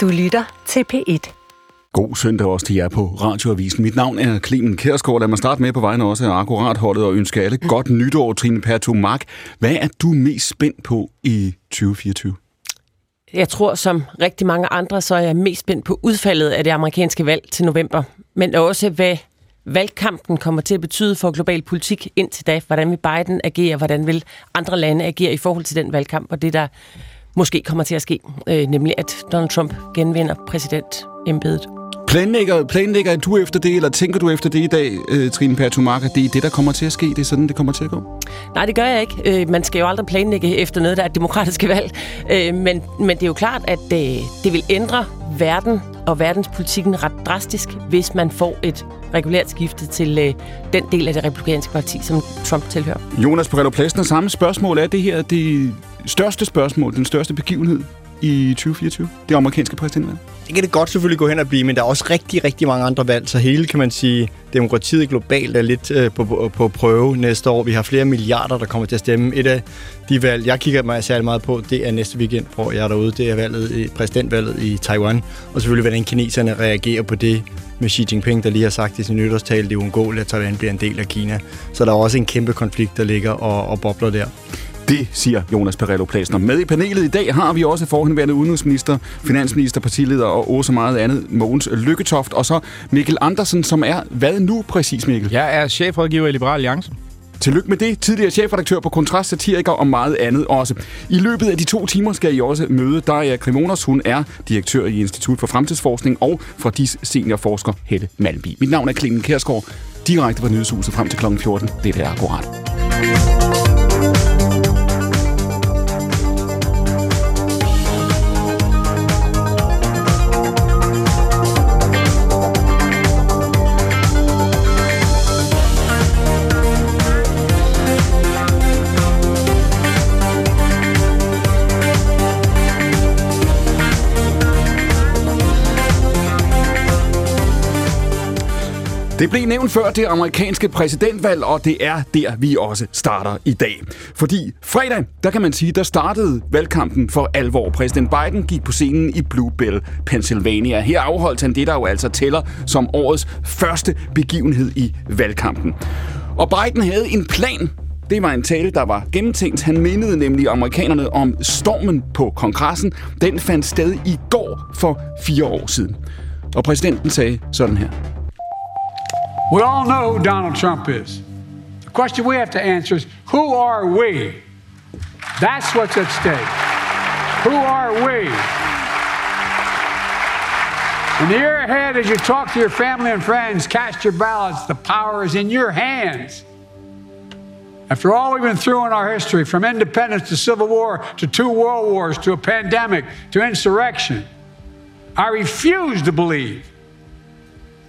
Du lytter til P1. God søndag også til jer på Radioavisen. Mit navn er Clemen Kærsgaard. Lad mig starte med på vegne også af Akkuratholdet og ønske alle godt nytår, Trine Pertu Mark. Hvad er du mest spændt på i 2024? Jeg tror, som rigtig mange andre, så er jeg mest spændt på udfaldet af det amerikanske valg til november. Men også, hvad valgkampen kommer til at betyde for global politik indtil da. Hvordan vil Biden agere? Hvordan vil andre lande agere i forhold til den valgkamp? Og det, der måske kommer til at ske, øh, nemlig at Donald Trump genvinder præsidentembedet. Planlægger, planlægger du efter det, eller tænker du efter det i dag, øh, Trine Pertumarker? Det er det, der kommer til at ske? Det er sådan, det kommer til at gå? Nej, det gør jeg ikke. Øh, man skal jo aldrig planlægge efter noget, der er et demokratisk valg. Øh, men, men det er jo klart, at øh, det vil ændre verden og verdenspolitikken ret drastisk, hvis man får et regulært skifte til øh, den del af det republikanske parti, som Trump tilhører. Jonas Borrello Plæsner, samme spørgsmål. Er det her det største spørgsmål, den største begivenhed i 2024? Det amerikanske præsidentvalg? Det kan det godt selvfølgelig gå hen og blive, men der er også rigtig, rigtig mange andre valg, så hele, kan man sige, demokratiet globalt er lidt øh, på, på, på prøve næste år. Vi har flere milliarder, der kommer til at stemme. Et af de valg, jeg kigger mig særlig meget på, det er næste weekend, hvor jeg er derude. Det er valget, præsidentvalget i Taiwan, og selvfølgelig, hvordan kineserne reagerer på det med Xi Jinping, der lige har sagt i sin nytårstale, det er uundgåeligt, at Taiwan bliver en del af Kina. Så der er også en kæmpe konflikt, der ligger og, og bobler der. Det siger Jonas Perello Plæsner. Med i panelet i dag har vi også forhenværende udenrigsminister, finansminister, partileder og også meget andet, Mogens Lykketoft, og så Mikkel Andersen, som er, hvad nu præcis, Mikkel? Jeg er chefrådgiver i Liberal Alliance. Tillykke med det. Tidligere chefredaktør på Kontrast Satiriker og meget andet også. I løbet af de to timer skal I også møde Daria Krimonos. Hun er direktør i Institut for Fremtidsforskning og fra DIS seniorforsker Helle Malmby. Mit navn er Clemen Kærsgaard. Direkte fra Nyhedshuset frem til kl. 14. Det er akkurat. Det blev nævnt før det amerikanske præsidentvalg, og det er der, vi også starter i dag. Fordi fredag, der kan man sige, der startede valgkampen for alvor. Præsident Biden gik på scenen i Bluebell, Pennsylvania. Her afholdt han det, der jo altså tæller som årets første begivenhed i valgkampen. Og Biden havde en plan det var en tale, der var gennemtænkt. Han mindede nemlig amerikanerne om stormen på kongressen. Den fandt sted i går for fire år siden. Og præsidenten sagde sådan her. We all know who Donald Trump is. The question we have to answer is who are we? That's what's at stake. Who are we? In the year ahead, as you talk to your family and friends, cast your ballots. The power is in your hands. After all we've been through in our history, from independence to civil war to two world wars to a pandemic to insurrection, I refuse to believe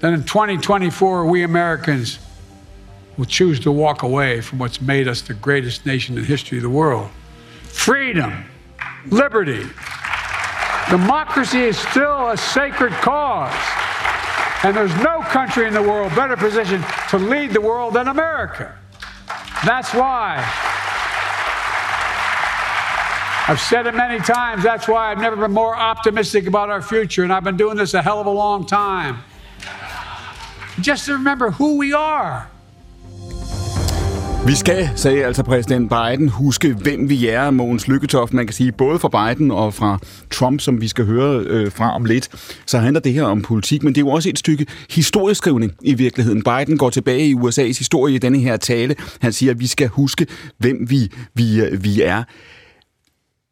that in 2024, we Americans will choose to walk away from what's made us the greatest nation in the history of the world. Freedom, liberty, democracy is still a sacred cause. And there's no country in the world better positioned to lead the world than America. That's why I've said it many times. That's why I've never been more optimistic about our future. And I've been doing this a hell of a long time. Just to remember who we are. Vi skal, sagde altså præsident Biden, huske, hvem vi er, Mogens Lykketoft. Man kan sige, både fra Biden og fra Trump, som vi skal høre øh, fra om lidt, så handler det her om politik, men det er jo også et stykke historieskrivning i virkeligheden. Biden går tilbage i USA's historie i denne her tale. Han siger, at vi skal huske, hvem vi, vi, øh, vi er.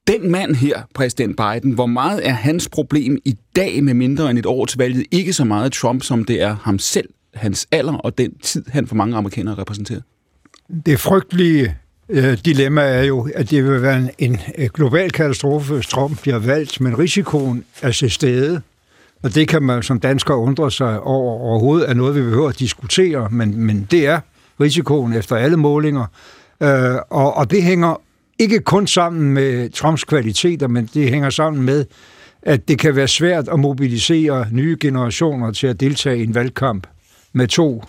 Den mand her, præsident Biden, hvor meget er hans problem i dag med mindre end et år til valget? Ikke så meget Trump, som det er ham selv, hans alder og den tid, han for mange amerikanere repræsenterer. Det frygtelige øh, dilemma er jo, at det vil være en, en øh, global katastrofe, hvis Trump bliver valgt, men risikoen er til stede. Og det kan man som dansker undre sig over overhovedet, er noget, vi behøver at diskutere, men, men det er risikoen efter alle målinger. Øh, og, og det hænger ikke kun sammen med Trumps kvaliteter, men det hænger sammen med, at det kan være svært at mobilisere nye generationer til at deltage i en valgkamp med to,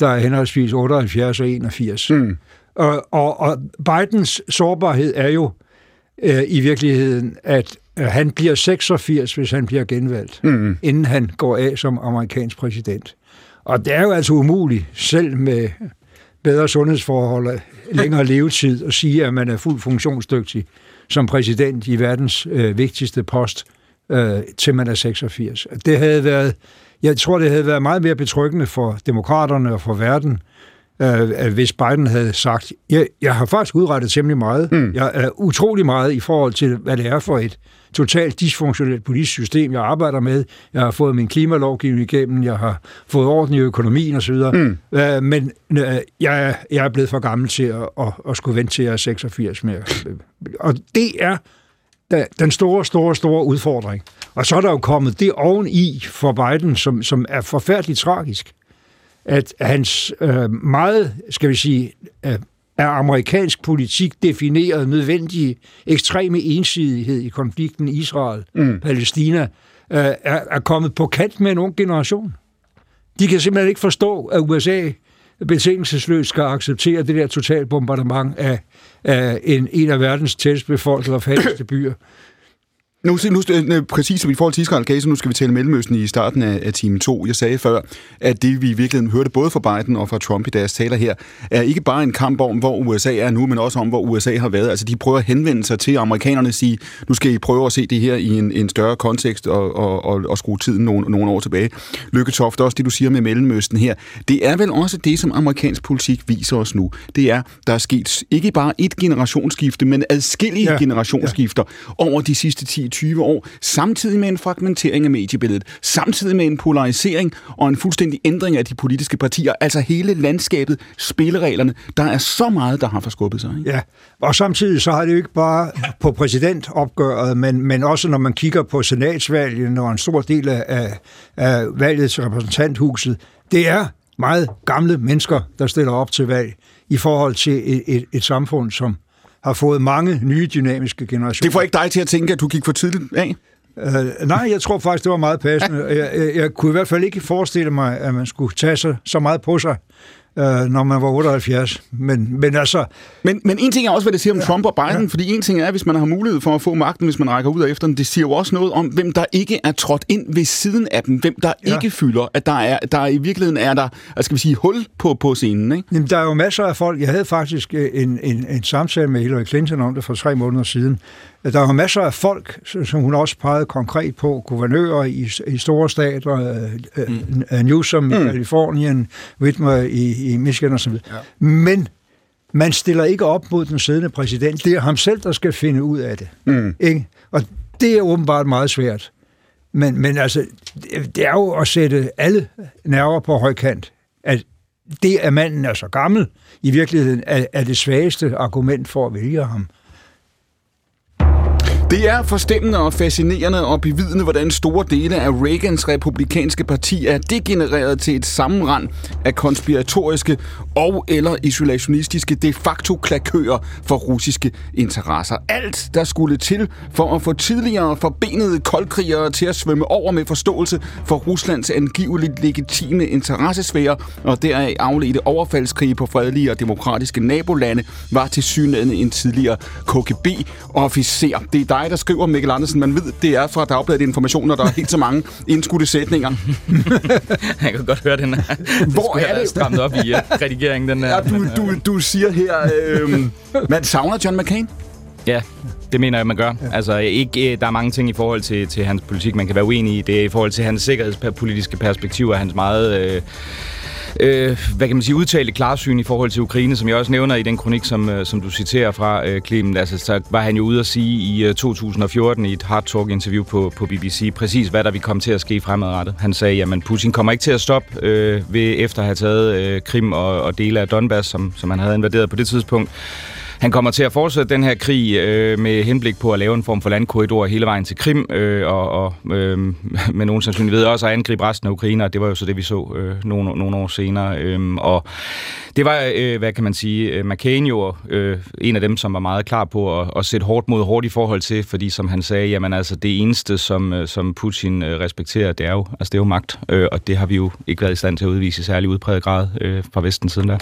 der er henholdsvis 78 og 81. Mm. Og, og, og Bidens sårbarhed er jo øh, i virkeligheden, at han bliver 86, hvis han bliver genvalgt, mm. inden han går af som amerikansk præsident. Og det er jo altså umuligt, selv med bedre sundhedsforhold og længere levetid, at sige, at man er fuldt funktionsdygtig som præsident i verdens øh, vigtigste post, øh, til man er 86. Det havde været, jeg tror, det havde været meget mere betryggende for demokraterne og for verden, øh, hvis Biden havde sagt, jeg, jeg har faktisk udrettet temmelig meget. Mm. Jeg er utrolig meget i forhold til, hvad det er for et totalt dysfunktionelt politisk system, jeg arbejder med. Jeg har fået min klimalovgivning igennem, jeg har fået orden i økonomien osv. Mm. Øh, men øh, jeg, jeg er blevet for gammel til at, at, at skulle vente til jeg er 86 mere. Og det er den store, store, store udfordring. Og så er der jo kommet det oveni for Biden, som, som er forfærdeligt tragisk at hans øh, meget, skal vi sige, øh, er amerikansk politik defineret nødvendige ekstreme ensidighed i konflikten Israel-Palæstina, mm. øh, er, er kommet på kant med en ung generation. De kan simpelthen ikke forstå, at USA betingelsesløst skal acceptere det der total bombardement af, af en, en af verdens tættest befolkede og fattigste byer. Nu, nu øh, præcis som i forhold til Israel case, nu skal vi tale Mellemøsten i starten af, af time 2. Jeg sagde før, at det vi i virkeligheden hørte både fra Biden og fra Trump i deres taler her, er ikke bare en kamp om, hvor USA er nu, men også om, hvor USA har været. Altså de prøver at henvende sig til amerikanerne og sige, nu skal I prøve at se det her i en, en større kontekst og, og, og, og skrue tiden nogle, nogle år tilbage. Lykke Toft, også det du siger med Mellemøsten her, det er vel også det, som amerikansk politik viser os nu. Det er, der er sket ikke bare et generationsskifte, men adskillige ja. generationsskifter ja. over de sidste 10 20 år, samtidig med en fragmentering af mediebilledet, samtidig med en polarisering og en fuldstændig ændring af de politiske partier, altså hele landskabet, spillereglerne. Der er så meget, der har forskubbet sig. Ikke? Ja, og samtidig så har det jo ikke bare på præsidentopgøret, men, men også når man kigger på senatsvalget og en stor del af, af valget til repræsentanthuset, det er meget gamle mennesker, der stiller op til valg i forhold til et, et, et samfund, som har fået mange nye dynamiske generationer. Det får ikke dig til at tænke, at du gik for tidligt af? Uh, nej, jeg tror faktisk, det var meget passende. Jeg, jeg, jeg kunne i hvert fald ikke forestille mig, at man skulle tage sig så meget på sig, uh, når man var 78. Men, men altså... Men, men en ting er også, hvad det siger om ja, Trump og Biden, ja. fordi en ting er, hvis man har mulighed for at få magten, hvis man rækker ud af efter den, det siger jo også noget om, hvem der ikke er trådt ind ved siden af dem, hvem der ja. ikke fylder, at der er, der i virkeligheden er der, skal vi sige, hul på, på scenen, ikke? Jamen, der er jo masser af folk. Jeg havde faktisk en, en, en samtale med Hillary Clinton om det for tre måneder siden, der var masser af folk, som hun også pegede konkret på, guvernører i, i store stater, øh, mm. uh, Newsom i mm. Kalifornien, Whitmer i, i Michigan osv. Ja. Men man stiller ikke op mod den siddende præsident. Det er ham selv, der skal finde ud af det. Mm. Ikke? Og det er åbenbart meget svært. Men, men altså, det er jo at sætte alle nerver på højkant, at det, at manden er så gammel, i virkeligheden er, er det svageste argument for at vælge ham. Det er forstemmende og fascinerende at bevidne, hvordan store dele af Reagans republikanske parti er degenereret til et sammenrend af konspiratoriske og eller isolationistiske de facto klakører for russiske interesser. Alt, der skulle til for at få tidligere forbenede koldkrigere til at svømme over med forståelse for Ruslands angiveligt legitime interessesfære og deraf afledte overfaldskrige på fredelige og demokratiske nabolande, var til synligheden en tidligere KGB-officer. Det er dig, der skriver, Mikkel Andersen. Man ved, det er fra Dagbladet Information, når der er helt så mange indskudte sætninger. Jeg kan godt høre, den er, Hvor er det? strammet op i uh, redigeringen. Den ja, du, du, du siger her, øh, man savner John McCain? Ja, det mener jeg, man gør. Ja. Altså, ikke, øh, der er mange ting i forhold til, til hans politik, man kan være uenig i. Det er i forhold til hans sikkerhedspolitiske perspektiv og hans meget... Øh, øh, hvad kan man sige, udtalte klarsyn i forhold til Ukraine, som jeg også nævner i den kronik, som, øh, som du citerer fra, øh, Clemen. Altså, så var han jo ude at sige i øh, 2014 i et Hard Talk-interview på, på BBC, præcis hvad der vi komme til at ske fremadrettet. Han sagde, jamen Putin kommer ikke til at stoppe øh, ved efter at have taget øh, Krim og, og dele af Donbass, som, som han havde invaderet på det tidspunkt. Han kommer til at fortsætte den her krig øh, med henblik på at lave en form for landkorridor hele vejen til Krim, øh, og, og øh, med nogen sandsynlighed også at angribe resten af Ukraine, og det var jo så det, vi så øh, nogle, nogle år senere. Øh, og det var, øh, hvad kan man sige, øh, McCain jo øh, en af dem, som var meget klar på at, at sætte hårdt mod hårdt i forhold til, fordi som han sagde, jamen altså det eneste, som, øh, som Putin øh, respekterer, det er jo, altså, det er jo magt, øh, og det har vi jo ikke været i stand til at udvise i særlig udpræget grad øh, fra Vesten siden da.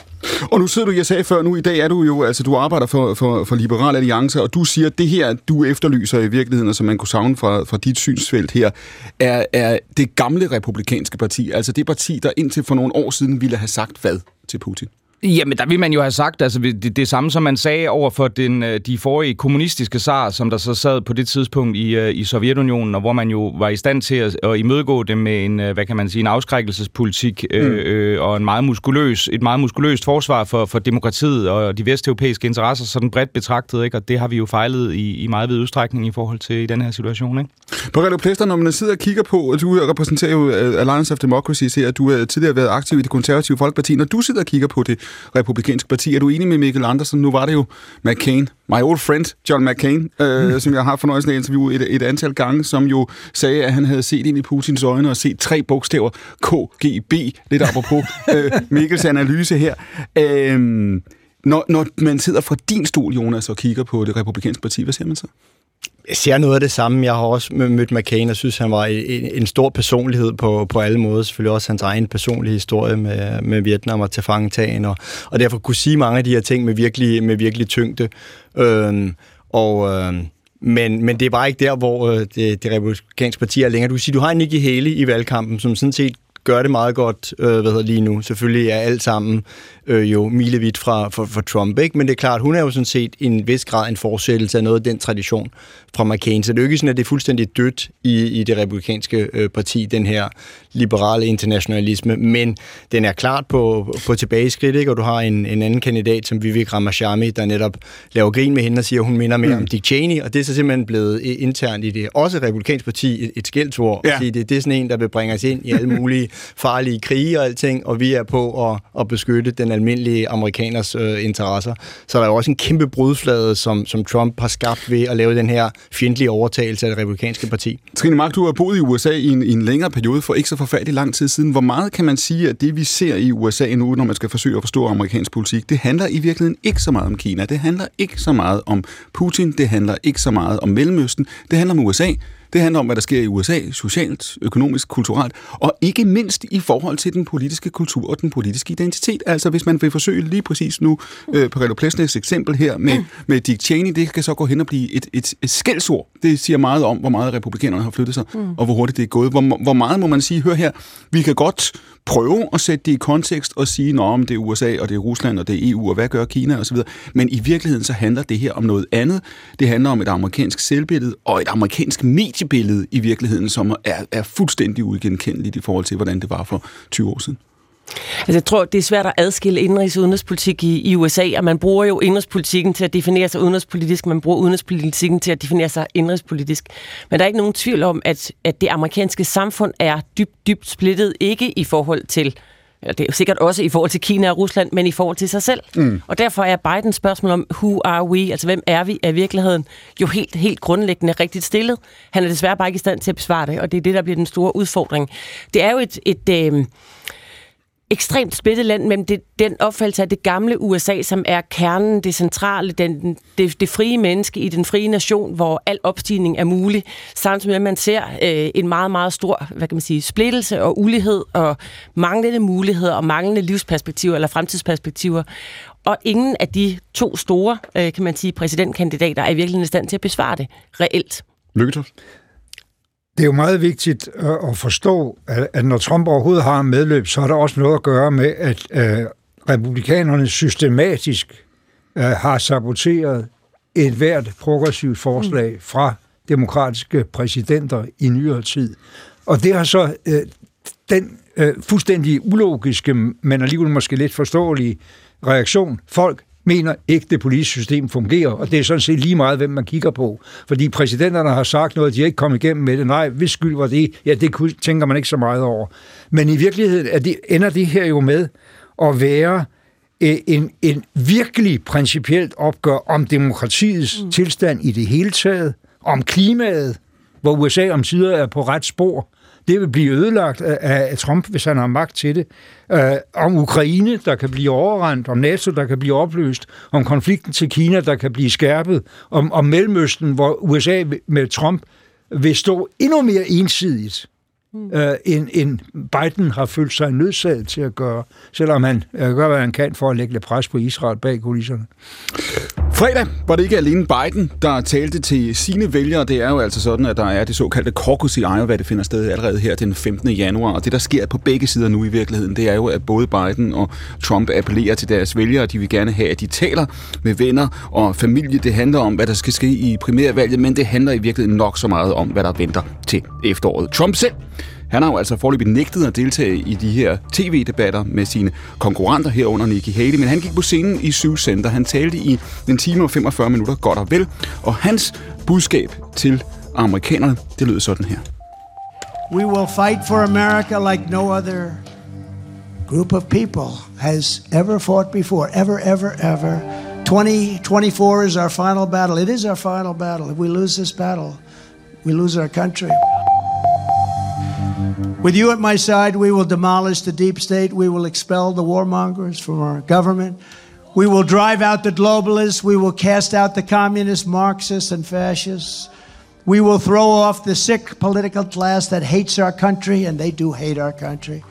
Og nu sidder du, jeg sagde før, nu i dag er du jo, altså du arbejder for, for, for Liberal Alliance, og du siger, at det her, du efterlyser i virkeligheden, og som man kunne savne fra, fra dit synsfelt her, er, er det gamle republikanske parti, altså det parti, der indtil for nogle år siden ville have sagt hvad til Putin? Jamen, der vil man jo have sagt, altså det, det samme, som man sagde over for den, øh, de forrige kommunistiske zar, som der så sad på det tidspunkt i, øh, i Sovjetunionen, og hvor man jo var i stand til at, at imødegå det med en, øh, hvad kan man sige, en afskrækkelsespolitik mm. øh, og en meget muskuløs, et meget muskuløst forsvar for, for demokratiet og de vesteuropæiske interesser, sådan bredt betragtet, ikke? og det har vi jo fejlet i, i meget vid udstrækning i forhold til i den her situation. Ikke? Borrello Plester, når man sidder og kigger på, og du repræsenterer jo Alliance of Democracy, ser at du har tidligere været aktiv i det konservative folkeparti, når du sidder og kigger på det republikanske parti. Er du enig med Mikkel Andersen? Nu var det jo McCain, my old friend John McCain, øh, mm. som jeg har fornøjelsen af at interviewe et, et antal gange, som jo sagde, at han havde set ind i Putins øjne og set tre bogstaver KGB, lidt apropos øh, Mikkels analyse her. Øh, når, når man sidder fra din stol, Jonas, og kigger på det republikanske parti, hvad ser man så? Jeg ser noget af det samme. Jeg har også mødt McCain og synes, han var en, en stor personlighed på, på alle måder. Selvfølgelig også hans egen personlige historie med, med Vietnam og tilfangetagen, og, og derfor kunne sige mange af de her ting med virkelig, med virkelig tyngde. Øhm, og... Øhm, men, men det er bare ikke der, hvor øh, det, det republikanske parti er længere. Du kan sige, du har Nikki Haley i valgkampen, som sådan set gør det meget godt øh, hvad hedder, lige nu. Selvfølgelig er alt sammen øh, jo milevidt fra, fra, fra Trump, ikke? men det er klart, hun er jo sådan set i en vis grad en forsættelse af noget af den tradition fra McCain. Så det er jo ikke sådan, at det er fuldstændig dødt i, i det republikanske øh, parti, den her liberale internationalisme, men den er klart på, på tilbageskridt, ikke? og du har en, en anden kandidat som Vivek Ramachami, der netop laver grin med hende og siger, at hun minder mere mm. om Dick Cheney, og det er så simpelthen blevet internt i det også republikansk parti et, et skældsord. Ja. Det, det er sådan en, der vil bringe os ind i alle mulige farlige krige og alting, og vi er på at, at beskytte den almindelige amerikaners øh, interesser. Så der er jo også en kæmpe brudflade, som, som Trump har skabt ved at lave den her fjendtlige overtagelse af det republikanske parti. Trine Mark, du har boet i USA i en, i en længere periode for ikke så forfærdelig lang tid siden. Hvor meget kan man sige, at det vi ser i USA nu, når man skal forsøge at forstå amerikansk politik, det handler i virkeligheden ikke så meget om Kina. Det handler ikke så meget om Putin. Det handler ikke så meget om Mellemøsten. Det handler om USA. Det handler om, hvad der sker i USA, socialt, økonomisk, kulturelt, og ikke mindst i forhold til den politiske kultur og den politiske identitet. Altså hvis man vil forsøge lige præcis nu, øh, på Relo Plesners eksempel her med, med Dick Cheney, det kan så gå hen og blive et, et, et skældsord. Det siger meget om, hvor meget republikanerne har flyttet sig, mm. og hvor hurtigt det er gået. Hvor, hvor meget må man sige, hør her, vi kan godt prøve at sætte det i kontekst og sige, om det er USA, og det er Rusland, og det er EU, og hvad gør Kina osv. Men i virkeligheden så handler det her om noget andet. Det handler om et amerikansk selvbillede og et amerikansk mediebillede i virkeligheden, som er, er fuldstændig uigenkendeligt i forhold til, hvordan det var for 20 år siden. Altså, jeg tror, det er svært at adskille indrigs- og udenrigspolitik i, i USA, og man bruger jo indrigspolitikken til at definere sig udenrigspolitisk, man bruger udenrigspolitikken til at definere sig indrigspolitisk. Men der er ikke nogen tvivl om, at, at det amerikanske samfund er dybt, dybt splittet, ikke i forhold til det er sikkert også i forhold til Kina og Rusland, men i forhold til sig selv. Mm. Og derfor er Bidens spørgsmål om, who are we, altså hvem er vi, er virkeligheden jo helt, helt grundlæggende rigtigt stillet. Han er desværre bare ikke i stand til at besvare det, og det er det, der bliver den store udfordring. Det er jo et, et, et øh, ekstremt splittet land mellem det, den opfattelse af det gamle USA, som er kernen, det centrale, den, det, det frie menneske i den frie nation, hvor al opstigning er mulig, samtidig med, at man ser øh, en meget, meget stor hvad kan man sige, splittelse og ulighed og manglende muligheder og manglende livsperspektiver eller fremtidsperspektiver. Og ingen af de to store, øh, kan man sige, præsidentkandidater er i virkeligheden i stand til at besvare det reelt. Lykke det er jo meget vigtigt at forstå, at når Trump overhovedet har medløb, så har der også noget at gøre med, at øh, republikanerne systematisk øh, har saboteret et hvert progressivt forslag mm. fra demokratiske præsidenter i nyere tid. Og det har så øh, den fuldstændig ulogiske, men alligevel måske lidt forståelige reaktion, folk mener ikke, det politiske system fungerer, og det er sådan set lige meget, hvem man kigger på. Fordi præsidenterne har sagt noget, de er ikke kommet igennem med det. Nej, hvis skyld var det? Ja, det tænker man ikke så meget over. Men i virkeligheden er det, ender det her jo med at være øh, en, en virkelig principielt opgør om demokratiets mm. tilstand i det hele taget, om klimaet, hvor USA om sider er på ret spor, det vil blive ødelagt af Trump, hvis han har magt til det. Øh, om Ukraine, der kan blive overrendt, om NATO, der kan blive opløst, om konflikten til Kina, der kan blive skærpet, om, om Mellemøsten, hvor USA med Trump vil stå endnu mere ensidigt, mm. uh, end, end Biden har følt sig nødsaget til at gøre, selvom han uh, gør, hvad han kan for at lægge lidt pres på Israel bag kulisserne. Fredag var det ikke alene Biden, der talte til sine vælgere. Det er jo altså sådan, at der er det såkaldte caucus i Iowa, det finder sted allerede her den 15. januar. Og det, der sker på begge sider nu i virkeligheden, det er jo, at både Biden og Trump appellerer til deres vælgere. De vil gerne have, at de taler med venner og familie. Det handler om, hvad der skal ske i primærvalget, men det handler i virkeligheden nok så meget om, hvad der venter til efteråret. Trump selv han har jo altså forløbig nægtet at deltage i de her tv-debatter med sine konkurrenter herunder Nikki Haley, men han gik på scenen i Syv Center. Han talte i en time og 45 minutter godt og vel, og hans budskab til amerikanerne, det lød sådan her. We will fight for America like no other group of people has ever fought before. Ever, ever, ever. 2024 is our final battle. It is our final battle. If we lose this battle, we lose our country. With you at my side, we will demolish the deep state. We will expel the warmongers from our government. We will drive out the globalists. We will cast out the communists, Marxists, and fascists. We will throw off the sick political class that hates our country, and they do hate our country.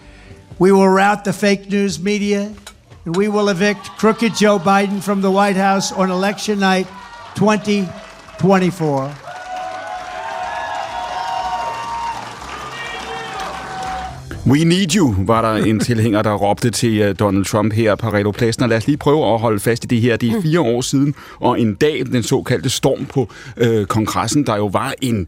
We will rout the fake news media, and we will evict crooked Joe Biden from the White House on election night 2024. We need you, var der en tilhænger, der råbte til øh, Donald Trump her på Pladsen. Og lad os lige prøve at holde fast i det her. Det er fire år siden, og en dag, den såkaldte storm på øh, kongressen, der jo var en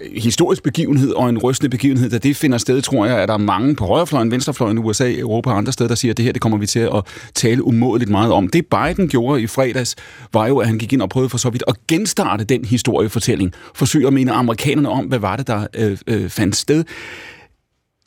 øh, historisk begivenhed og en rystende begivenhed, da det finder sted, tror jeg, at der er mange på højrefløjen, venstrefløjen i USA, Europa og andre steder, der siger, at det her det kommer vi til at tale umådeligt meget om. Det Biden gjorde i fredags, var jo, at han gik ind og prøvede for så vidt at genstarte den historiefortælling. Forsøg at mene amerikanerne om, hvad var det, der øh, øh, fandt sted.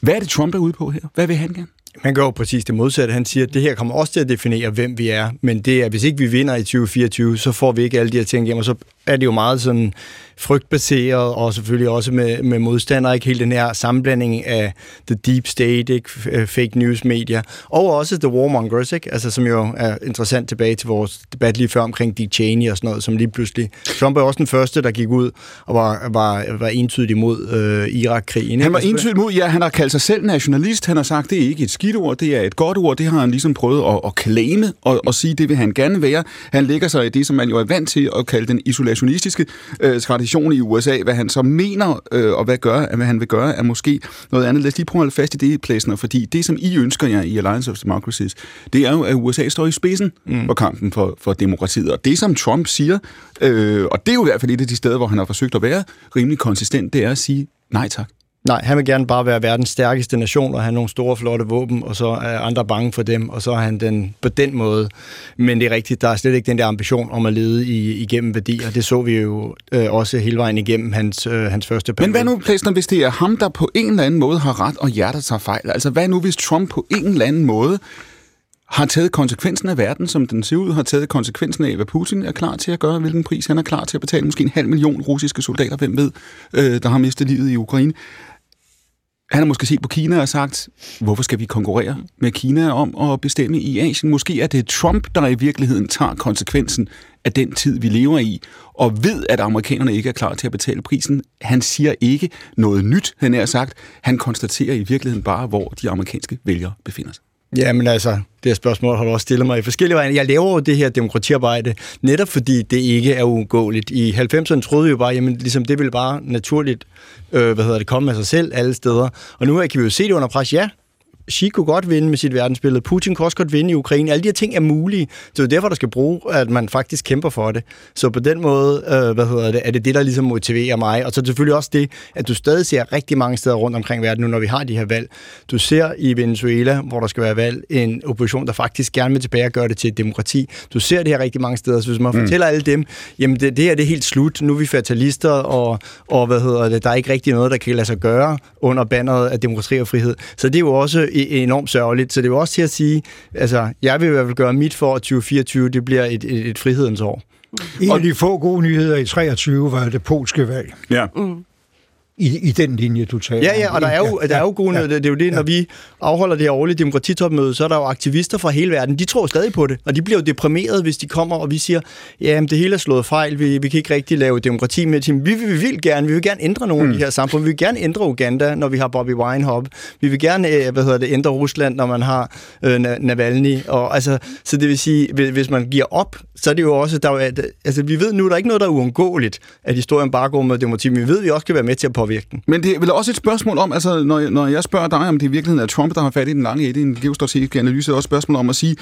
Hvad er det, Trump er ude på her? Hvad vil han gerne? Han gør jo præcis det modsatte. Han siger, at det her kommer også til at definere, hvem vi er. Men det er, hvis ikke vi vinder i 2024, så får vi ikke alle de her ting hjem. Og så er det jo meget sådan frygtbaseret, og selvfølgelig også med, med modstandere, ikke helt den her sammenblanding af the deep state, ikke? Øh, fake news medier, og også the warmongers, ikke? Altså, som jo er interessant tilbage til vores debat lige før omkring Dick Cheney og sådan noget, som lige pludselig... Trump er også den første, der gik ud og var, var, var entydig imod øh, Irak-krigen. Han var entydig imod, ja, han har kaldt sig selv nationalist, han har sagt, det er ikke et skidt ord, det er et godt ord, det har han ligesom prøvet at, at claime og, og sige, det vil han gerne være. Han lægger sig i det, som man jo er vant til at kalde den isolationistiske øh, tradition i USA. Hvad han så mener øh, og hvad, gør, hvad han vil gøre, er måske noget andet. Lad os lige prøve at holde fast i det, Plæsner, fordi det, som I ønsker jer i Alliance of Democracies, det er jo, at USA står i spidsen mm. for kampen for, for demokratiet. Og det, som Trump siger, øh, og det er jo i hvert fald et af de steder, hvor han har forsøgt at være rimelig konsistent, det er at sige nej tak. Nej, han vil gerne bare være verdens stærkeste nation og have nogle store, flotte våben, og så er andre bange for dem, og så er han den på den måde. Men det er rigtigt, der er slet ikke den der ambition om at lede i, igennem værdier. Det så vi jo øh, også hele vejen igennem hans, øh, hans første periode. Men hvad nu, Plæsner, hvis det er ham, der på en eller anden måde har ret, og hjertet tager fejl? Altså, hvad nu, hvis Trump på en eller anden måde har taget konsekvensen af verden, som den ser ud, har taget konsekvensen af, hvad Putin er klar til at gøre, hvilken pris han er klar til at betale, måske en halv million russiske soldater, hvem ved, øh, der har mistet livet i Ukraine. Han har måske set på Kina og sagt, hvorfor skal vi konkurrere med Kina om at bestemme i Asien? Måske er det Trump, der i virkeligheden tager konsekvensen af den tid, vi lever i, og ved, at amerikanerne ikke er klar til at betale prisen. Han siger ikke noget nyt, han er sagt. Han konstaterer i virkeligheden bare, hvor de amerikanske vælgere befinder sig. Ja, men altså, det her spørgsmål har du også stillet mig i forskellige veje. Jeg laver jo det her demokratiarbejde, netop fordi det ikke er uundgåeligt. I 90'erne troede vi jo bare, jamen ligesom det ville bare naturligt, øh, hvad hedder det, komme af sig selv alle steder. Og nu kan vi jo se det under pres. Ja, Xi kunne godt vinde med sit verdensbillede. Putin kunne også godt vinde i Ukraine. Alle de her ting er mulige. Så det er derfor, der skal bruge, at man faktisk kæmper for det. Så på den måde, øh, hvad hedder det, er det det, der ligesom motiverer mig. Og så selvfølgelig også det, at du stadig ser rigtig mange steder rundt omkring verden nu, når vi har de her valg. Du ser i Venezuela, hvor der skal være valg, en opposition, der faktisk gerne vil tilbage og gøre det til et demokrati. Du ser det her rigtig mange steder. Så hvis man mm. fortæller alle dem, jamen det, det her det er helt slut. Nu er vi fatalister, og, og hvad hedder det, der er ikke rigtig noget, der kan lade sig gøre under banneret af demokrati og frihed. Så det er jo også enormt sørgeligt. Så det er jo også til at sige, altså, jeg vil i hvert fald gøre mit for, at 2024 det bliver et, et, et frihedens år. En af de få gode nyheder i 23 var det polske valg. Ja. Mm. I, i den linje, du taler Ja, ja, og der er jo, der er jo gode ja, det, det er jo det, når vi afholder det her årlige demokratitopmøde, så er der jo aktivister fra hele verden, de tror stadig på det, og de bliver jo deprimeret, hvis de kommer, og vi siger, ja, det hele er slået fejl, vi, vi kan ikke rigtig lave demokrati med det. Vi, vi, vi vil gerne, vi vil gerne ændre nogle mm. af de her samfund, vi vil gerne ændre Uganda, når vi har Bobby Wine vi vil gerne, øh, hvad hedder det, ændre Rusland, når man har øh, Navalny, og altså, så det vil sige, hvis man giver op, så er det jo også, der er, altså vi ved nu, der er ikke noget, der er uundgåeligt, at historien bare går med demokrati, men vi ved, at vi også kan være med til at påvirke den. Men det er vel også et spørgsmål om, altså når, når jeg spørger dig, om det i virkeligheden er Trump, der har fat i den lange i en geostrategisk analyse, er også et spørgsmål om at sige,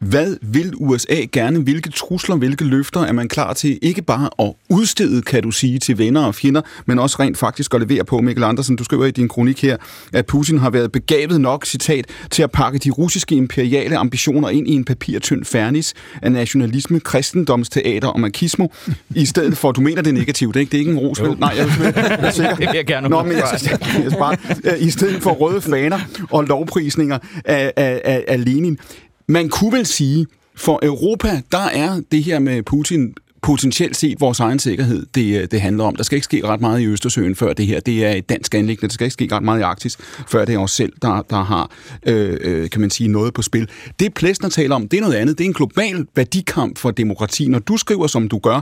hvad vil USA gerne? Hvilke trusler, hvilke løfter er man klar til ikke bare at udstede, kan du sige, til venner og fjender, men også rent faktisk at levere på, Mikkel Andersen. Du skriver i din kronik her, at Putin har været begavet nok, citat, til at pakke de russiske imperiale ambitioner ind i en papirtynd fernis af nationalisme, kristendomsteater og marxismo, i stedet for, du mener det er negativt, ikke? Det er ikke en ros? Nej, jeg, jeg, jeg er sikker. Det vil jeg gerne Nå, men jeg, jeg, jeg, bare, I stedet for røde faner og lovprisninger af, af, af, af Lenin. Man kunne vel sige, for Europa, der er det her med Putin potentielt set vores egen sikkerhed, det, øh, det handler om. Der skal ikke ske ret meget i Østersøen før det her. Det er et dansk anlæggende. Der skal ikke ske ret meget i Arktis, før det er os selv, der, der har, øh, øh, kan man sige, noget på spil. Det Plessner taler om, det er noget andet. Det er en global værdikamp for demokrati. Når du skriver, som du gør,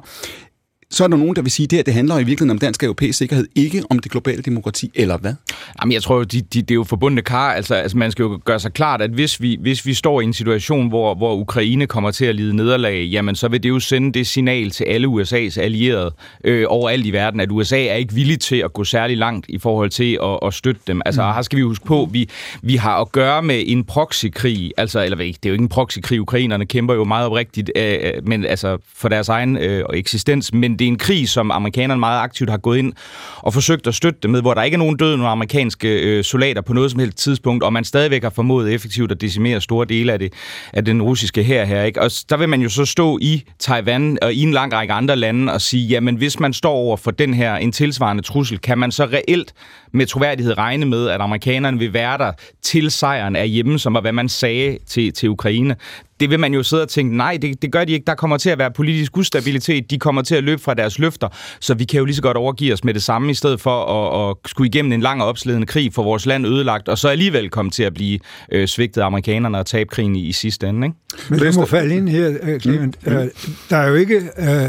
så er der nogen, der vil sige, at det her det handler i virkeligheden om dansk og europæisk sikkerhed, ikke om det globale demokrati, eller hvad? Jamen, jeg tror, de, de, det er jo forbundne kar. Altså, altså, man skal jo gøre sig klart, at hvis vi, hvis vi står i en situation, hvor, hvor Ukraine kommer til at lide nederlag, jamen, så vil det jo sende det signal til alle USA's allierede øh, overalt i verden, at USA er ikke villig til at gå særlig langt i forhold til at, at støtte dem. Altså, mm. her skal vi huske på, vi, vi har at gøre med en proxykrig, altså, eller det er jo ikke en proxykrig, ukrainerne kæmper jo meget oprigtigt, øh, men, altså, for deres egen øh, eksistens, men det er en krig, som amerikanerne meget aktivt har gået ind og forsøgt at støtte det med, hvor der ikke er nogen døde nogle amerikanske øh, soldater på noget som helst tidspunkt, og man stadigvæk har formået effektivt at decimere store dele af, det, af den russiske her her. Ikke? Og der vil man jo så stå i Taiwan og i en lang række andre lande og sige, jamen hvis man står over for den her en tilsvarende trussel, kan man så reelt med troværdighed regne med, at amerikanerne vil være der til sejren er hjemme, som var hvad man sagde til, til Ukraine det vil man jo sidde og tænke, nej, det, det gør de ikke. Der kommer til at være politisk ustabilitet. De kommer til at løbe fra deres løfter. Så vi kan jo lige så godt overgive os med det samme, i stedet for at, at skulle igennem en lang og opslidende krig for vores land ødelagt, og så alligevel komme til at blive øh, svigtet af amerikanerne og tabe krigen i, i sidste ende. Ikke? Men du må falde ind her, øh, Clement. Mm. Øh, der er jo ikke øh, øh,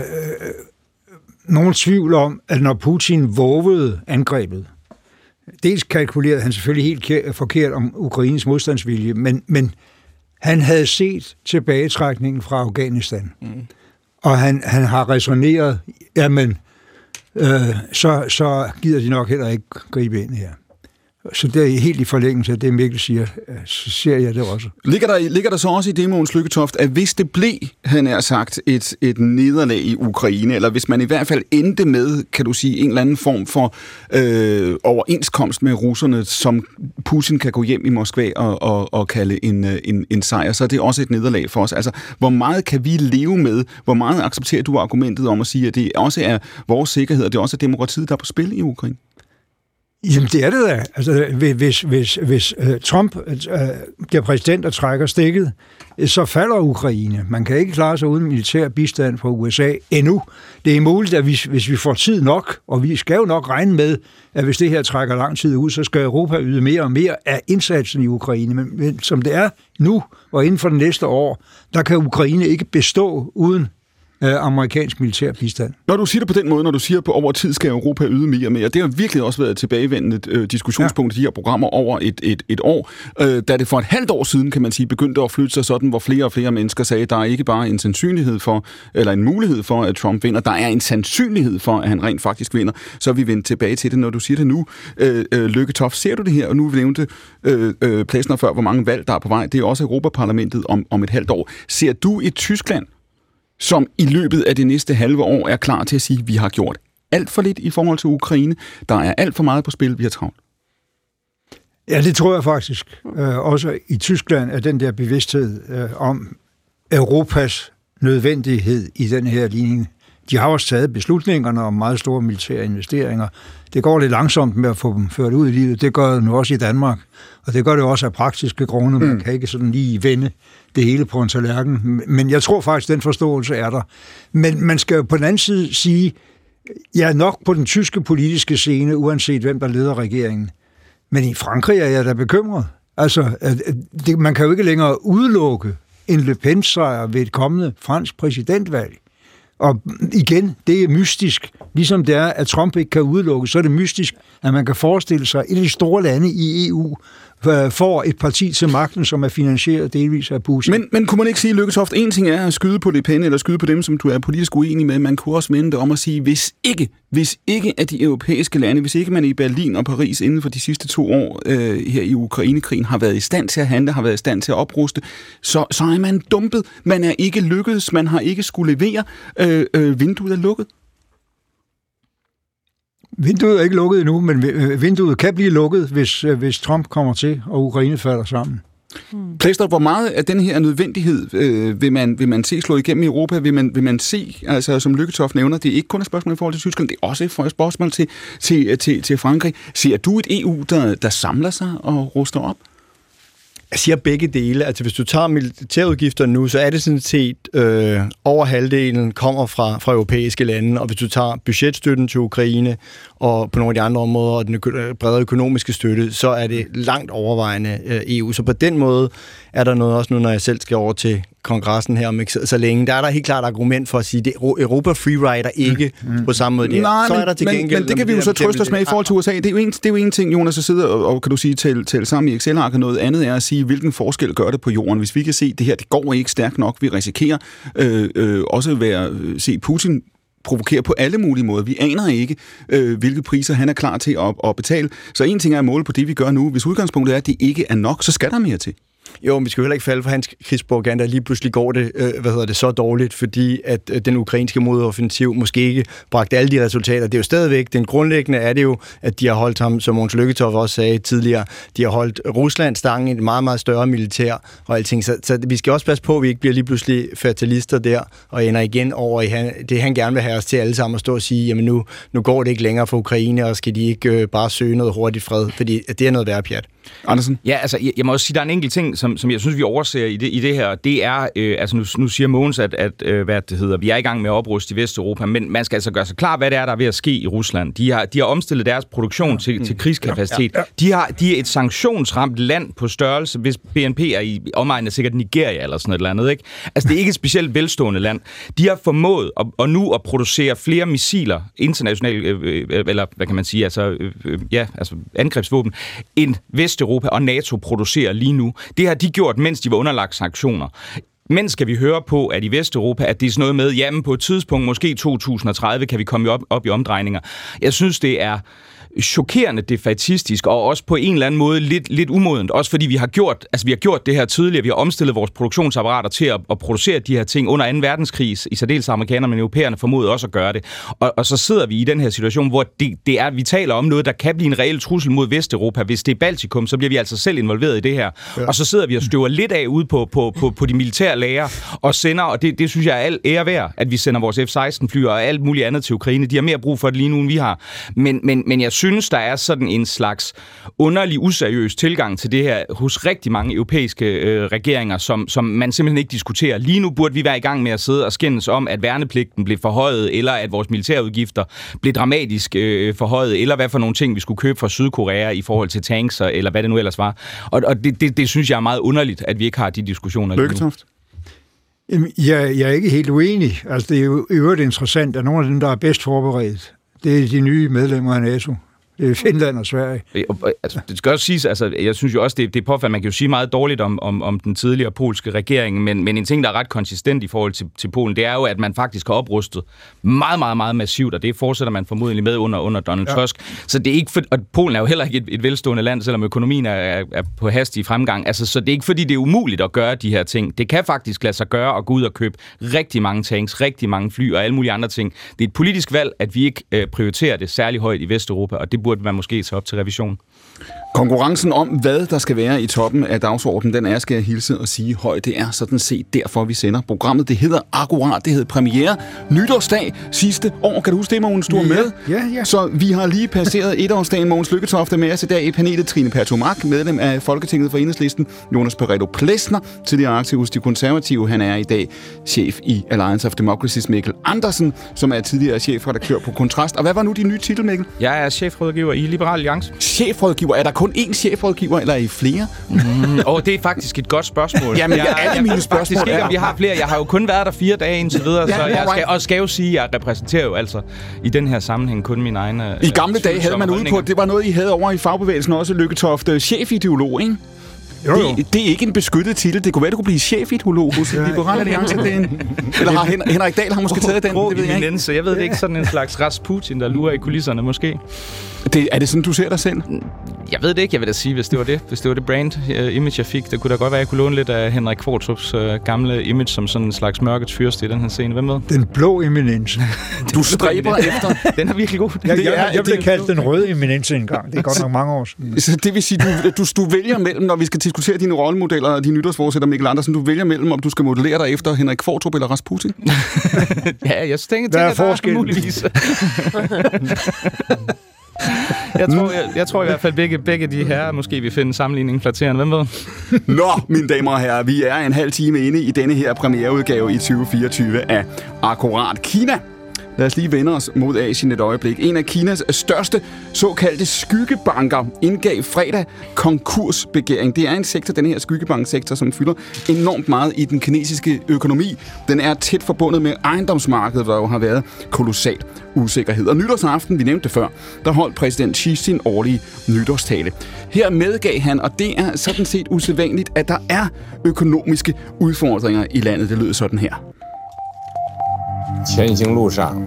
nogen tvivl om, at når Putin vågede angrebet, dels kalkulerede han selvfølgelig helt forkert om Ukraines modstandsvilje, men, men han havde set tilbagetrækningen fra Afghanistan, mm. og han, han har resoneret, jamen, øh, så, så gider de nok heller ikke gribe ind her. Så det er helt i forlængelse af det, Mikkel siger, øh, så ser jeg det også. Ligger der, ligger der så også i demoens Lykketoft, at hvis det blev, han er sagt, et, et nederlag i Ukraine, eller hvis man i hvert fald endte med, kan du sige, en eller anden form for øh, overenskomst med russerne, som Putin kan gå hjem i Moskva og, og, og kalde en, øh, en, en sejr, så er det også et nederlag for os. Altså, hvor meget kan vi leve med? Hvor meget accepterer du argumentet om at sige, at det også er vores sikkerhed, og det også er demokratiet, der er på spil i Ukraine? Jamen, det er det da. Altså, hvis, hvis, hvis uh, Trump uh, bliver præsident og trækker stikket, øh, så falder Ukraine. Man kan ikke klare sig uden militær bistand fra USA endnu. Det er muligt, at hvis, hvis vi får tid nok, og vi skal jo nok regne med, at hvis det her trækker lang tid ud, så skal Europa yde mere og mere af indsatsen i Ukraine. Men, men som det er nu, og inden for det næste år, der kan Ukraine ikke bestå uden øh, amerikansk militær bistand. Når du siger det på den måde, når du siger, på over tid skal Europa yde mere og mere, det har virkelig også været et tilbagevendende øh, diskussionspunkt ja. i de her programmer over et, et, et år. Øh, da det for et halvt år siden, kan man sige, begyndte at flytte sig sådan, hvor flere og flere mennesker sagde, at der er ikke bare en sandsynlighed for, eller en mulighed for, at Trump vinder, der er en sandsynlighed for, at han rent faktisk vinder. Så vi vendt tilbage til det, når du siger det nu. Øh, øh, Lykke Toft, ser du det her? Og nu vi nævnte øh, øh, pladsen før, hvor mange valg der er på vej. Det er også Europaparlamentet om, om et halvt år. Ser du i Tyskland som i løbet af det næste halve år er klar til at sige, at vi har gjort alt for lidt i forhold til Ukraine. Der er alt for meget på spil, vi har travlt. Ja, det tror jeg faktisk. Øh, også i Tyskland er den der bevidsthed øh, om Europas nødvendighed i den her ligning. De har også taget beslutningerne om meget store militære investeringer. Det går lidt langsomt med at få dem ført ud i livet. Det gør det nu også i Danmark. Og det gør det også af praktiske grunde. Man mm. kan ikke sådan lige vende det hele på en tallerken. Men jeg tror faktisk, den forståelse er der. Men man skal jo på den anden side sige, Ja, nok på den tyske politiske scene, uanset hvem der leder regeringen. Men i Frankrig er jeg da bekymret. Altså, det, man kan jo ikke længere udelukke en Le Pen-sejr ved et kommende fransk præsidentvalg. Og igen, det er mystisk. Ligesom det er, at Trump ikke kan udelukke, så er det mystisk, at man kan forestille sig, at et af de store lande i EU Øh, får et parti til magten, som er finansieret delvis af Putin. Men, men kunne man ikke sige, Lykketoft, en ting er at skyde på Le Pen, eller skyde på dem, som du er politisk uenig med, man kunne også vende det om at sige, hvis ikke, hvis ikke at de europæiske lande, hvis ikke man i Berlin og Paris inden for de sidste to år øh, her i Ukrainekrigen har været i stand til at handle, har været i stand til at opruste, så, så er man dumpet. Man er ikke lykkedes, man har ikke skulle levere. Øh, øh, vinduet er lukket. Vinduet er ikke lukket endnu, men øh, vinduet kan blive lukket, hvis, øh, hvis Trump kommer til, og Ukraine falder sammen. Hmm. Plæster, hvor meget af den her nødvendighed øh, vil, man, vil man se slå igennem i Europa? Vil man, vil man se, altså som Lykketoff nævner, det er ikke kun et spørgsmål i forhold til Tyskland, det er også et spørgsmål til, til, til, til Frankrig. Ser du et EU, der, der samler sig og ruster op? Jeg siger begge dele. Altså, hvis du tager militærudgifter nu, så er det sådan set øh, over halvdelen kommer fra, fra europæiske lande, og hvis du tager budgetstøtten til Ukraine og på nogle af de andre områder, og den øh, bredere økonomiske støtte, så er det langt overvejende øh, EU. Så på den måde er der noget også nu, når jeg selv skal over til kongressen her om ikke så, så længe, der er der helt klart argument for at sige, at Europa freerider ikke mm, mm. på samme måde. Der. Nej, så er der til men, gengæld, men det kan vi jo så trøste os med i forhold til USA. Det er jo en, det er jo en ting, Jonas, at sidde og, og kan du sige, tale, tale sammen i Excel-ark, og noget andet er at sige, hvilken forskel gør det på jorden. Hvis vi kan se, at det her det går ikke stærkt nok, vi risikerer øh, øh, også at øh, se Putin provokere på alle mulige måder. Vi aner ikke, øh, hvilke priser han er klar til at, at betale. Så en ting er at måle på det, vi gør nu. Hvis udgangspunktet er, at det ikke er nok, så skal der mere til. Jo, men vi skal heller ikke falde for hans krigspropaganda. Lige pludselig går det, øh, hvad hedder det, så dårligt, fordi at øh, den ukrainske modoffensiv måske ikke bragte alle de resultater. Det er jo stadigvæk, den grundlæggende er det jo, at de har holdt ham, som Måns Lykketoff også sagde tidligere, de har holdt Rusland stangen i et meget, meget større militær og alting. Så, så vi skal også passe på, at vi ikke bliver lige pludselig fatalister der og ender igen over i han, det, han gerne vil have os til alle sammen at stå og sige, jamen nu, nu går det ikke længere for Ukraine, og skal de ikke øh, bare søge noget hurtigt fred, fordi det er noget værre pjat. Andersen? Ja, altså, jeg, jeg må også sige, der er en enkelt ting, som, som jeg synes, vi overser i det, i det her. Det er, øh, altså nu, nu siger Mogens, at, at øh, hvad det hedder, vi er i gang med at opruste i Vesteuropa, men man skal altså gøre sig klar, hvad det er, der er ved at ske i Rusland. De har, de har omstillet deres produktion til, til krigskapacitet. Ja, ja, ja. De, har, de er et sanktionsramt land på størrelse, hvis BNP er i omegnen af sikkert Nigeria eller sådan et eller andet. Ikke? Altså, det er ikke et specielt velstående land. De har formået at, at nu at producere flere missiler, internationale, øh, øh, eller hvad kan man sige, altså, øh, øh ja, altså angrebsvåben, end Vest Vesteuropa og NATO producerer lige nu. Det har de gjort, mens de var underlagt sanktioner. Men skal vi høre på, at i Vesteuropa, at det er sådan noget med, jamen på et tidspunkt, måske 2030, kan vi komme op, op i omdrejninger. Jeg synes, det er chokerende defaitistisk, og også på en eller anden måde lidt, lidt umodent. Også fordi vi har gjort, altså vi har gjort det her tidligere, vi har omstillet vores produktionsapparater til at, at producere de her ting under 2. verdenskrig, i særdeleshed amerikanerne, men europæerne formodede også at gøre det. Og, og så sidder vi i den her situation, hvor det, det er, vi taler om noget, der kan blive en reel trussel mod Vesteuropa. Hvis det er Baltikum, så bliver vi altså selv involveret i det her. Ja. Og så sidder vi og støver lidt af ud på, på, på, på de militære lager og sender, og det, det synes jeg er al ære værd, at vi sender vores F-16-fly og alt muligt andet til Ukraine. De har mere brug for det lige nu, end vi har. Men, men, men jeg synes, synes, der er sådan en slags underlig, useriøs tilgang til det her hos rigtig mange europæiske øh, regeringer, som, som man simpelthen ikke diskuterer. Lige nu burde vi være i gang med at sidde og skændes om, at værnepligten blev forhøjet, eller at vores militærudgifter blev dramatisk øh, forhøjet, eller hvad for nogle ting, vi skulle købe fra Sydkorea i forhold til tanks, eller hvad det nu ellers var. Og, og det, det, det synes jeg er meget underligt, at vi ikke har de diskussioner lige nu. Jeg, jeg er ikke helt uenig. Altså, det er jo øvrigt interessant, at nogle af dem, der er bedst forberedt, det er de nye medlemmer af NATO. Det er Finland og Sverige. Altså, det skal også siges, altså, jeg synes jo også, det, det er påfaldende, man kan jo sige meget dårligt om, om, om den tidligere polske regering, men, men en ting, der er ret konsistent i forhold til, til Polen, det er jo, at man faktisk har oprustet meget, meget, meget massivt, og det fortsætter man formodentlig med under, under Donald ja. Tusk. Så det er ikke for, og Polen er jo heller ikke et, et velstående land, selvom økonomien er, er, er på hastig fremgang. Altså, så det er ikke fordi, det er umuligt at gøre de her ting. Det kan faktisk lade sig gøre at gå ud og købe rigtig mange tanks, rigtig mange fly og alle mulige andre ting. Det er et politisk valg, at vi ikke øh, prioriterer det særlig højt i Vesteuropa, og det burde man måske tage op til revision. Konkurrencen om, hvad der skal være i toppen af dagsordenen, den er, skal jeg hilse og sige højt. Det er sådan set derfor, vi sender programmet. Det hedder akkurat, det hedder premiere. Nytårsdag sidste år. Kan du huske det, Mogens? Du Ja, med. ja, ja. Så vi har lige passeret etårsdagen. Mogens Lykketoft er med os i dag i panelet. Trine Pertumak, medlem af Folketinget for Enhedslisten. Jonas Pareto Plesner, tidligere aktiv hos De Konservative. Han er i dag chef i Alliance of Democracies. Mikkel Andersen, som er tidligere chefredaktør på Kontrast. Og hvad var nu din nye titel, Mikkel? Jeg er chefrådgiver i Liberal Alliance. Chefrådgiver. Er der kun én chefrådgiver, eller er I flere? Og det er faktisk et godt spørgsmål. Jamen, alle jeg mine ved spørgsmål faktisk ikke, er- om vi har flere. Jeg har jo kun været der fire dage indtil videre, så jeg skal, og skal jo sige, at jeg repræsenterer jo altså i den her sammenhæng kun mine egne I gamle dage havde man ude på, det var noget, I havde over i fagbevægelsen også, Lykketoft, øh, chefideolog, ikke? Jo, jo. Det, det er ikke en beskyttet titel. Det kunne være, du kunne blive chefideolog hos Liberale Alliance. Det er en... Eller har Hen- Henrik Dahl har måske taget den? Det ved jeg ikke. eminence. Jeg ved det ikke, sådan en slags Rasputin, der lurer i kulisserne måske. Det, er det sådan, du ser dig selv? Jeg ved det ikke, jeg vil da sige, hvis det var det. Hvis det var det brand uh, image, jeg fik, det kunne da godt være, at jeg kunne låne lidt af Henrik Kvartrups uh, gamle image som sådan en slags mørkets fyrste i den her scene. Hvem ved? Den blå eminence. Du stræber efter... Den er virkelig god. Jeg, er- jeg, jeg blev kaldt den røde eminence engang. Det er godt nok mange år siden. Så det vil sige, du, du, du vælger mellem, når vi skal diskutere dine rollemodeller og dine nytårsforsætter, Mikkel Andersen, du vælger mellem, om du skal modellere dig efter Henrik Kvartrup eller Rasputin? Ja, jeg tænker, er tænker, der forskellen? muligvis. jeg, tror, jeg, jeg tror i hvert fald, begge, begge de her måske vi finde sammenligningen flatterende. Hvem ved? Nå, mine damer og herrer, vi er en halv time inde i denne her premiereudgave i 2024 af Akkurat Kina. Lad os lige vende os mod Asien et øjeblik. En af Kinas største såkaldte skyggebanker indgav fredag konkursbegæring. Det er en sektor, den her skyggebanksektor, som fylder enormt meget i den kinesiske økonomi. Den er tæt forbundet med ejendomsmarkedet, hvor jo har været kolossalt usikkerhed. Og nytårsaften, vi nævnte det før, der holdt præsident Xi sin årlige nytårstale. Her medgav han, og det er sådan set usædvanligt, at der er økonomiske udfordringer i landet. Det lød sådan her. 前行路上，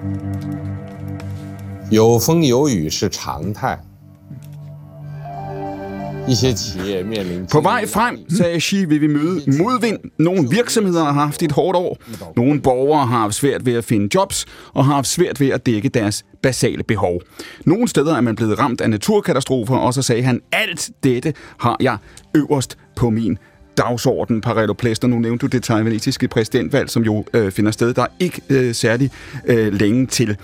有风有雨是常态。一些企业面临 På vej frem, sagde Xi, vil vi møde modvind. Nogle virksomheder har haft et hårdt år. Nogle borgere har haft svært ved at finde jobs og har haft svært ved at dække deres basale behov. Nogle steder er man blevet ramt af naturkatastrofer, og så sagde han, alt dette har jeg øverst på min dagsorden, Pareto Plester. Nu nævnte du det taiwanesiske præsidentvalg, som jo øh, finder sted. Der er ikke øh, særlig øh, længe til.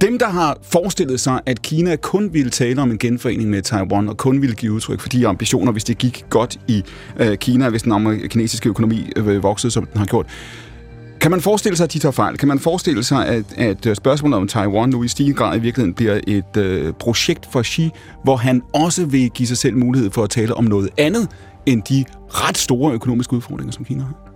Dem, der har forestillet sig, at Kina kun ville tale om en genforening med Taiwan, og kun ville give udtryk for de ambitioner, hvis det gik godt i øh, Kina, hvis den kinesiske økonomi øh, voksede, som den har gjort. Kan man forestille sig, at de tager fejl? Kan man forestille sig, at, at øh, spørgsmålet om Taiwan nu i stigende grad i virkeligheden bliver et øh, projekt for Xi, hvor han også vil give sig selv mulighed for at tale om noget andet end de ret store økonomiske udfordringer, som Kina har?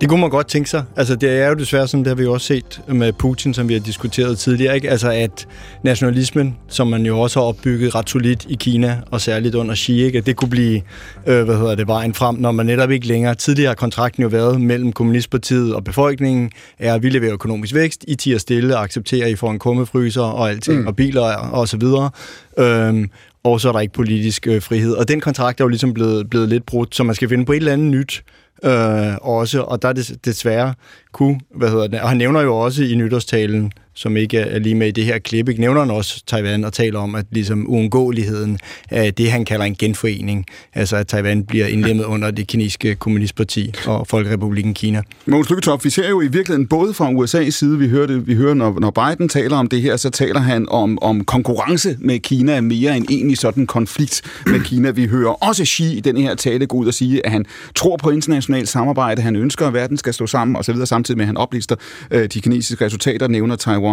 Det kunne man godt tænke sig. Altså, det er jo desværre sådan, det har vi jo også set med Putin, som vi har diskuteret tidligere, ikke? Altså, at nationalismen, som man jo også har opbygget ret solidt i Kina, og særligt under Xi, ikke? At det kunne blive, øh, hvad hedder det, vejen frem, når man netop ikke længere... Tidligere har kontrakten jo været mellem Kommunistpartiet og befolkningen, er at vi leverer økonomisk vækst, I tiger stille og accepterer, at I får en kummefryser og alting, mm. og biler og så videre. Øhm, og så er der ikke politisk øh, frihed. Og den kontrakt er jo ligesom blevet, blevet lidt brudt, så man skal finde på et eller andet nyt, øh, også, og der er det desværre kunne, hvad hedder det, og han nævner jo også i nytårstalen, som ikke er lige med i det her klip, ikke nævner han også Taiwan og taler om, at ligesom uundgåeligheden af det, han kalder en genforening, altså at Taiwan bliver indlemmet under det kinesiske kommunistparti og Folkerepublikken Kina. Mogens Lykketoft, vi ser jo i virkeligheden både fra USA's side, vi hører, det, vi hører når, når Biden taler om det her, så taler han om, om konkurrence med Kina mere end egentlig sådan konflikt med Kina. Vi hører også Xi i den her tale gå ud og sige, at han tror på internationalt samarbejde, han ønsker, at verden skal stå sammen osv., samtidig med, at han oplister øh, de kinesiske resultater, nævner Taiwan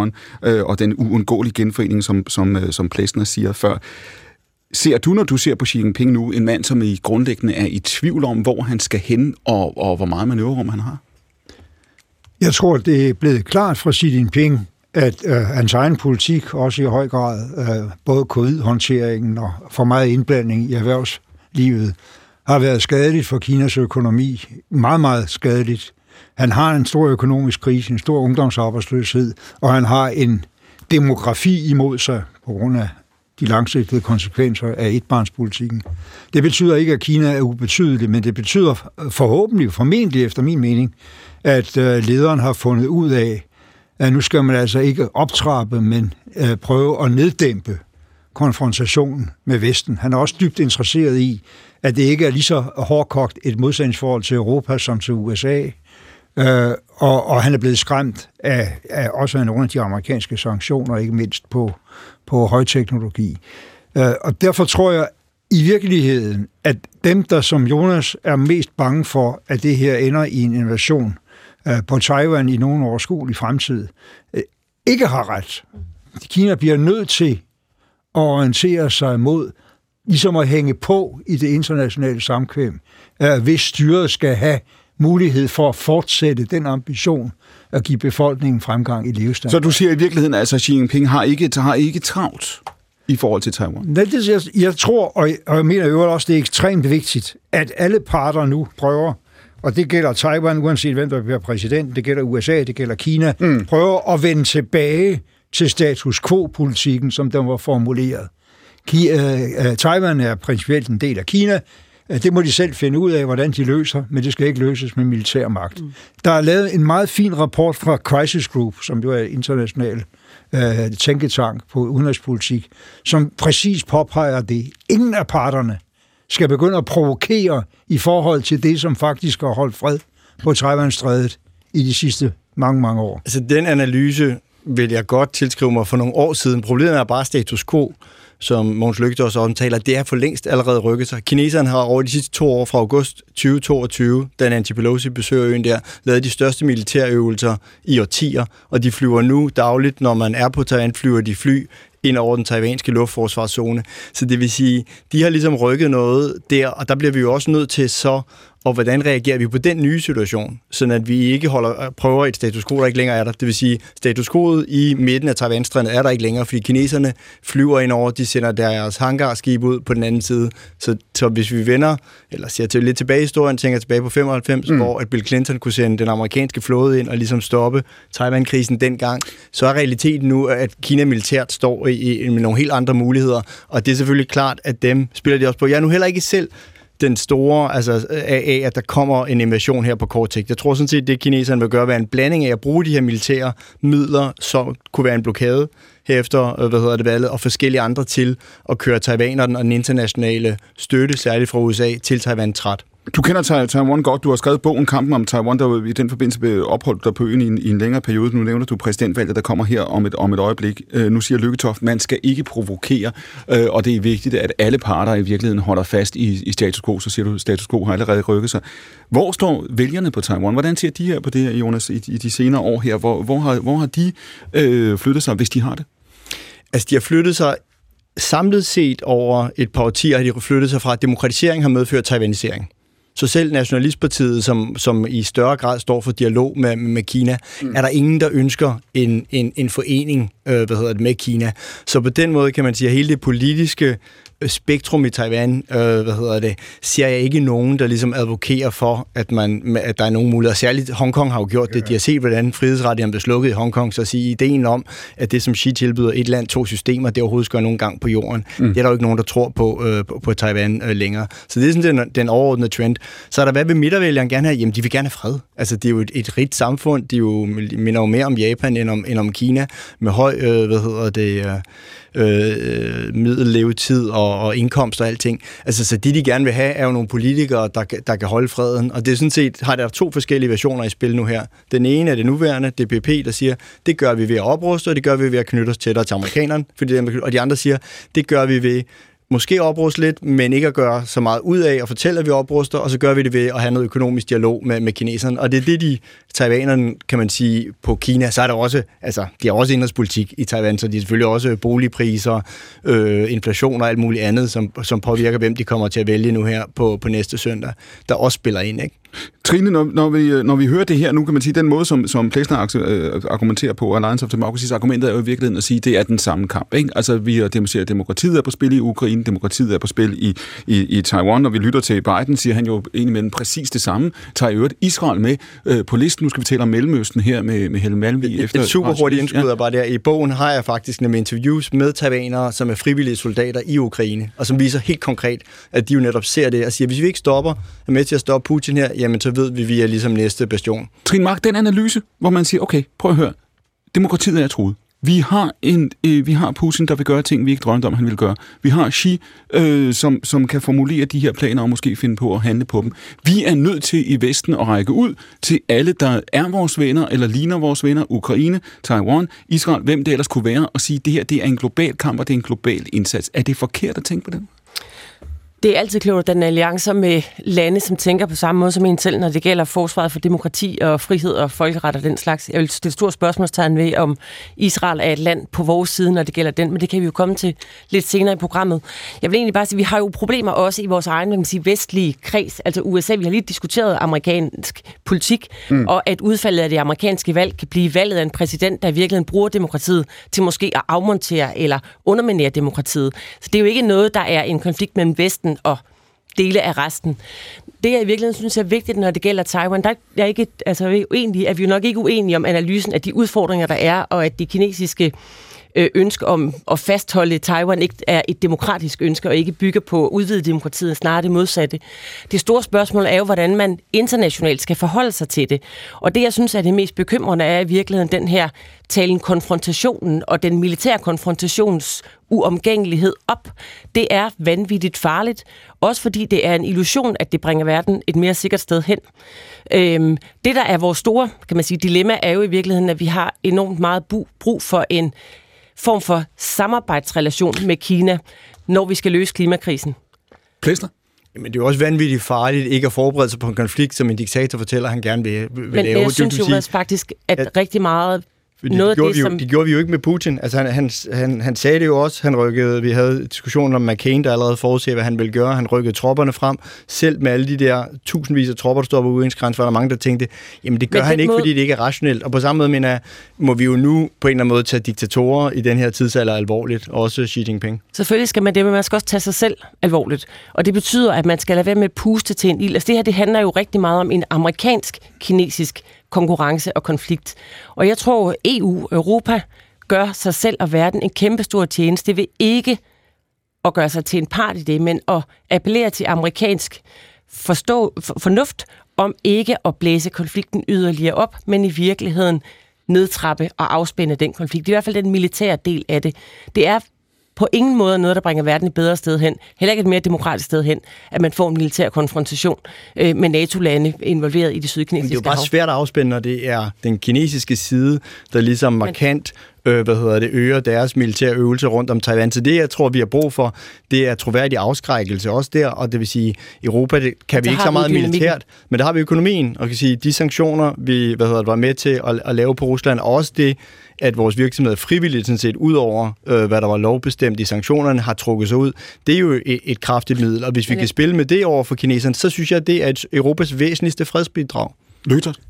øh, og den uundgåelige genforening, som, som, øh, som Plessner siger før. Ser du, når du ser på Xi Jinping nu, en mand, som i grundlæggende er i tvivl om, hvor han skal hen, og, og hvor meget manøvrerum han har? Jeg tror, det er blevet klart fra Xi Jinping, at øh, hans egen politik, også i høj grad, øh, både covid-håndteringen og for meget indblanding i erhvervslivet, har været skadeligt for Kinas økonomi. Meget, meget skadeligt. Han har en stor økonomisk krise, en stor ungdomsarbejdsløshed, og han har en demografi imod sig på grund af de langsigtede konsekvenser af etbarnspolitikken. Det betyder ikke, at Kina er ubetydelig, men det betyder forhåbentlig, formentlig efter min mening, at øh, lederen har fundet ud af, at nu skal man altså ikke optrappe, men øh, prøve at neddæmpe konfrontationen med Vesten. Han er også dybt interesseret i, at det ikke er lige så hårdkogt et modsætningsforhold til Europa som til USA. Øh, og, og han er blevet skræmt af, af også af nogle af de amerikanske sanktioner, ikke mindst på, på højteknologi. Øh, og derfor tror jeg i virkeligheden, at dem, der som Jonas er mest bange for, at det her ender i en invasion øh, på Taiwan i nogen overskuelig fremtid, øh, ikke har ret. Kina bliver nødt til at orientere sig mod, ligesom at hænge på i det internationale samkvem, øh, hvis styret skal have mulighed for at fortsætte den ambition at give befolkningen fremgang i levestand. Så du siger i virkeligheden, altså Xi Jinping har ikke, har ikke travlt i forhold til Taiwan? Nej, det, jeg, jeg tror, og jeg, og jeg mener jo også, det er ekstremt vigtigt, at alle parter nu prøver, og det gælder Taiwan, uanset hvem der bliver præsident, det gælder USA, det gælder Kina, mm. prøver at vende tilbage til status quo-politikken, som den var formuleret. Ki, uh, uh, Taiwan er principielt en del af Kina, det må de selv finde ud af, hvordan de løser, men det skal ikke løses med militær magt. Mm. Der er lavet en meget fin rapport fra Crisis Group, som jo er international øh, tænketank på udenrigspolitik, som præcis påpeger det. Ingen af parterne skal begynde at provokere i forhold til det, som faktisk har holdt fred på Taiwanstrædet i de sidste mange, mange år. Altså den analyse vil jeg godt tilskrive mig for nogle år siden. Problemet er bare status quo som Måns Lygte også omtaler, det er for længst allerede rykket sig. Kineserne har over de sidste to år fra august 2022, da Nancy Pelosi besøger øen der, lavet de største militærøvelser i årtier, og de flyver nu dagligt, når man er på Taiwan, flyver de fly ind over den taiwanske luftforsvarszone. Så det vil sige, de har ligesom rykket noget der, og der bliver vi jo også nødt til så og hvordan reagerer vi på den nye situation, så at vi ikke holder, prøver et status quo, der ikke længere er der. Det vil sige, status quo i midten af taiwan er der ikke længere, fordi kineserne flyver ind over, de sender deres hangarskib ud på den anden side. Så, så hvis vi vender, eller ser til lidt tilbage i historien, tænker tilbage på 95, mm. hvor at Bill Clinton kunne sende den amerikanske flåde ind og ligesom stoppe Taiwan-krisen dengang, så er realiteten nu, at Kina militært står i, i, med nogle helt andre muligheder, og det er selvfølgelig klart, at dem spiller de også på. Jeg er nu heller ikke selv den store, altså af, at der kommer en invasion her på kort sigt. Jeg tror sådan set, det kineserne vil gøre, være en blanding af at bruge de her militære midler, som kunne være en blokade herefter, øh, hvad hedder det, valget, og forskellige andre til at køre taiwanerne og den internationale støtte, særligt fra USA, til Taiwan træt. Du kender Taiwan godt. Du har skrevet bogen Kampen om Taiwan, der i den forbindelse blev opholdt der på øen i en, i en længere periode. Nu nævner du præsidentvalget, der kommer her om et, om et øjeblik. Øh, nu siger Lykketoft, man skal ikke provokere, øh, og det er vigtigt, at alle parter i virkeligheden holder fast i, i status quo. Så siger du, status quo har allerede rykket sig. Hvor står vælgerne på Taiwan? Hvordan ser de her på det her, Jonas, i, i de senere år her? Hvor, hvor, har, hvor har de øh, flyttet sig, hvis de har det? Altså, de har flyttet sig samlet set over et par årtier, har de flyttet sig fra, at demokratisering har medført taiwanisering. Så selv Nationalistpartiet, som, som i større grad står for dialog med, med Kina, mm. er der ingen, der ønsker en, en, en forening øh, hvad hedder det, med Kina. Så på den måde kan man sige, at hele det politiske spektrum i Taiwan, øh, hvad hedder det, ser jeg ikke nogen, der ligesom advokerer for, at, man, at der er nogen muligheder. Særligt Hongkong har jo gjort det. De har set, hvordan frihedsrettigheden blev slukket i Hongkong, så at sige ideen om, at det som Xi tilbyder et land, to systemer, det overhovedet skal nogen gang på jorden. Mm. Det er der jo ikke nogen, der tror på øh, på, på Taiwan øh, længere. Så det er sådan den, den overordnede trend. Så er der, hvad vil midtervælgerne gerne have? Jamen, de vil gerne have fred. Altså, det er jo et, et rigt samfund. De jo, minder jo mere om Japan end om, end om Kina, med høj, øh, hvad hedder det, øh, øh, middellevetid og, og indkomst og alting. Altså, så det, de gerne vil have, er jo nogle politikere, der, der kan holde freden. Og det er sådan set, har der to forskellige versioner i spil nu her. Den ene er det nuværende, DPP, der siger, det gør vi ved at opruste, og det gør vi ved at knytte os tættere til amerikanerne. Fordi, og de andre siger, det gør vi ved måske opruste lidt, men ikke at gøre så meget ud af og fortælle, at vi opruster, og så gør vi det ved at have noget økonomisk dialog med, med kineserne. Og det er det, de taiwanerne, kan man sige, på Kina, så er der også, altså, de har også indrigspolitik i Taiwan, så de er selvfølgelig også boligpriser, øh, inflation og alt muligt andet, som, som påvirker, hvem de kommer til at vælge nu her på, på næste søndag, der også spiller ind, ikke? Trine, når, når, vi, når vi hører det her, nu kan man sige, den måde, som, som Plesner øh, argumenterer på, Alliance of Democracies argumentet er jo i virkeligheden at sige, at det er den samme kamp. Ikke? Altså, vi demonstrerer, demokratiet er på spil i Ukraine, demokratiet er på spil i, i, i Taiwan, når vi lytter til Biden, siger han jo indimellem præcis det samme. Tager i øvrigt Israel med øh, på listen. Nu skal vi tale om Mellemøsten her med, med Helle Malmvig. Et, efter et super hurtigt indskud ja. bare der. I bogen har jeg faktisk nemlig interviews med taiwanere, som er frivillige soldater i Ukraine, og som viser helt konkret, at de jo netop ser det og siger, hvis vi ikke stopper, er med til at stoppe Putin her, jamen så ved vi, at vi er ligesom næste bastion. Trin Mark, den analyse, hvor man siger, okay, prøv at høre, demokratiet er truet. Vi har, en, øh, vi har Putin, der vil gøre ting, vi ikke drømte om, han vil gøre. Vi har Xi, øh, som, som kan formulere de her planer og måske finde på at handle på dem. Vi er nødt til i Vesten at række ud til alle, der er vores venner eller ligner vores venner. Ukraine, Taiwan, Israel, hvem det ellers kunne være, og sige, at det her det er en global kamp, og det er en global indsats. Er det forkert at tænke på den? Det er altid klogt, at den alliancer med lande, som tænker på samme måde som en selv, når det gælder forsvaret for demokrati og frihed og folkeret og den slags. Jeg vil stille stort spørgsmålstegn ved, om Israel er et land på vores side, når det gælder den, men det kan vi jo komme til lidt senere i programmet. Jeg vil egentlig bare sige, at vi har jo problemer også i vores egen man kan sige, vestlige kreds, altså USA. Vi har lige diskuteret amerikansk politik, mm. og at udfaldet af det amerikanske valg kan blive valget af en præsident, der i virkeligheden bruger demokratiet til måske at afmontere eller underminere demokratiet. Så det er jo ikke noget, der er en konflikt mellem Vesten og dele af resten. Det, jeg i virkeligheden synes er vigtigt, når det gælder Taiwan, der er ikke, altså, uenige, er vi jo nok ikke uenige om analysen af de udfordringer, der er, og at de kinesiske øh, Øh, ønske om at fastholde Taiwan ikke er et demokratisk ønske, og ikke bygger på udvidet demokratiet, snarere det modsatte. Det store spørgsmål er jo, hvordan man internationalt skal forholde sig til det. Og det, jeg synes er det mest bekymrende, er i virkeligheden den her talen konfrontationen og den militære konfrontations uomgængelighed op. Det er vanvittigt farligt, også fordi det er en illusion, at det bringer verden et mere sikkert sted hen. Øhm, det, der er vores store kan man sige, dilemma, er jo i virkeligheden, at vi har enormt meget brug for en form for samarbejdsrelation med Kina, når vi skal løse klimakrisen. Plæster? Men det er jo også vanvittigt farligt ikke at forberede sig på en konflikt, som en diktator fortæller, han gerne vil, vil Men lave. jeg synes jo faktisk, at, at rigtig meget fordi Noget det, gjorde det, vi jo, som... det gjorde vi jo ikke med Putin. Altså, han, han, han, han sagde det jo også. Han rykkede, vi havde diskussionen om McCain, der allerede forudser, hvad han ville gøre. Han rykkede tropperne frem. Selv med alle de der tusindvis af tropper, der står på udgangsgrænsen, var der mange, der tænkte, jamen det gør Men han ikke, måde... fordi det ikke er rationelt. Og på samme måde, mener jeg, må vi jo nu på en eller anden måde tage diktatorer i den her tidsalder alvorligt. Også Xi Jinping. Selvfølgelig skal man det, men man skal også tage sig selv alvorligt. Og det betyder, at man skal lade være med at puste til en ild. Altså det her, det handler jo rigtig meget om en amerikansk-kinesisk konkurrence og konflikt. Og jeg tror, EU, Europa, gør sig selv og verden en kæmpe stor tjeneste. Det vil ikke at gøre sig til en part i det, men at appellere til amerikansk forstå, for, fornuft om ikke at blæse konflikten yderligere op, men i virkeligheden nedtrappe og afspænde den konflikt. Det er i hvert fald den militære del af det. Det er på ingen måde noget, der bringer verden et bedre sted hen, heller ikke et mere demokratisk sted hen, at man får en militær konfrontation øh, med NATO-lande involveret i det sydkinesiske Det er jo bare svært at afspænde, når det er den kinesiske side, der ligesom markant øh, hvad hedder det, øger deres militære øvelser rundt om Taiwan. Så det, jeg tror, vi har brug for, det er troværdig afskrækkelse også der, og det vil sige, Europa det kan vi ikke så meget militært, men der har vi økonomien, og kan sige, de sanktioner, vi hvad hedder det, var med til at, at lave på Rusland, og også det, at vores virksomheder frivilligt, sådan set, ud over øh, hvad der var lovbestemt i sanktionerne, har trukket sig ud. Det er jo et, et kraftigt middel, og hvis vi kan spille med det over for kineserne, så synes jeg, det er et Europas væsentligste fredsbidrag. Løters?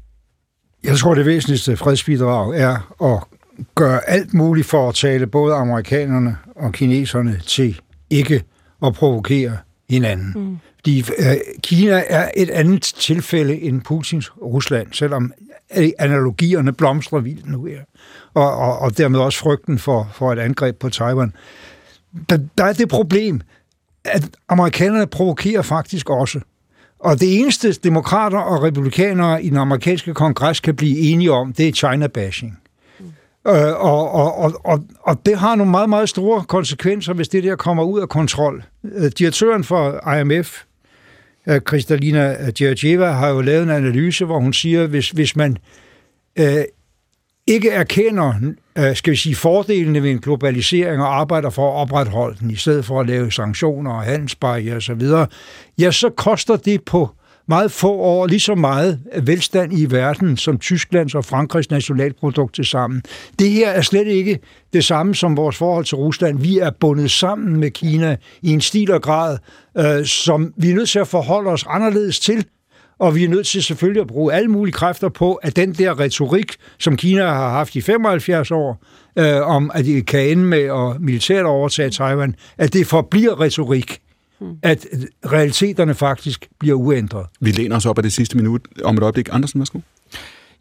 Jeg tror, det væsentligste fredsbidrag er at gøre alt muligt for at tale både amerikanerne og kineserne til ikke at provokere hinanden. Mm. Fordi øh, Kina er et andet tilfælde end Putins Rusland, selvom analogierne blomstrer vildt nu her. Og, og, og dermed også frygten for, for et angreb på Taiwan. Der, der er det problem, at amerikanerne provokerer faktisk også. Og det eneste demokrater og republikanere i den amerikanske kongres kan blive enige om, det er China-bashing. Øh, og, og, og, og, og det har nogle meget, meget store konsekvenser, hvis det der kommer ud af kontrol. Øh, direktøren for IMF, øh, Kristalina Georgieva, har jo lavet en analyse, hvor hun siger, hvis, hvis man øh, ikke erkender, øh, skal vi sige, fordelene ved en globalisering og arbejder for at opretholde den, i stedet for at lave sanktioner og handelsbarriere osv., ja, så koster det på meget få år lige så meget velstand i verden som Tysklands og Frankrigs nationalprodukt til sammen. Det her er slet ikke det samme som vores forhold til Rusland. Vi er bundet sammen med Kina i en stil og grad, øh, som vi er nødt til at forholde os anderledes til. Og vi er nødt til selvfølgelig at bruge alle mulige kræfter på, at den der retorik, som Kina har haft i 75 år, øh, om at de kan ende med at militært overtage Taiwan, at det forbliver retorik Mm. at realiteterne faktisk bliver uændret. Vi læner os op af det sidste minut om et øjeblik. Andersen, værsgo.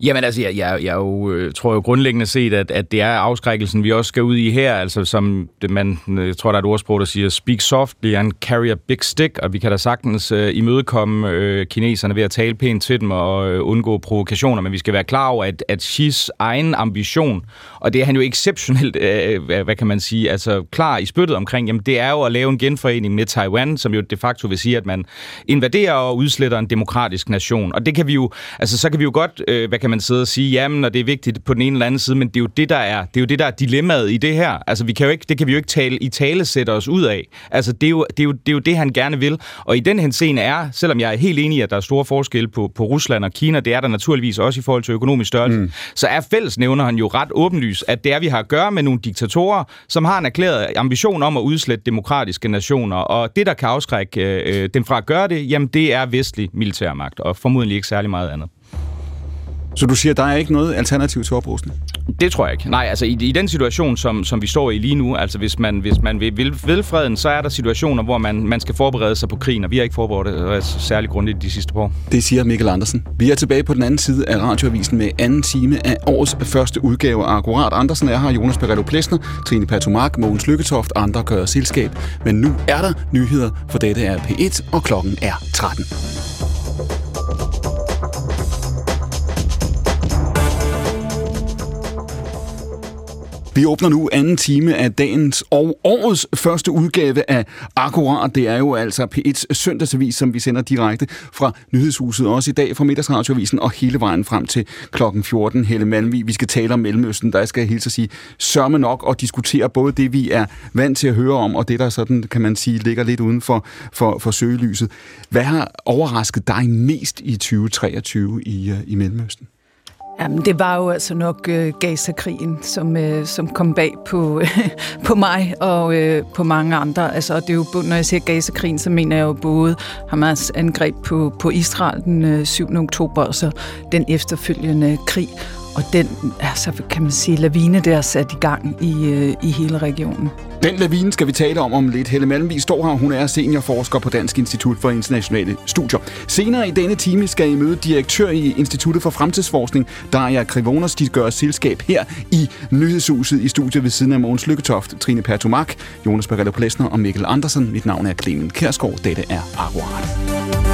Jamen altså, jeg, jeg, jeg jo, øh, tror jo grundlæggende set, at, at det er afskrækkelsen, vi også skal ud i her. Altså som det, man, øh, jeg tror, der er et ordsprog, der siger, speak softly and carry a big stick, og vi kan da sagtens øh, imødekomme øh, kineserne ved at tale pænt til dem og øh, undgå provokationer, men vi skal være klar over, at, at Xis egen ambition, og det er han jo exceptionelt, øh, hvad, hvad kan man sige, altså klar i spyttet omkring, jamen det er jo at lave en genforening med Taiwan, som jo de facto vil sige, at man invaderer og udsletter en demokratisk nation. Og det kan vi jo, altså så kan vi jo godt, øh, hvad kan man sidde og sige, jamen, og det er vigtigt på den ene eller anden side, men det er jo det, der er, det er jo det, der er dilemmaet i det her. Altså, vi kan jo ikke, det kan vi jo ikke tale, i tale sætte os ud af. Altså, det er, jo, det, er jo, det er jo det, han gerne vil. Og i den henseende er, selvom jeg er helt enig i, at der er store forskelle på, på Rusland og Kina, det er der naturligvis også i forhold til økonomisk størrelse, mm. så er fællesnævner han jo ret åbenlys, at det er, vi har at gøre med nogle diktatorer, som har en erklæret ambition om at udslette demokratiske nationer, og det, der kan afskrække øh, dem fra at gøre det, jamen det er vestlig militærmagt, og formodentlig ikke særlig meget andet. Så du siger, der er ikke noget alternativ til oprustning? Det tror jeg ikke. Nej, altså i, i den situation, som, som vi står i lige nu, altså hvis man, hvis man vil, vil, vil freden, så er der situationer, hvor man, man skal forberede sig på krigen, og vi har ikke forberedt det særlig grundigt de sidste par år. Det siger Mikkel Andersen. Vi er tilbage på den anden side af radioavisen med anden time af årets første udgave af Akkurat. Andersen er her, Jonas Perretto Plesner, Trine Patomark, Mogens Lykketoft, andre gør selskab. Men nu er der nyheder, for dette er P1, og klokken er 13. Vi åbner nu anden time af dagens og årets første udgave af Akkurat. Det er jo altså P1's søndagsavis, som vi sender direkte fra Nyhedshuset også i dag fra Middagsradioavisen og hele vejen frem til klokken 14. Helle Malmvi, vi skal tale om Mellemøsten. Der skal jeg hilse at sige sørme nok og diskutere både det, vi er vant til at høre om, og det, der sådan, kan man sige, ligger lidt uden for, for, for søgelyset. Hvad har overrasket dig mest i 2023 i, øh, i Mellemøsten? Jamen, det var jo altså nok øh, Gaza-krigen, som, øh, som kom bag på, øh, på mig og øh, på mange andre. Altså, det er jo, når jeg siger Gaza-krigen, så mener jeg jo både Hamas angreb på, på Israel den øh, 7. oktober, og så den efterfølgende krig. Og den, altså, kan man sige, lavine, der er sat i gang i, øh, i hele regionen. Den lavine skal vi tale om om lidt. Helle Malmvig står her. Hun er seniorforsker på Dansk Institut for Internationale Studier. Senere i denne time skal I møde direktør i Instituttet for Fremtidsforskning, Daria Krivonos. De gør selskab her i Nyhedshuset i studiet ved siden af Mogens Lykketoft, Trine Pertumak, Jonas Barretto Plesner og Mikkel Andersen. Mit navn er Clemen Kærsgaard. Dette er Akkurat.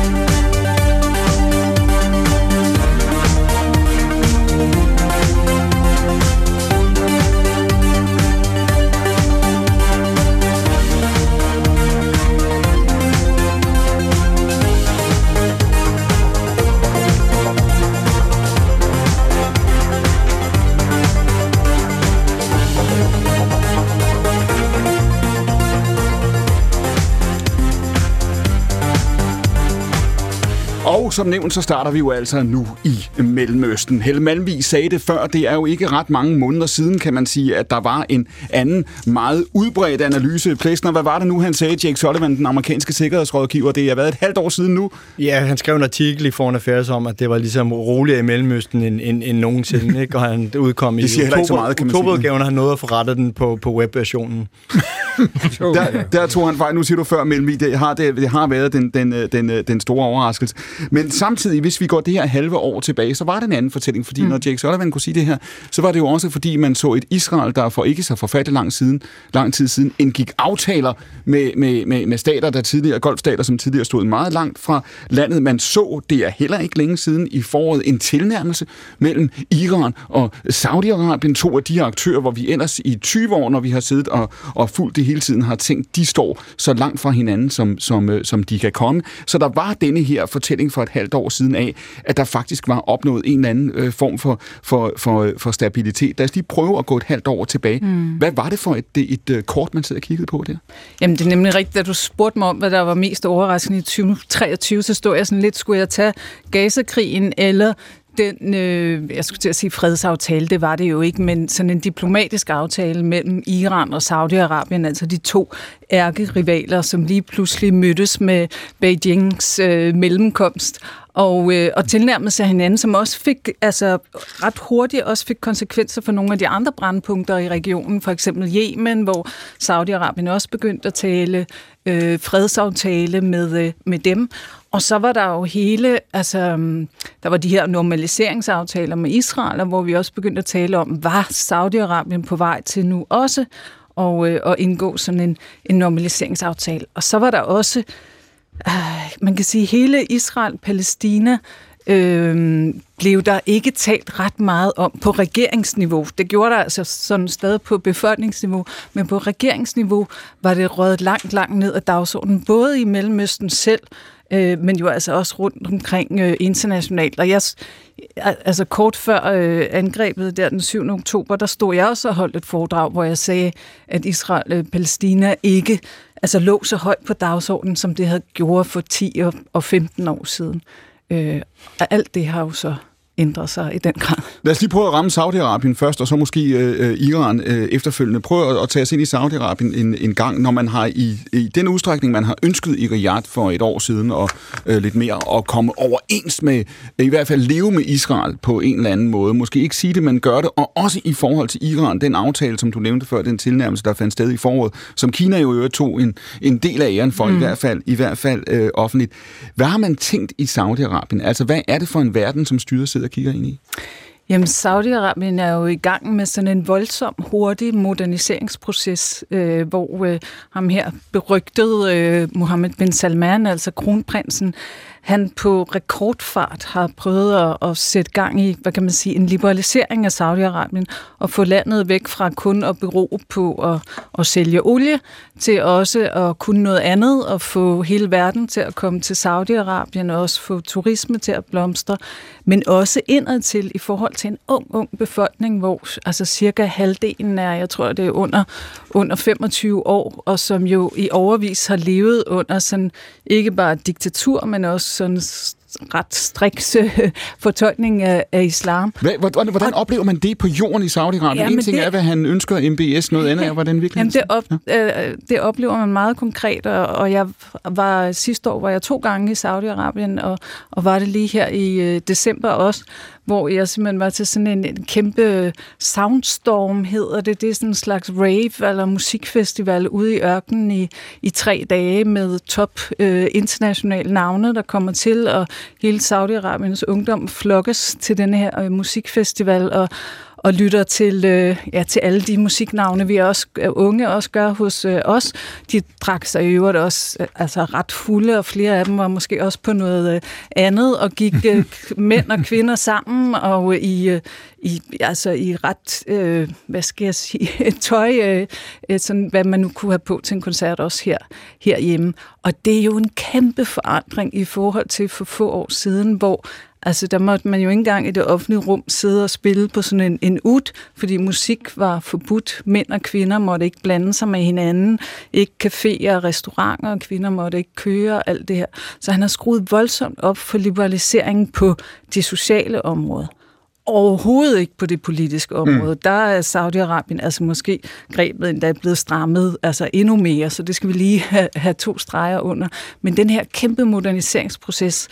Som nævnt, så starter vi jo altså nu i Mellemøsten. Helle Malmvig sagde det før, det er jo ikke ret mange måneder siden, kan man sige, at der var en anden meget udbredt analyse. Plæsner, hvad var det nu, han sagde, Jake Sullivan, den amerikanske sikkerhedsrådgiver? Det har været et halvt år siden nu. Ja, han skrev en artikel i Foreign Affairs om, at det var ligesom roligere i Mellemøsten end, end, end nogensinde, ikke? og han udkom det siger i oktober, ikke så meget, kan man sige. og han nåede at forrette den på, på webversionen. der, der tog han fejl. Nu siger du før, Mellemvig, det har, det, det har været den, den, den, den store overraskelse. Men samtidig, hvis vi går det her halve år tilbage, så var det en anden fortælling, fordi mm. når Jake Sullivan kunne sige det her, så var det jo også, fordi man så et Israel, der for ikke så forfattet lang, siden, lang tid siden indgik aftaler med, med, med, med stater, der tidligere, golfstater, som tidligere stod meget langt fra landet. Man så, det er heller ikke længe siden i foråret, en tilnærmelse mellem Iran og Saudi-Arabien, to af de aktører, hvor vi ellers i 20 år, når vi har siddet og, og fulgt det hele tiden, har tænkt, de står så langt fra hinanden, som, som, som de kan komme. Så der var denne her fortælling for et halvt år siden af, at der faktisk var opnået en eller anden øh, form for, for, for, for stabilitet. Lad os lige prøve at gå et halvt år tilbage. Mm. Hvad var det for et, et, et øh, kort, man sidder og kiggede på der? Jamen, det er nemlig rigtigt, da du spurgte mig om, hvad der var mest overraskende i 2023, så stod jeg sådan lidt, skulle jeg tage Gaza-krigen eller den, øh, jeg skulle til at sige fredsaftale, det var det jo ikke, men sådan en diplomatisk aftale mellem Iran og Saudi-Arabien, altså de to ærkerivaler, som lige pludselig mødtes med Beijings øh, mellemkomst og, øh, og tilnærmede sig hinanden, som også fik, altså ret hurtigt også fik konsekvenser for nogle af de andre brandpunkter i regionen, for eksempel Yemen, hvor Saudi-Arabien også begyndte at tale øh, fredsaftale med, øh, med dem. Og så var der jo hele, altså, øhm, der var de her normaliseringsaftaler med Israel, hvor vi også begyndte at tale om, var Saudi-Arabien på vej til nu også og, øh, og indgå sådan en, en normaliseringsaftale. Og så var der også, øh, man kan sige, hele Israel-Palæstina øh, blev der ikke talt ret meget om på regeringsniveau. Det gjorde der altså sådan stadig på befolkningsniveau, men på regeringsniveau var det røget langt, langt ned af dagsordenen, både i Mellemøsten selv, øh, men jo altså også rundt omkring øh, internationalt. Og jeg, altså kort før øh, angrebet der den 7. oktober, der stod jeg også og holdt et foredrag, hvor jeg sagde, at Israel-Palæstina øh, ikke altså lå så højt på dagsordenen, som det havde gjort for 10 og 15 år siden. Øh, og alt det har jo så ændret sig i den grad. Lad os lige prøve at ramme Saudi-Arabien først, og så måske øh, Iran øh, efterfølgende. Prøv at, at tage os ind i Saudi-Arabien en, en gang, når man har i, i den udstrækning, man har ønsket i Riyadh for et år siden, og øh, lidt mere, at komme overens med, i hvert fald leve med Israel på en eller anden måde. Måske ikke sige det, men gøre det, og også i forhold til Iran, den aftale, som du nævnte før, den tilnærmelse, der fandt sted i foråret, som Kina jo tog en, en del af æren for, mm. i hvert fald, i hvert fald øh, offentligt. Hvad har man tænkt i Saudi-Arabien? Altså, hvad er det for en verden, som styret sidder og kigger ind i? Jamen, Saudi-Arabien er jo i gang med sådan en voldsom, hurtig moderniseringsproces, øh, hvor øh, ham her berygtede øh, Mohammed bin Salman, altså kronprinsen, han på rekordfart har prøvet at, at sætte gang i, hvad kan man sige, en liberalisering af Saudi-Arabien og få landet væk fra kun at bero på at, at sælge olie, til også at kunne noget andet og få hele verden til at komme til Saudi-Arabien og også få turisme til at blomstre, men også indad til i forhold til en ung, ung befolkning, hvor altså cirka halvdelen er, jeg tror det er under, under 25 år, og som jo i overvis har levet under sådan ikke bare diktatur, men også sådan ret striks fortolkning af, af islam. Hvordan, hvordan oplever man det på jorden i Saudi-Arabien? Ja, en ting det, er, hvad han ønsker MBS, noget andet er, hvordan virkelig jamen det, op, ja. øh, det oplever man meget konkret, og, og jeg var sidste år var jeg to gange i Saudi-Arabien, og, og var det lige her i øh, december også, hvor jeg simpelthen var til sådan en, en kæmpe soundstorm, hedder det. Det er sådan en slags rave eller musikfestival ude i ørkenen i, i tre dage med top øh, internationale navne, der kommer til, og hele Saudi-Arabiens ungdom flokkes til den her øh, musikfestival, og, og lytter til, øh, ja, til alle de musiknavne, vi også øh, unge også gør hos øh, os. De drak sig i øvrigt også øh, altså ret fulde, og flere af dem var måske også på noget øh, andet, og gik øh, mænd og kvinder sammen, og øh, i, øh, i, altså i ret, øh, hvad skal jeg sige, tøj, øh, øh, sådan, hvad man nu kunne have på til en koncert også her, herhjemme. Og det er jo en kæmpe forandring i forhold til for få år siden, hvor Altså, der måtte man jo ikke engang i det offentlige rum sidde og spille på sådan en, en ud, fordi musik var forbudt. Mænd og kvinder måtte ikke blande sig med hinanden. Ikke caféer og restauranter, og kvinder måtte ikke køre og alt det her. Så han har skruet voldsomt op for liberaliseringen på de sociale områder overhovedet ikke på det politiske område. Mm. Der er Saudi-Arabien altså måske grebet endda blevet strammet altså endnu mere, så det skal vi lige have, have to streger under. Men den her kæmpe moderniseringsproces,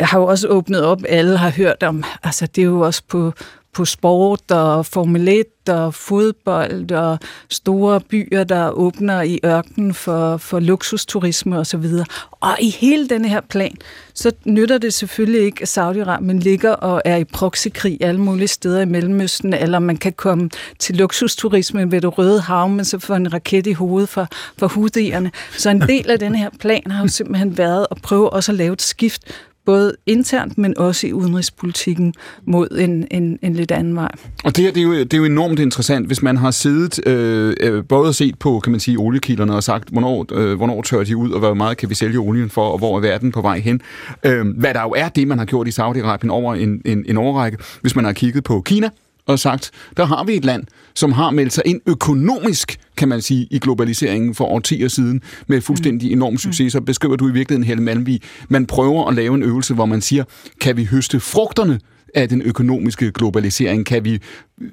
har jo også åbnet op, alle har hørt om, altså det er jo også på, på sport og Formel 1 og fodbold og store byer, der åbner i ørkenen for, for luksusturisme osv. Og, og i hele denne her plan, så nytter det selvfølgelig ikke, at Saudi-Arabien ligger og er i proxykrig alle mulige steder i Mellemøsten, eller man kan komme til luksusturisme ved det røde hav, men så får en raket i hovedet for, for hudierne. Så en del af den her plan har jo simpelthen været at prøve også at lave et skift både internt, men også i udenrigspolitikken mod en, en, en lidt anden vej. Og det, her, det, er jo, det er jo enormt interessant, hvis man har siddet øh, øh, både set på, kan man sige, oliekilderne og sagt, hvornår, øh, hvornår tør de ud, og hvor meget kan vi sælge olien for, og hvor er verden på vej hen. Øh, hvad der jo er det, man har gjort i Saudi-Arabien over en, en, en årrække. hvis man har kigget på Kina, og sagt, der har vi et land, som har meldt sig ind økonomisk, kan man sige, i globaliseringen for årtier siden, med fuldstændig mm. enorm succes. Så beskriver du i virkeligheden, Helle Malmvig, man prøver at lave en øvelse, hvor man siger, kan vi høste frugterne af den økonomiske globalisering? Kan vi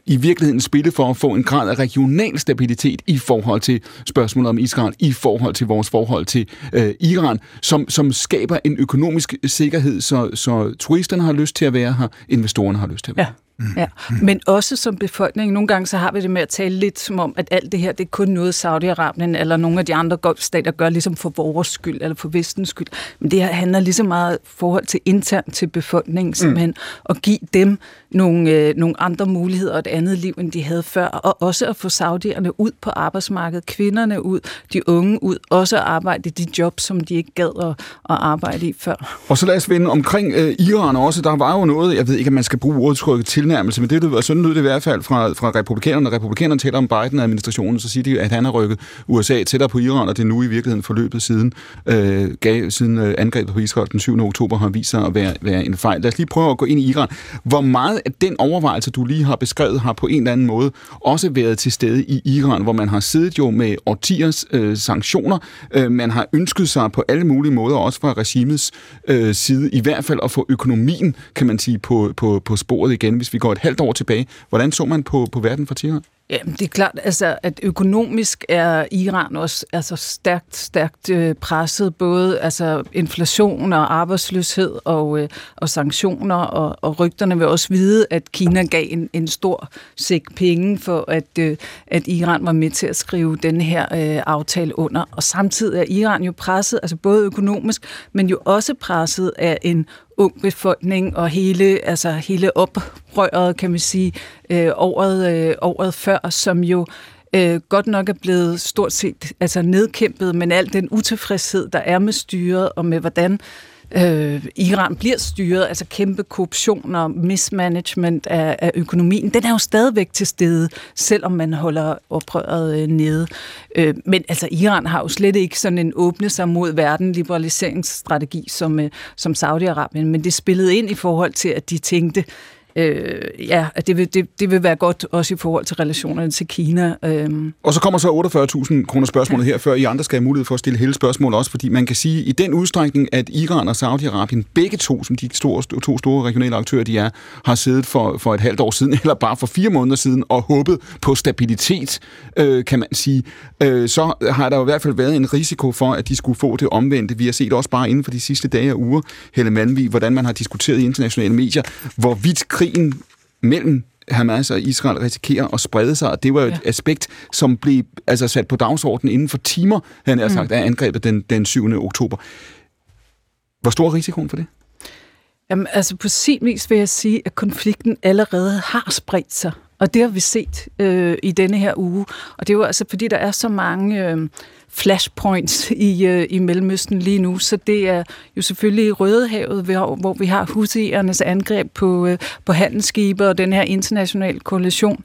i virkeligheden spille for at få en grad af regional stabilitet i forhold til spørgsmålet om Israel, i forhold til vores forhold til øh, Iran, som, som skaber en økonomisk sikkerhed, så, så turisterne har lyst til at være her, investorerne har lyst til at være Ja. Ja, men også som befolkning. Nogle gange så har vi det med at tale lidt som om, at alt det her, det er kun noget Saudi-Arabien eller nogle af de andre golfstater gør ligesom for vores skyld eller for vestens skyld. Men det her handler lige så meget forhold til internt til befolkningen, simpelthen mm. at give dem nogle, øh, nogle andre muligheder og et andet liv, end de havde før, og også at få saudierne ud på arbejdsmarkedet, kvinderne ud, de unge ud, også at arbejde i de jobs, som de ikke gad at, at arbejde i før. Og så lad os vende omkring øh, Iran også. Der var jo noget, jeg ved ikke, om man skal bruge udtrykket tilnærmelse, men det lyder, sådan lyder det i hvert fald fra, fra republikanerne. Når republikanerne taler om Biden-administrationen, så siger de, at han har rykket USA tættere på Iran, og det er nu i virkeligheden forløbet siden, øh, gav, siden øh, angrebet på Israel den 7. oktober har vist sig at være, være en fejl. Lad os lige prøve at gå ind i Iran. Hvor meget af den overvejelse, du lige har beskrevet, har på en eller anden måde også været til stede i Iran, hvor man har siddet jo med årtiers øh, sanktioner. Øh, man har ønsket sig på alle mulige måder, også fra regimets øh, side, i hvert fald at få økonomien, kan man sige, på, på, på sporet igen, hvis vi går et halvt år tilbage. Hvordan så man på, på verden for Iran? Jamen, det er klart, altså, at økonomisk er Iran også altså, stærkt, stærkt øh, presset, både altså, inflation og arbejdsløshed og, øh, og sanktioner, og, og rygterne vil også vide, at Kina gav en, en stor sæk penge for, at, øh, at Iran var med til at skrive den her øh, aftale under. Og samtidig er Iran jo presset, altså både økonomisk, men jo også presset af en ung befolkning og hele, altså hele oprøret, kan man sige, øh, året, øh, året før, som jo øh, godt nok er blevet stort set altså nedkæmpet, men al den utilfredshed, der er med styret og med hvordan øh, Iran bliver styret, altså kæmpe korruption og mismanagement af, af økonomien, den er jo stadigvæk til stede, selvom man holder oprøret øh, nede. Øh, men altså Iran har jo slet ikke sådan en åbne sig mod verden liberaliseringsstrategi som, øh, som Saudi-Arabien, men det spillede ind i forhold til, at de tænkte, øh, ja, det vil, det, det vil være godt også i forhold til relationerne til Kina. Øh. Og så kommer så 48.000 kroner spørgsmålet her, før I andre skal have mulighed for at stille hele spørgsmål også, fordi man kan sige, i den udstrækning, at Iran og Saudi-Arabien, begge to, som de store, to store regionale aktører, de er, har siddet for, for et halvt år siden, eller bare for fire måneder siden, og håbet på stabilitet, øh, kan man sige, øh, så har der jo i hvert fald været en risiko for, at de skulle få det omvendte. Vi har set også bare inden for de sidste dage og uger, Helle Malmvig, hvordan man har diskuteret i internationale medier, hvorvidt krigen mellem Hamas og Israel risikerer at sprede sig, og det var jo et ja. aspekt, som blev altså, sat på dagsordenen inden for timer, han har sagt, mm. af angrebet den, den 7. oktober. Hvor stor er risikoen for det? Jamen, altså på sin vis vil jeg sige, at konflikten allerede har spredt sig. Og det har vi set øh, i denne her uge. Og det er jo altså, fordi der er så mange øh, flashpoints i, øh, i Mellemøsten lige nu. Så det er jo selvfølgelig i Rødehavet, hvor, hvor vi har husiernes angreb på, øh, på handelsskibe og den her internationale koalition.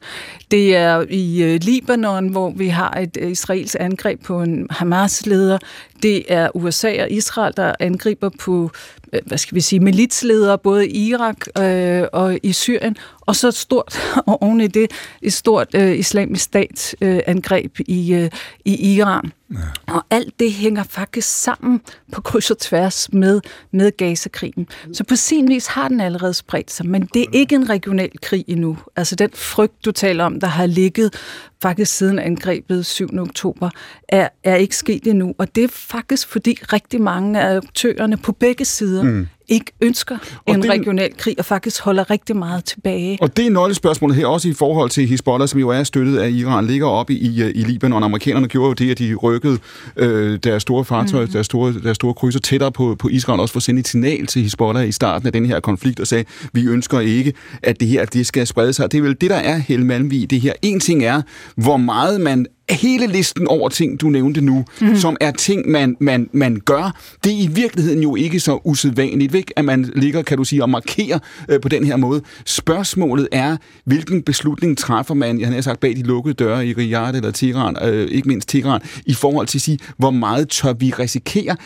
Det er i øh, Libanon, hvor vi har et øh, israels angreb på en Hamas-leder. Det er USA og Israel, der angriber på øh, hvad skal vi sige, militsledere, både i Irak øh, og i Syrien, og så et stort, og oven i det, et stort øh, islamisk statsangreb øh, i, øh, i Iran. Ja. Og alt det hænger faktisk sammen på kryds og tværs med, med Gaza-krigen. Så på sin vis har den allerede spredt sig, men det er ikke en regional krig endnu. Altså den frygt, du taler om, der har ligget faktisk siden angrebet 7. oktober, er, er ikke sket endnu. Og det er faktisk, fordi rigtig mange af aktørerne på begge sider mm ikke ønsker og en det, regional krig, og faktisk holder rigtig meget tilbage. Og det er nøglespørgsmålet her, også i forhold til Hezbollah, som jo er støttet af Iran, ligger oppe i, i Libanon. Amerikanerne gjorde jo det, at de rykkede øh, deres store fartøjer, mm. deres, store, deres store krydser tættere på, på Israel, også for at sende et signal til Hezbollah i starten af den her konflikt, og sagde, vi ønsker ikke, at det her det skal sprede sig. Det er vel det, der er, Helle Malmvig, det her. En ting er, hvor meget man hele listen over ting, du nævnte nu, mm. som er ting, man, man, man gør, det er i virkeligheden jo ikke så usædvanligt, ikke? at man ligger, kan du sige, og markerer øh, på den her måde. Spørgsmålet er, hvilken beslutning træffer man, jeg har sagt, bag de lukkede døre i Riyadh eller Tehran, øh, ikke mindst Tehran, i forhold til at sige, hvor meget tør vi risikere?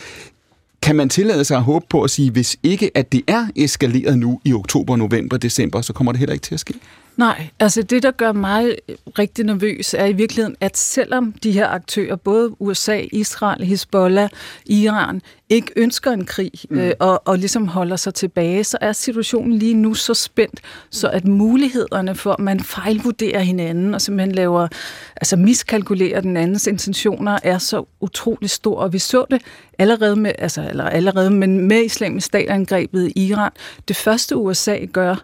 Kan man tillade sig at håbe på at sige, hvis ikke at det er eskaleret nu i oktober, november, december, så kommer det heller ikke til at ske? Nej, altså det, der gør mig rigtig nervøs, er i virkeligheden, at selvom de her aktører, både USA, Israel, Hezbollah, Iran, ikke ønsker en krig mm. øh, og, og ligesom holder sig tilbage, så er situationen lige nu så spændt, så at mulighederne for, at man fejlvurderer hinanden og simpelthen laver, altså miskalkulerer den andens intentioner, er så utrolig stor. Og vi så det allerede med, altså, eller allerede, men med islamisk statangrebet i Iran. Det første USA gør,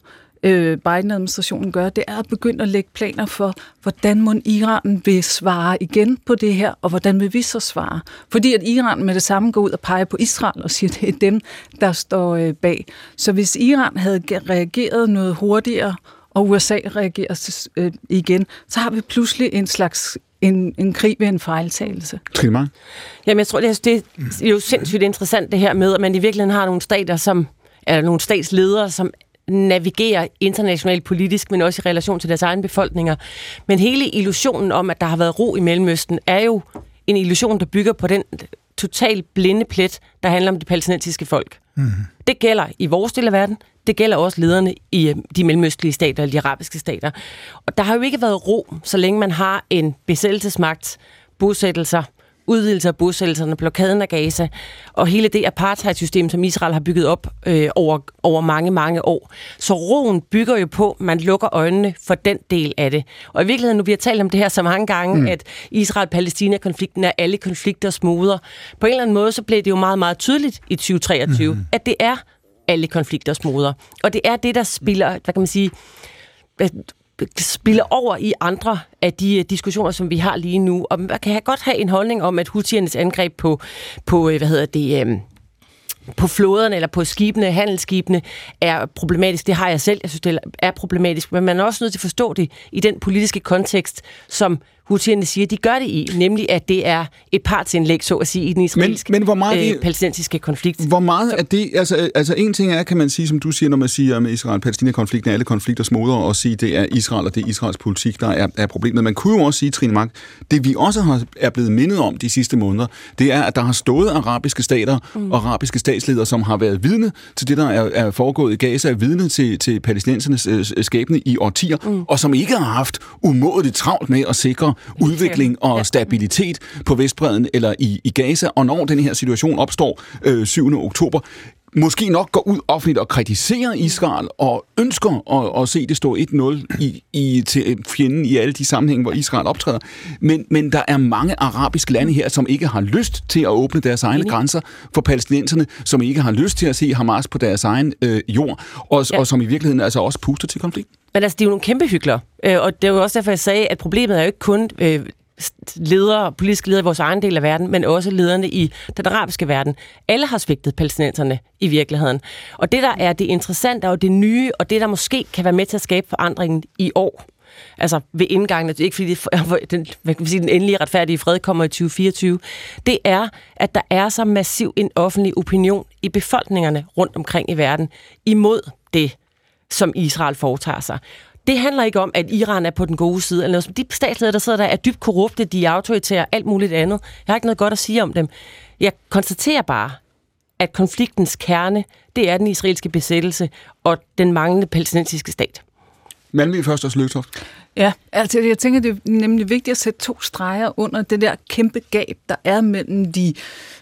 øh, Biden-administrationen gør, det er at begynde at lægge planer for, hvordan må Iran vil svare igen på det her, og hvordan vil vi så svare? Fordi at Iran med det samme går ud og peger på Israel og siger, at det er dem, der står øh, bag. Så hvis Iran havde reageret noget hurtigere, og USA reagerer øh, igen, så har vi pludselig en slags en, en krig ved en fejltagelse. Trine Jamen, jeg tror, det er, det er jo sindssygt interessant det her med, at man i virkeligheden har nogle stater, som eller nogle statsledere, som navigere internationalt politisk, men også i relation til deres egne befolkninger. Men hele illusionen om, at der har været ro i Mellemøsten, er jo en illusion, der bygger på den totalt blinde plet, der handler om det palæstinensiske folk. Mm. Det gælder i vores del af verden, det gælder også lederne i øh, de mellemøstlige stater, eller de arabiske stater. Og der har jo ikke været ro, så længe man har en besættelsesmagt, bosættelser, udvidelse af bosættelserne, blokaden af Gaza, og hele det apartheid-system, som Israel har bygget op øh, over, over mange, mange år. Så roen bygger jo på, at man lukker øjnene for den del af det. Og i virkeligheden, nu vi har talt om det her så mange gange, mm. at Israel-Palæstina-konflikten er alle konflikter moder. På en eller anden måde, så blev det jo meget, meget tydeligt i 2023, mm. at det er alle konflikters moder. Og det er det, der spiller, hvad kan man sige, spiller over i andre af de øh, diskussioner, som vi har lige nu. Og man kan godt have en holdning om, at Houthiernes angreb på, på øh, hvad hedder det, øhm, på flåderne eller på skibene, handelsskibene, er problematisk. Det har jeg selv. Jeg synes, det er problematisk. Men man er også nødt til at forstå det i den politiske kontekst, som Houthierne siger, de gør det i, nemlig at det er et partsindlæg, så at sige, i den israelske men, men hvor meget øh, palæstinensiske konflikt. Hvor meget er det, altså, altså en ting er, kan man sige, som du siger, når man siger med Israel-Palæstina-konflikten, alle konflikter smoder, og sige, det er Israel og det er Israels politik, der er, er problemet. Man kunne jo også sige, Trine Mark, det vi også har, er blevet mindet om de sidste måneder, det er, at der har stået arabiske stater mm. og arabiske statsledere, som har været vidne til det, der er, er foregået i Gaza, er vidne til, til palæstinensernes øh, skæbne i årtier, mm. og som ikke har haft umådeligt travlt med at sikre udvikling og stabilitet på Vestbreden eller i, i Gaza. Og når den her situation opstår øh, 7. oktober, måske nok går ud offentligt og kritiserer Israel og ønsker at, at se det stå 1-0 i, i, til fjenden i alle de sammenhænge, hvor Israel optræder. Men, men der er mange arabiske lande her, som ikke har lyst til at åbne deres egne mm. grænser for palæstinenserne, som ikke har lyst til at se Hamas på deres egen øh, jord, og, ja. og som i virkeligheden altså også puster til konflikt. Men altså, det er jo nogle kæmpe hyggeler. Øh, og det er jo også derfor, jeg sagde, at problemet er jo ikke kun øh, ledere, politiske ledere i vores egen del af verden, men også lederne i den arabiske verden. Alle har svigtet palæstinenserne i virkeligheden. Og det, der er det interessante og det nye, og det, der måske kan være med til at skabe forandringen i år, altså ved indgangen, ikke fordi det, den, hvad kan man sige, den endelige retfærdige fred kommer i 2024, det er, at der er så massiv en offentlig opinion i befolkningerne rundt omkring i verden imod det, som Israel foretager sig. Det handler ikke om, at Iran er på den gode side. Eller noget. De statsledere, der sidder der, er dybt korrupte, de er autoritære, alt muligt andet. Jeg har ikke noget godt at sige om dem. Jeg konstaterer bare, at konfliktens kerne, det er den israelske besættelse og den manglende palæstinensiske stat. Malmø først og Løgtoft. Ja, altså jeg tænker, det er nemlig vigtigt at sætte to streger under det der kæmpe gab, der er mellem de,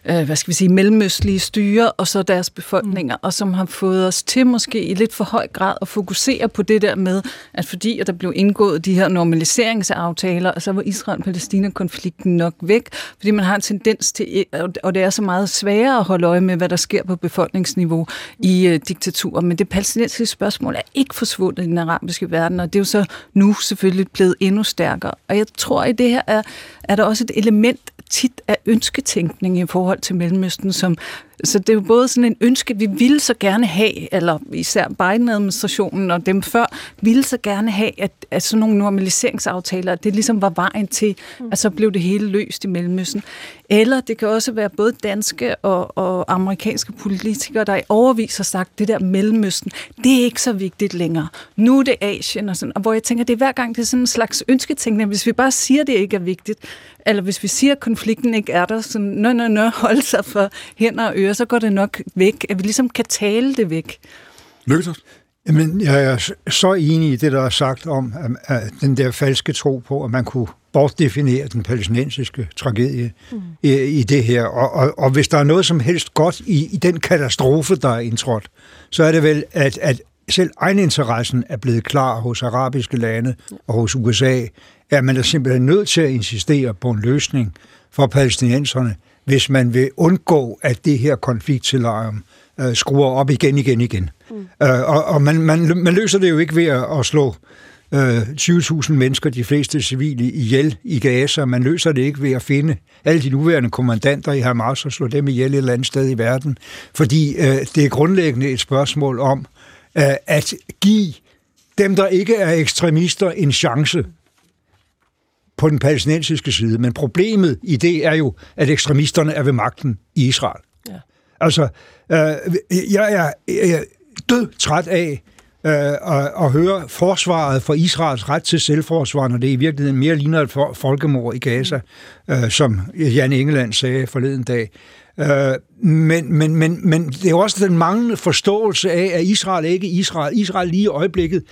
øh, hvad skal vi sige, mellemøstlige styre og så deres befolkninger, mm. og som har fået os til måske i lidt for høj grad at fokusere på det der med, at fordi at der blev indgået de her normaliseringsaftaler, og så var Israel-Palæstina-konflikten nok væk, fordi man har en tendens til, øh, og det er så meget sværere at holde øje med, hvad der sker på befolkningsniveau i øh, diktaturer, men det palæstinensiske spørgsmål er ikke forsvundet i den arabiske verden, og det er jo så nu selvfølgelig selvfølgelig blevet endnu stærkere. Og jeg tror, at det her er, er der også et element tit af ønsketænkning i forhold til Mellemøsten, som så det er jo både sådan en ønske, vi ville så gerne have, eller især Biden-administrationen og dem før, ville så gerne have, at, at sådan nogle normaliseringsaftaler, at det ligesom var vejen til, mm. at så blev det hele løst i Mellemøsten. Eller det kan også være både danske og, og amerikanske politikere, der i overvis har sagt, det der Mellemøsten, det er ikke så vigtigt længere. Nu er det Asien og sådan, og hvor jeg tænker, det er hver gang, det er sådan en slags ønsketænkning. Hvis vi bare siger, det ikke er vigtigt, eller hvis vi siger, at konflikten ikke er der, så nø, nø, nø, hold sig for hænder og ører, så går det nok væk, at vi ligesom kan tale det væk. Lykkes Jamen, jeg er så enig i det, der er sagt om at, at den der falske tro på, at man kunne bortdefinere den palæstinensiske tragedie mm. i, i det her. Og, og, og hvis der er noget som helst godt i, i den katastrofe, der er indtrådt, så er det vel, at, at selv egeninteressen er blevet klar hos arabiske lande og hos USA, at man er simpelthen nødt til at insistere på en løsning for palæstinenserne, hvis man vil undgå, at det her konfliktscenarium øh, skruer op igen, igen, igen. Mm. Øh, og og man, man, man løser det jo ikke ved at, at slå øh, 20.000 mennesker, de fleste civile, ihjel i Gaza. Man løser det ikke ved at finde alle de nuværende kommandanter i Hamas og slå dem ihjel et eller andet sted i verden. Fordi øh, det er grundlæggende et spørgsmål om øh, at give dem, der ikke er ekstremister, en chance på den palæstinensiske side. Men problemet i det er jo, at ekstremisterne er ved magten i Israel. Ja. Altså, øh, jeg, er, jeg er død træt af øh, at, at høre forsvaret for Israels ret til selvforsvar, når det i virkeligheden mere ligner et for, folkemord i Gaza, øh, som Jan Engeland sagde forleden dag. Øh, men, men, men, men det er også den manglende forståelse af, at Israel ikke Israel. Israel lige i øjeblikket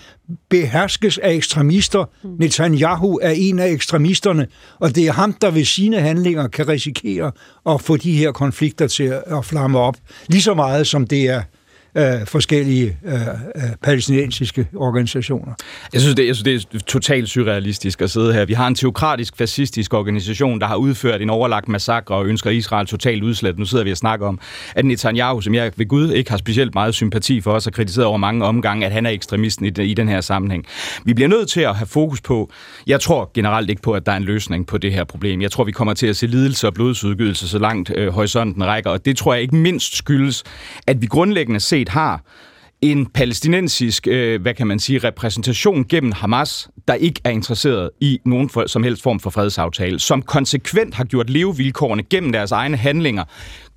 beherskes af ekstremister. Netanyahu er en af ekstremisterne, og det er ham, der ved sine handlinger kan risikere at få de her konflikter til at flamme op. Lige så meget som det er øh, forskellige øh, palæstinensiske organisationer. Jeg synes, det, jeg synes, det er totalt surrealistisk at sidde her. Vi har en teokratisk, fascistisk organisation, der har udført en overlagt massakre og ønsker Israel totalt udslet. Nu sidder vi og snakker om, at Netanyahu, som jeg ved Gud ikke har specielt meget sympati for os, har kritiseret over mange omgange, at han er ekstremisten i, den- i den her sammenhæng. Vi bliver nødt til at have fokus på, jeg tror generelt ikke på, at der er en løsning på det her problem. Jeg tror, vi kommer til at se lidelse og blodsudgydelse så langt øh, horisonten rækker, og det tror jeg ikke mindst skyldes, at vi grundlæggende set har en palæstinensisk, øh, hvad kan man sige, repræsentation gennem Hamas, der ikke er interesseret i nogen for, som helst form for fredsaftale, som konsekvent har gjort levevilkårene gennem deres egne handlinger,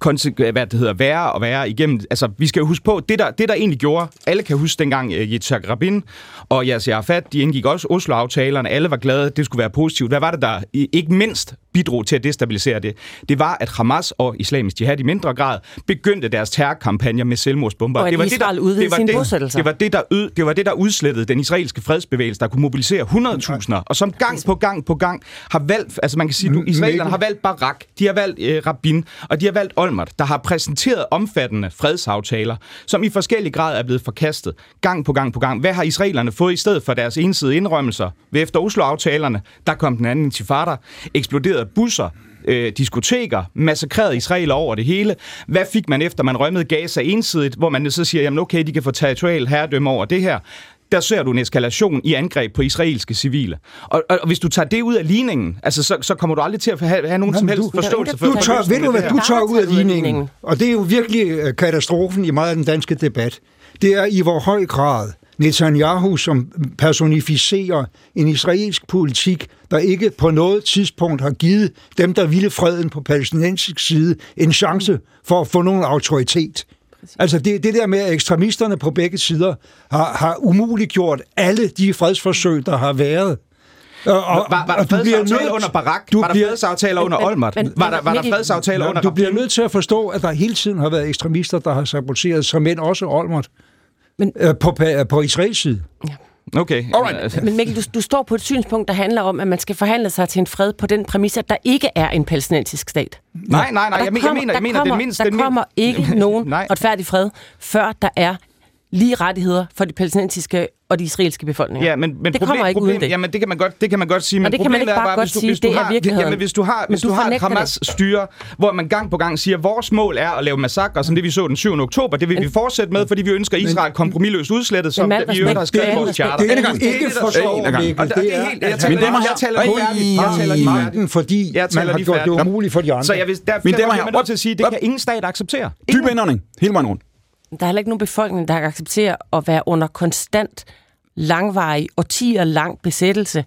konse- hvad det hedder, værre og værre igennem. Altså, vi skal jo huske på, det der, det der egentlig gjorde, alle kan huske dengang uh, Yitzhak Rabin og Yasser Arafat, de indgik også Oslo-aftalerne, alle var glade, det skulle være positivt. Hvad var det, der i- ikke mindst bidrog til at destabilisere det? Det var, at Hamas og islamisk jihad i mindre grad begyndte deres terrorkampagner med selvmordsbomber. Og at det var Israel det, udvidede det var det. Det var det, der yd, det var det, der udslettede den israelske fredsbevægelse, der kunne mobilisere 100.000, og som gang på gang på gang har valgt, altså man kan sige, du, israelerne har valgt Barak, de har valgt øh, Rabin, og de har valgt Olmert, der har præsenteret omfattende fredsaftaler, som i forskellig grad er blevet forkastet gang på gang på gang. Hvad har israelerne fået i stedet for deres ensidige indrømmelser? Ved efter Oslo-aftalerne, der kom den anden intifada, eksploderede busser, øh, diskoteker, massakreret israeler over det hele. Hvad fik man efter, man rømmede Gaza ensidigt, hvor man så siger, jamen okay, de kan få territorial herredømme over det her. Der ser du en eskalation i angreb på israelske civile. Og, og, og hvis du tager det ud af ligningen, altså, så, så kommer du aldrig til at have, have nogen Jamen, som helst du- forståelse for Du tør, ved du, hvad det du tager ud af ligningen. Og det er jo virkelig øh, katastrofen i meget af den danske debat. Det er i hvor høj grad Netanyahu, som personificerer en israelsk politik, der ikke på noget tidspunkt har givet dem, der ville freden på palæstinensisk side, en chance for at få nogen autoritet. Altså det, det der med, at ekstremisterne på begge sider har, har umuliggjort alle de fredsforsøg, der har været. Og, og, Var, var der og du bliver fredsaftaler nødt- under Barak? du Var der bliver- fredsaftaler under Olmert? men- Var der, var der fredsaftaler under du bliver nødt til at forstå, at der hele tiden har været ekstremister, der har saboteret, som men også Olmert, Men- øh, på, på Israels side. Okay. Alright. Men Mikkel, du, du står på et synspunkt, der handler om, at man skal forhandle sig til en fred på den præmis, at der ikke er en palæstinensisk stat. nej, nej, nej. Jeg, der jeg mener, jeg mener, kommer, den mindste... der den min- kommer ikke nogen retfærdig fred, før der er lige rettigheder for de palæstinensiske og de israelske befolkninger. Ja, men, men det problem, kommer ikke problem, uden det. Jamen, det kan man godt, det kan man godt sige, men det kan man problemet ikke er bare bare, godt hvis du, sige, hvis du det er har, virkeligheden. Jamen, hvis du har, hvis du du har et fornægter det. Hamas styre, hvor man gang på gang siger, vores mål er at lave massakre, som det vi så den 7. oktober, det vil vi fortsætte med, fordi vi ønsker Israel kompromisløst udslettet, som vi øvrigt har skrevet i vores charter. Det er ikke forstår, En gang. Mikkel, Og det, det er helt, jeg taler, og taler i magten, fordi man har gjort det umuligt for de andre. Så jeg vil, der, Mine damer og jeg herrer, er nødt til at sige, det kan ingen stat acceptere. Dyb indånding. Hele vejen rundt. Der er heller ikke nogen befolkning, der kan acceptere at være under konstant, langvarig, årtier lang besættelse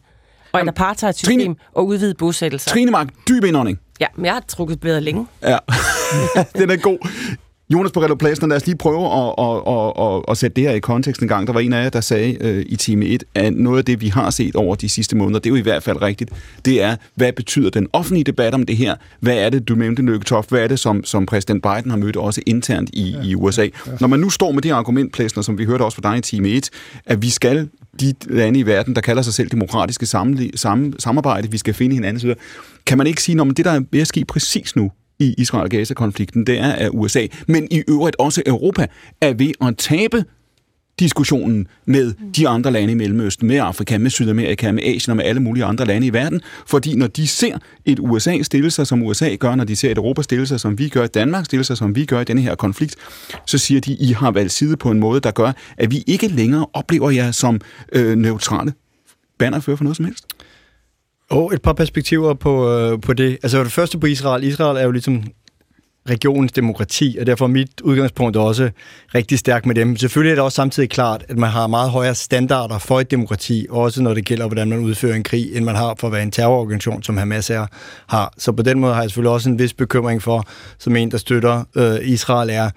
og et apartheid-system Trine- og udvidet bosættelser. Trine Mark, dyb indånding. Ja, men jeg har trukket bedre længe. Ja, den er god. Jonas Borrello Pladsen, lad os lige prøve at, at, at, at, at sætte det her i kontekst en gang. Der var en af jer, der sagde øh, i time 1, at noget af det, vi har set over de sidste måneder, det er jo i hvert fald rigtigt, det er, hvad betyder den offentlige debat om det her? Hvad er det, du nævnte, Lykketoft, hvad er det, som, som præsident Biden har mødt også internt i, ja, i USA? Ja, ja. Når man nu står med det argument, Plæsner, som vi hørte også fra dig i time 1, at vi skal de lande i verden, der kalder sig selv demokratiske samle, sam, samarbejde, vi skal finde hinanden, så kan man ikke sige, at det, der er ved at ske præcis nu, i Israel-Gaza-konflikten, det er, at USA, men i øvrigt også Europa, er ved at tabe diskussionen med de andre lande i Mellemøsten, med Afrika, med Sydamerika, med Asien og med alle mulige andre lande i verden. Fordi når de ser et USA stille sig, som USA gør, når de ser et Europa stille sig, som vi gør, Danmark stille sig, som vi gør i denne her konflikt, så siger de, I har valgt side på en måde, der gør, at vi ikke længere oplever jer som øh, neutrale bannerfører for noget som helst. Og et par perspektiver på, øh, på det. Altså det første på Israel. Israel er jo ligesom regionens demokrati, og derfor er mit udgangspunkt også rigtig stærkt med dem. Selvfølgelig er det også samtidig klart, at man har meget højere standarder for et demokrati, også når det gælder, hvordan man udfører en krig, end man har for at være en terrororganisation, som Hamas er, har. Så på den måde har jeg selvfølgelig også en vis bekymring for, som en, der støtter øh, Israel, er,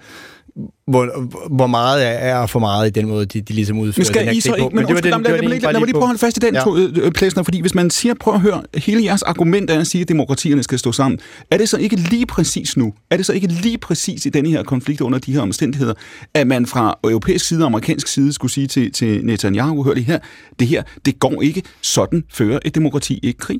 hvor, hvor meget er for meget i den måde, de, de ligesom udfører skal den her Israel, krig på. Men, men undskyld, lad, lad, lad, lad mig lige prøve at holde fast i den, ja. to, øh, Plæsner, fordi hvis man siger, prøv at høre, hele jeres argument er at sige, at demokratierne skal stå sammen. Er det så ikke lige præcis nu, er det så ikke lige præcis i denne her konflikt under de her omstændigheder, at man fra europæisk side og amerikansk side skulle sige til, til Netanyahu, hør det her, det her, det går ikke, sådan fører et demokrati ikke krig?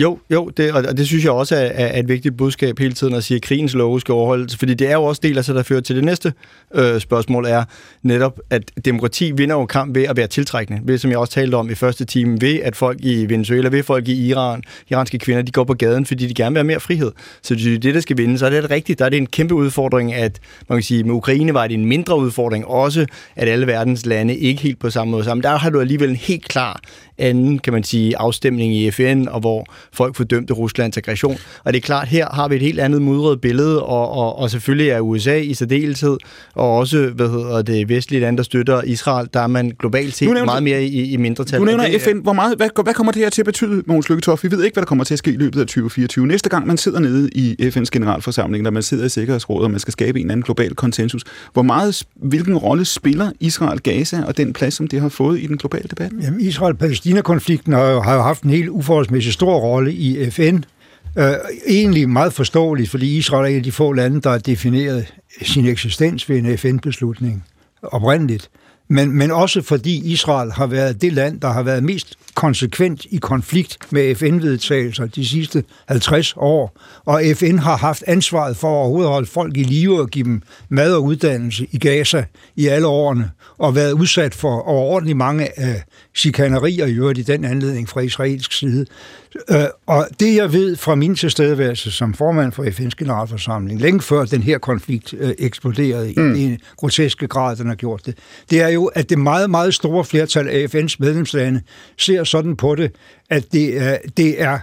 Jo, jo, det, og det synes jeg også er, er et vigtigt budskab hele tiden at sige, at krigens love skal overholdes, fordi det er jo også del af sig, der fører til det næste øh, spørgsmål, er netop, at demokrati vinder jo kamp ved at være tiltrækkende, ved, som jeg også talte om i første time, ved at folk i Venezuela, ved folk i Iran, iranske kvinder, de går på gaden, fordi de gerne vil have mere frihed. Så det er det, der skal vinde. Så er det rigtigt, der er det en kæmpe udfordring, at man kan sige, med Ukraine var det en mindre udfordring, også at alle verdens lande ikke helt på samme måde sammen. Der har du alligevel en helt klar anden, kan man sige, afstemning i FN, og hvor folk fordømte Ruslands aggression. Og det er klart, her har vi et helt andet mudret billede, og, og, og selvfølgelig er USA i særdeleshed, og også, hvad hedder det, vestlige lande, der støtter Israel, der er man globalt set nævner, meget mere i, i mindretal. Du nævner FN. Hvor meget, hvad, hvad kommer det her til at betyde, Mogens Lykketoft? Vi ved ikke, hvad der kommer til at ske i løbet af 2024. Næste gang man sidder nede i FN's generalforsamling, når man sidder i Sikkerhedsrådet, og man skal skabe en anden global konsensus, hvor meget, hvilken rolle spiller Israel, Gaza og den plads, som det har fået i den globale debat? Jamen, Israel-Palæstina-konflikten har jo, har jo haft en helt uforholdsmæssig stor rolle i FN. Øh, egentlig meget forståeligt, fordi Israel er en af de få lande, der har defineret sin eksistens ved en FN-beslutning oprindeligt. Men, men også fordi Israel har været det land, der har været mest konsekvent i konflikt med FN-vedtagelser de sidste 50 år. Og FN har haft ansvaret for at overhovedet holde folk i live og give dem mad og uddannelse i Gaza i alle årene, og været udsat for overordentligt mange af chikanerier i øvrigt i den anledning fra israelsk side. Øh, og det jeg ved fra min tilstedeværelse som formand for FN's generalforsamling, længe før den her konflikt øh, eksploderede mm. i en groteske grad, den har gjort det, det er jo, at det meget, meget store flertal af FN's medlemslande ser sådan på det, at det er, det er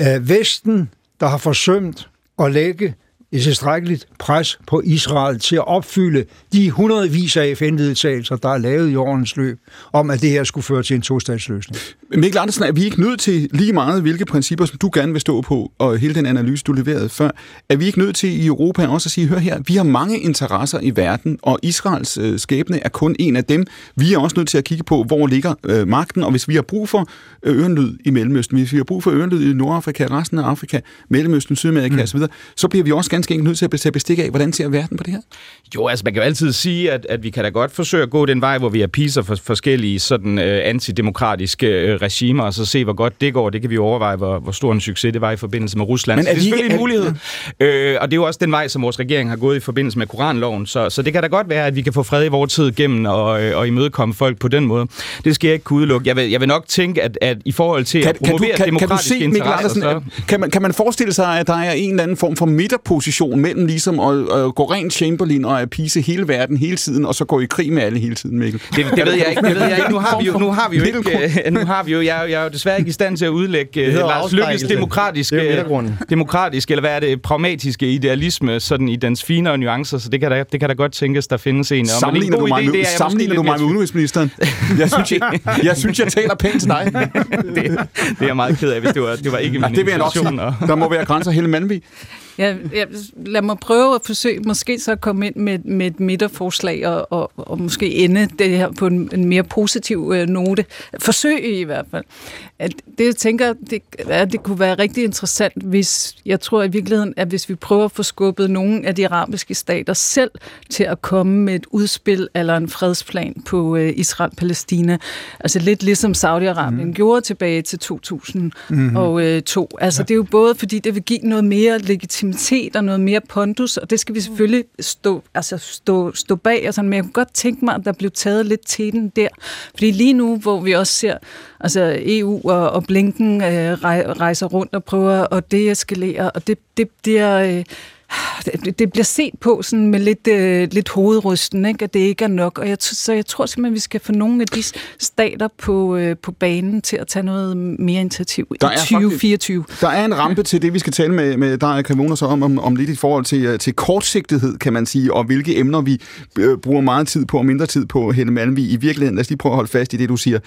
øh, Vesten, der har forsømt at lægge et tilstrækkeligt pres på Israel til at opfylde de hundredvis af FN-vedtagelser, der er lavet i årens løb, om at det her skulle føre til en tostatsløsning. Mikkel Andersen, er vi ikke nødt til lige meget, hvilke principper, som du gerne vil stå på, og hele den analyse, du leverede før, er vi ikke nødt til i Europa også at sige, hør her, vi har mange interesser i verden, og Israels øh, skæbne er kun en af dem. Vi er også nødt til at kigge på, hvor ligger øh, magten, og hvis vi har brug for øh, ørenlyd i Mellemøsten, hvis vi har brug for ørenlyd i Nordafrika, resten af Afrika, Mellemøsten, Sydamerika mm. osv., så bliver vi også ganske enkelt nødt til at tage bestik af, hvordan ser verden på det her? Jo, altså man kan jo altid sige, at, at vi kan da godt forsøge at gå den vej, hvor vi appiser for forskellige sådan øh, antidemokratiske øh, regimer, og så se, hvor godt det går. Det kan vi overveje, hvor, hvor stor en succes det var i forbindelse med Rusland. Men er så det er selvfølgelig en mulighed. Øh, og det er jo også den vej, som vores regering har gået i forbindelse med Koranloven. Så, så det kan da godt være, at vi kan få fred i vores tid gennem og, øh, og imødekomme folk på den måde. Det skal jeg ikke kunne udelukke. Jeg vil, jeg vil nok tænke, at, at i forhold til kan, at promovere kan du, kan, demokratiske kan du se, interesser... Så... Kan man, kan man forestille sig, at der er en eller anden form for midterposition mellem ligesom at, at gå rent Chamberlain og apise hele verden hele tiden, og så gå i krig med alle hele tiden, Mikkel? Det, det ved jeg ikke. Det ved jeg ikke. Nu har vi jo, nu har vi jo ikke... Nu har vi jo, jeg, jeg er jo desværre ikke i stand til at udlægge uh, Lars Lykkes demokratiske, demokratiske, eller hvad er det, pragmatiske idealisme, sådan i dens finere nuancer, så det kan da, det kan da godt tænkes, der findes en. Sammenligner du mig, idé, med, sammenligner du mig med udenrigsministeren? Jeg synes, jeg, jeg, synes, jeg taler pænt til dig. det, det er jeg meget ked af, hvis det var, det var ikke min ja, det vil jeg nok sige. Der må være grænser hele Malmvig. Ja, ja, lad mig prøve at forsøge, måske så at komme ind med, med et midterforslag, og, og, og måske ende det her på en, en mere positiv øh, note. Forsøg i hvert fald. At det, jeg tænker, det, at det kunne være rigtig interessant, hvis, jeg tror i virkeligheden, at hvis vi prøver at få skubbet nogle af de arabiske stater selv til at komme med et udspil eller en fredsplan på øh, Israel-Palæstina. Altså lidt ligesom Saudi-Arabien mm. gjorde tilbage til 2002. Mm-hmm. Altså ja. det er jo både, fordi det vil give noget mere legitimitet og noget mere pondus, og det skal vi selvfølgelig stå, altså stå, stå bag. Og sådan. men jeg kunne godt tænke mig, at der blev taget lidt til den der. Fordi lige nu, hvor vi også ser altså EU og, og Blinken øh, rejser rundt og prøver at deeskalere, og det, det, det er... Øh, det bliver set på sådan med lidt, øh, lidt hovedrysten, ikke? at det ikke er nok. Og jeg, så jeg tror simpelthen, at vi skal få nogle af de stater på, øh, på banen til at tage noget mere initiativ der i 2024. Faktisk, der er en rampe til det, vi skal tale med, med dig, Kremona, så om, om, om lidt i forhold til, øh, til kortsigtighed, kan man sige, og hvilke emner vi øh, bruger meget tid på og mindre tid på, Helle Malmvig. I virkeligheden, lad os lige prøve at holde fast i det, du siger.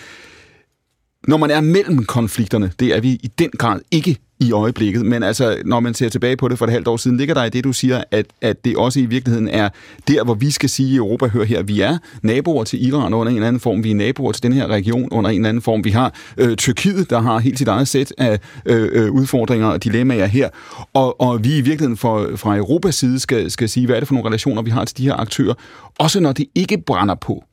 Når man er mellem konflikterne, det er vi i den grad ikke i øjeblikket. Men altså, når man ser tilbage på det for et halvt år siden, ligger der i det, du siger, at, at det også i virkeligheden er der, hvor vi skal sige i Europa, hør her, vi er naboer til Iran under en eller anden form, vi er naboer til den her region under en eller anden form. Vi har øh, Tyrkiet, der har helt sit eget sæt af øh, øh udfordringer og dilemmaer her, og, og vi i virkeligheden for, fra Europas side skal, skal sige, hvad er det for nogle relationer, vi har til de her aktører, også når det ikke brænder på.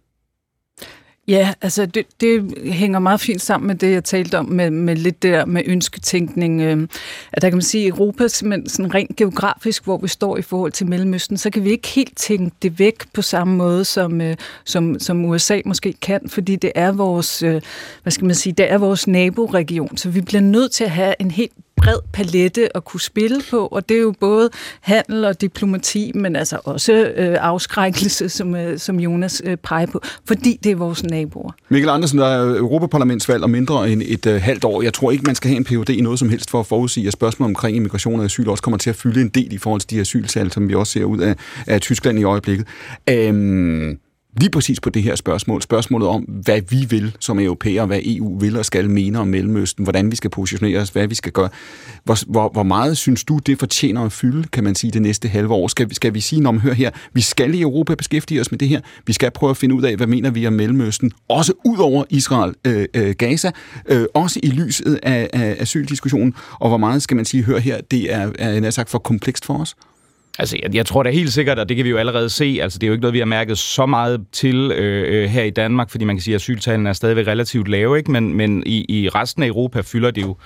Ja, altså det, det hænger meget fint sammen med det, jeg talte om med, med lidt der med ønsketænkning. Øh, at der kan man sige, at Europa simpelthen sådan rent geografisk, hvor vi står i forhold til Mellemøsten, så kan vi ikke helt tænke det væk på samme måde, som, øh, som, som USA måske kan, fordi det er vores, øh, hvad skal man sige, det er vores naboregion, så vi bliver nødt til at have en helt bred palette at kunne spille på, og det er jo både handel og diplomati, men altså også øh, afskrækkelse, som, øh, som Jonas øh, peger på, fordi det er vores naboer. Mikkel Andersen, der er Europaparlamentsvalg om mindre end et øh, halvt år. Jeg tror ikke, man skal have en PhD i noget som helst for at forudsige, at spørgsmålet omkring immigration og asyl også kommer til at fylde en del i forhold til de asyltal, som vi også ser ud af, af Tyskland i øjeblikket. Øhm lige præcis på det her spørgsmål, spørgsmålet om, hvad vi vil som europæer, hvad EU vil og skal mene om Mellemøsten, hvordan vi skal positionere os, hvad vi skal gøre. Hvor, hvor, hvor meget synes du, det fortjener at fylde, kan man sige, det næste halve år? Skal, skal vi sige, når man hører her, vi skal i Europa beskæftige os med det her, vi skal prøve at finde ud af, hvad mener vi om Mellemøsten, også ud over Israel, øh, øh, Gaza, øh, også i lyset af, af asyldiskussionen, og hvor meget skal man sige, hør her, det er, er sagt for komplekst for os? Altså, jeg, jeg tror da helt sikkert, og det kan vi jo allerede se, altså det er jo ikke noget, vi har mærket så meget til øh, øh her i Danmark, fordi man kan sige, at asyltallene er stadigvæk relativt lave, ikke? men, men i, i resten af Europa fylder det jo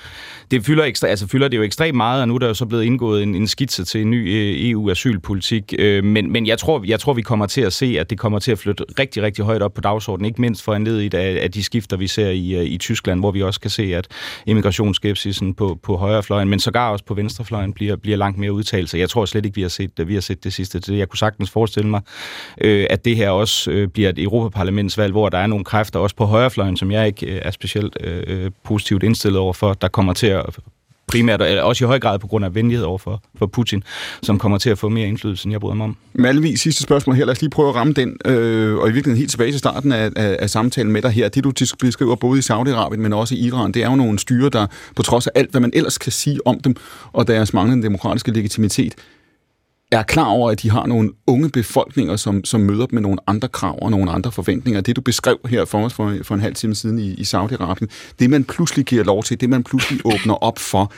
det fylder, ekstra, altså fylder det jo ekstremt meget, og nu er der jo så blevet indgået en, en skitse til en ny øh, EU-asylpolitik. Øh, men men jeg, tror, jeg tror, vi kommer til at se, at det kommer til at flytte rigtig, rigtig højt op på dagsordenen, ikke mindst for anledet af, af de skifter, vi ser i, øh, i Tyskland, hvor vi også kan se, at immigrationsskepsisen på, på højrefløjen, men sågar også på venstrefløjen, bliver, bliver langt mere udtalt. Så jeg tror slet ikke, vi har set, vi har set det sidste til det. Jeg kunne sagtens forestille mig, øh, at det her også øh, bliver et Europaparlamentsvalg, hvor der er nogle kræfter, også på højrefløjen, som jeg ikke øh, er specielt øh, øh positivt indstillet over for, der kommer til at primært, eller også i høj grad på grund af venlighed over for, for Putin, som kommer til at få mere indflydelse, end jeg bryder mig om. Malvi, sidste spørgsmål her. Lad os lige prøve at ramme den, øh, og i virkeligheden helt tilbage til starten af, af, af samtalen med dig her. Det, du beskriver både i Saudi-Arabien, men også i Iran, det er jo nogle styre, der på trods af alt, hvad man ellers kan sige om dem, og deres manglende demokratiske legitimitet, er klar over, at de har nogle unge befolkninger, som, som møder dem med nogle andre krav og nogle andre forventninger. Det, du beskrev her for os for, for en halv time siden i, i Saudi-Arabien, det man pludselig giver lov til, det man pludselig åbner op for,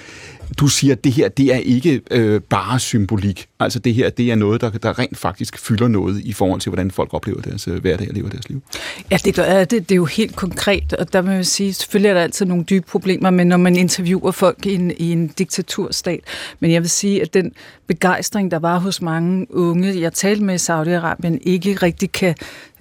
du siger, at det her, det er ikke øh, bare symbolik. Altså det her, det er noget, der, der rent faktisk fylder noget i forhold til, hvordan folk oplever deres øh, hverdag og lever deres liv. Ja, det, det, det er jo helt konkret, og der vil jeg sige, selvfølgelig er der altid nogle dybe problemer, men når man interviewer folk i en, i en diktaturstat, men jeg vil sige, at den begejstring, der var hos mange unge, jeg talte med i Saudi-Arabien, ikke rigtig kan,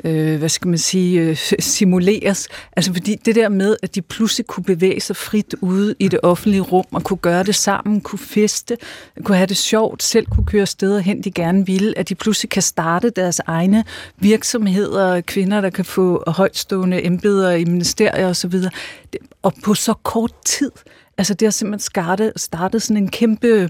øh, hvad skal man sige, øh, simuleres. Altså fordi det der med, at de pludselig kunne bevæge sig frit ude i det offentlige rum og kunne gøre det sammen, kunne feste, kunne have det sjovt, selv kunne køre steder hen, de gerne ville, at de pludselig kan starte deres egne virksomheder, kvinder, der kan få højtstående embeder i ministerier osv., og på så kort tid. Altså det har simpelthen startet, startet sådan en kæmpe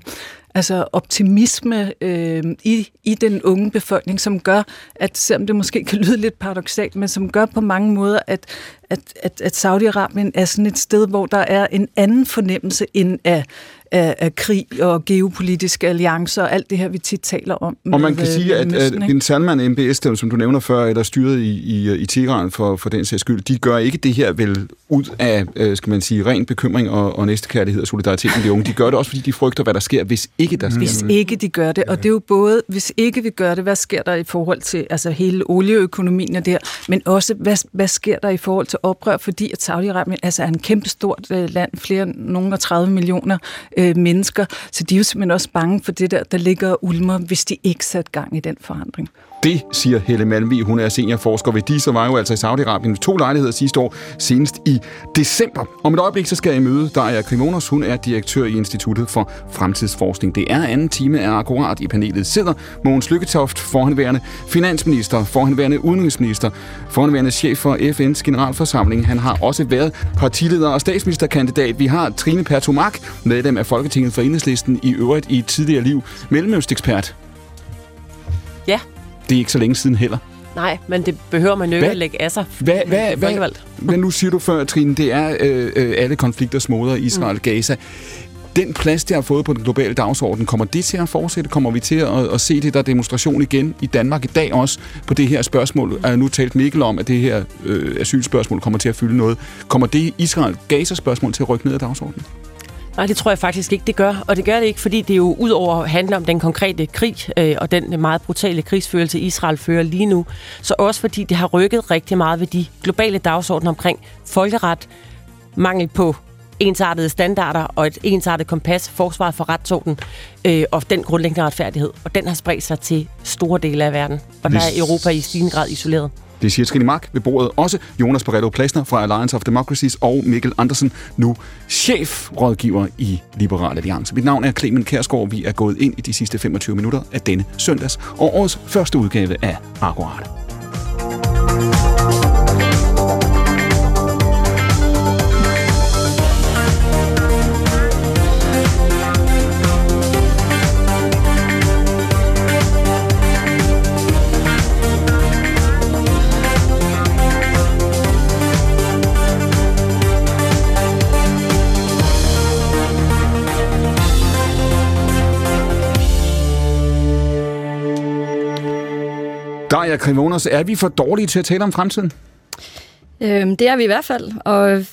altså optimisme øh, i, i den unge befolkning, som gør, at selvom det måske kan lyde lidt paradoxalt, men som gør på mange måder, at, at, at, at Saudi-Arabien er sådan et sted, hvor der er en anden fornemmelse end af af, af krig og geopolitiske alliancer og alt det her, vi tit taler om. Og man kan med, sige, øh, at, at? Bin Salman MBS, dem, som du nævner før, eller styret i, i, i Teheran for, for den sags skyld, de gør ikke det her vel ud af, øh, skal man sige, ren bekymring og, og næstekærlighed og solidaritet med de unge. De gør det også, fordi de frygter, hvad der sker, hvis ikke der sker Hvis noget. ikke de gør det, og det er jo både, hvis ikke vi gør det, hvad sker der i forhold til altså hele olieøkonomien og der, men også, hvad, hvad sker der i forhold til oprør, fordi at Saudi-Arabien altså er en kæmpe stort øh, land, flere, nogle af 30 millioner øh, Øh, mennesker, så de er jo simpelthen også bange for det der, der ligger og ulmer, hvis de ikke satte gang i den forandring. Det siger Helle Malmvig. Hun er seniorforsker ved DIS og var jo altså i Saudi-Arabien ved to lejligheder sidste år, senest i december. Om et øjeblik så skal jeg møde Daria Krimonos. Hun er direktør i Instituttet for Fremtidsforskning. Det er anden time af akkurat i panelet. Sidder Mogens Lykketoft, forhenværende finansminister, forhenværende udenrigsminister, forhenværende chef for FN's generalforsamling. Han har også været partileder og statsministerkandidat. Vi har Trine Pertumak, medlem af Folketinget for Enhedslisten, i øvrigt i et tidligere liv, mellemøstekspert. Det er ikke så længe siden heller. nej, men det behøver man jo ikke Hvad- at lægge af sig. Hvad, hvad, hvad, men nu siger du før, Trine, det er øh, øh, alle konflikters moder, Israel, Gaza. Den plads, det har fået på den globale dagsorden, kommer det til at fortsætte? Kommer vi til at, at se det der demonstration igen i Danmark i dag også på det her spørgsmål? Er nu talt Mikkel om, at det her øh, asylspørgsmål kommer til at fylde noget. Kommer det Israel-Gaza-spørgsmål til at rykke ned ad dagsordenen? Nej, det tror jeg faktisk ikke, det gør. Og det gør det ikke, fordi det jo udover at handle om den konkrete krig øh, og den meget brutale krigsførelse, Israel fører lige nu, så også fordi det har rykket rigtig meget ved de globale dagsordner omkring folkeret, mangel på ensartede standarder og et ensartet kompas, forsvaret for retsorden øh, og den grundlæggende retfærdighed. Og den har spredt sig til store dele af verden. Og der er Europa i stigende grad isoleret. Det siger Trine Mark ved bordet. Også Jonas Barretto Plasner fra Alliance of Democracies og Mikkel Andersen, nu chefrådgiver i Liberal Alliance. Mit navn er Clemen Kærsgaard. Vi er gået ind i de sidste 25 minutter af denne søndags og årets første udgave af Akkurat. Daria Krivonos, er vi for dårlige til at tale om fremtiden? Øhm, det er vi i hvert fald, og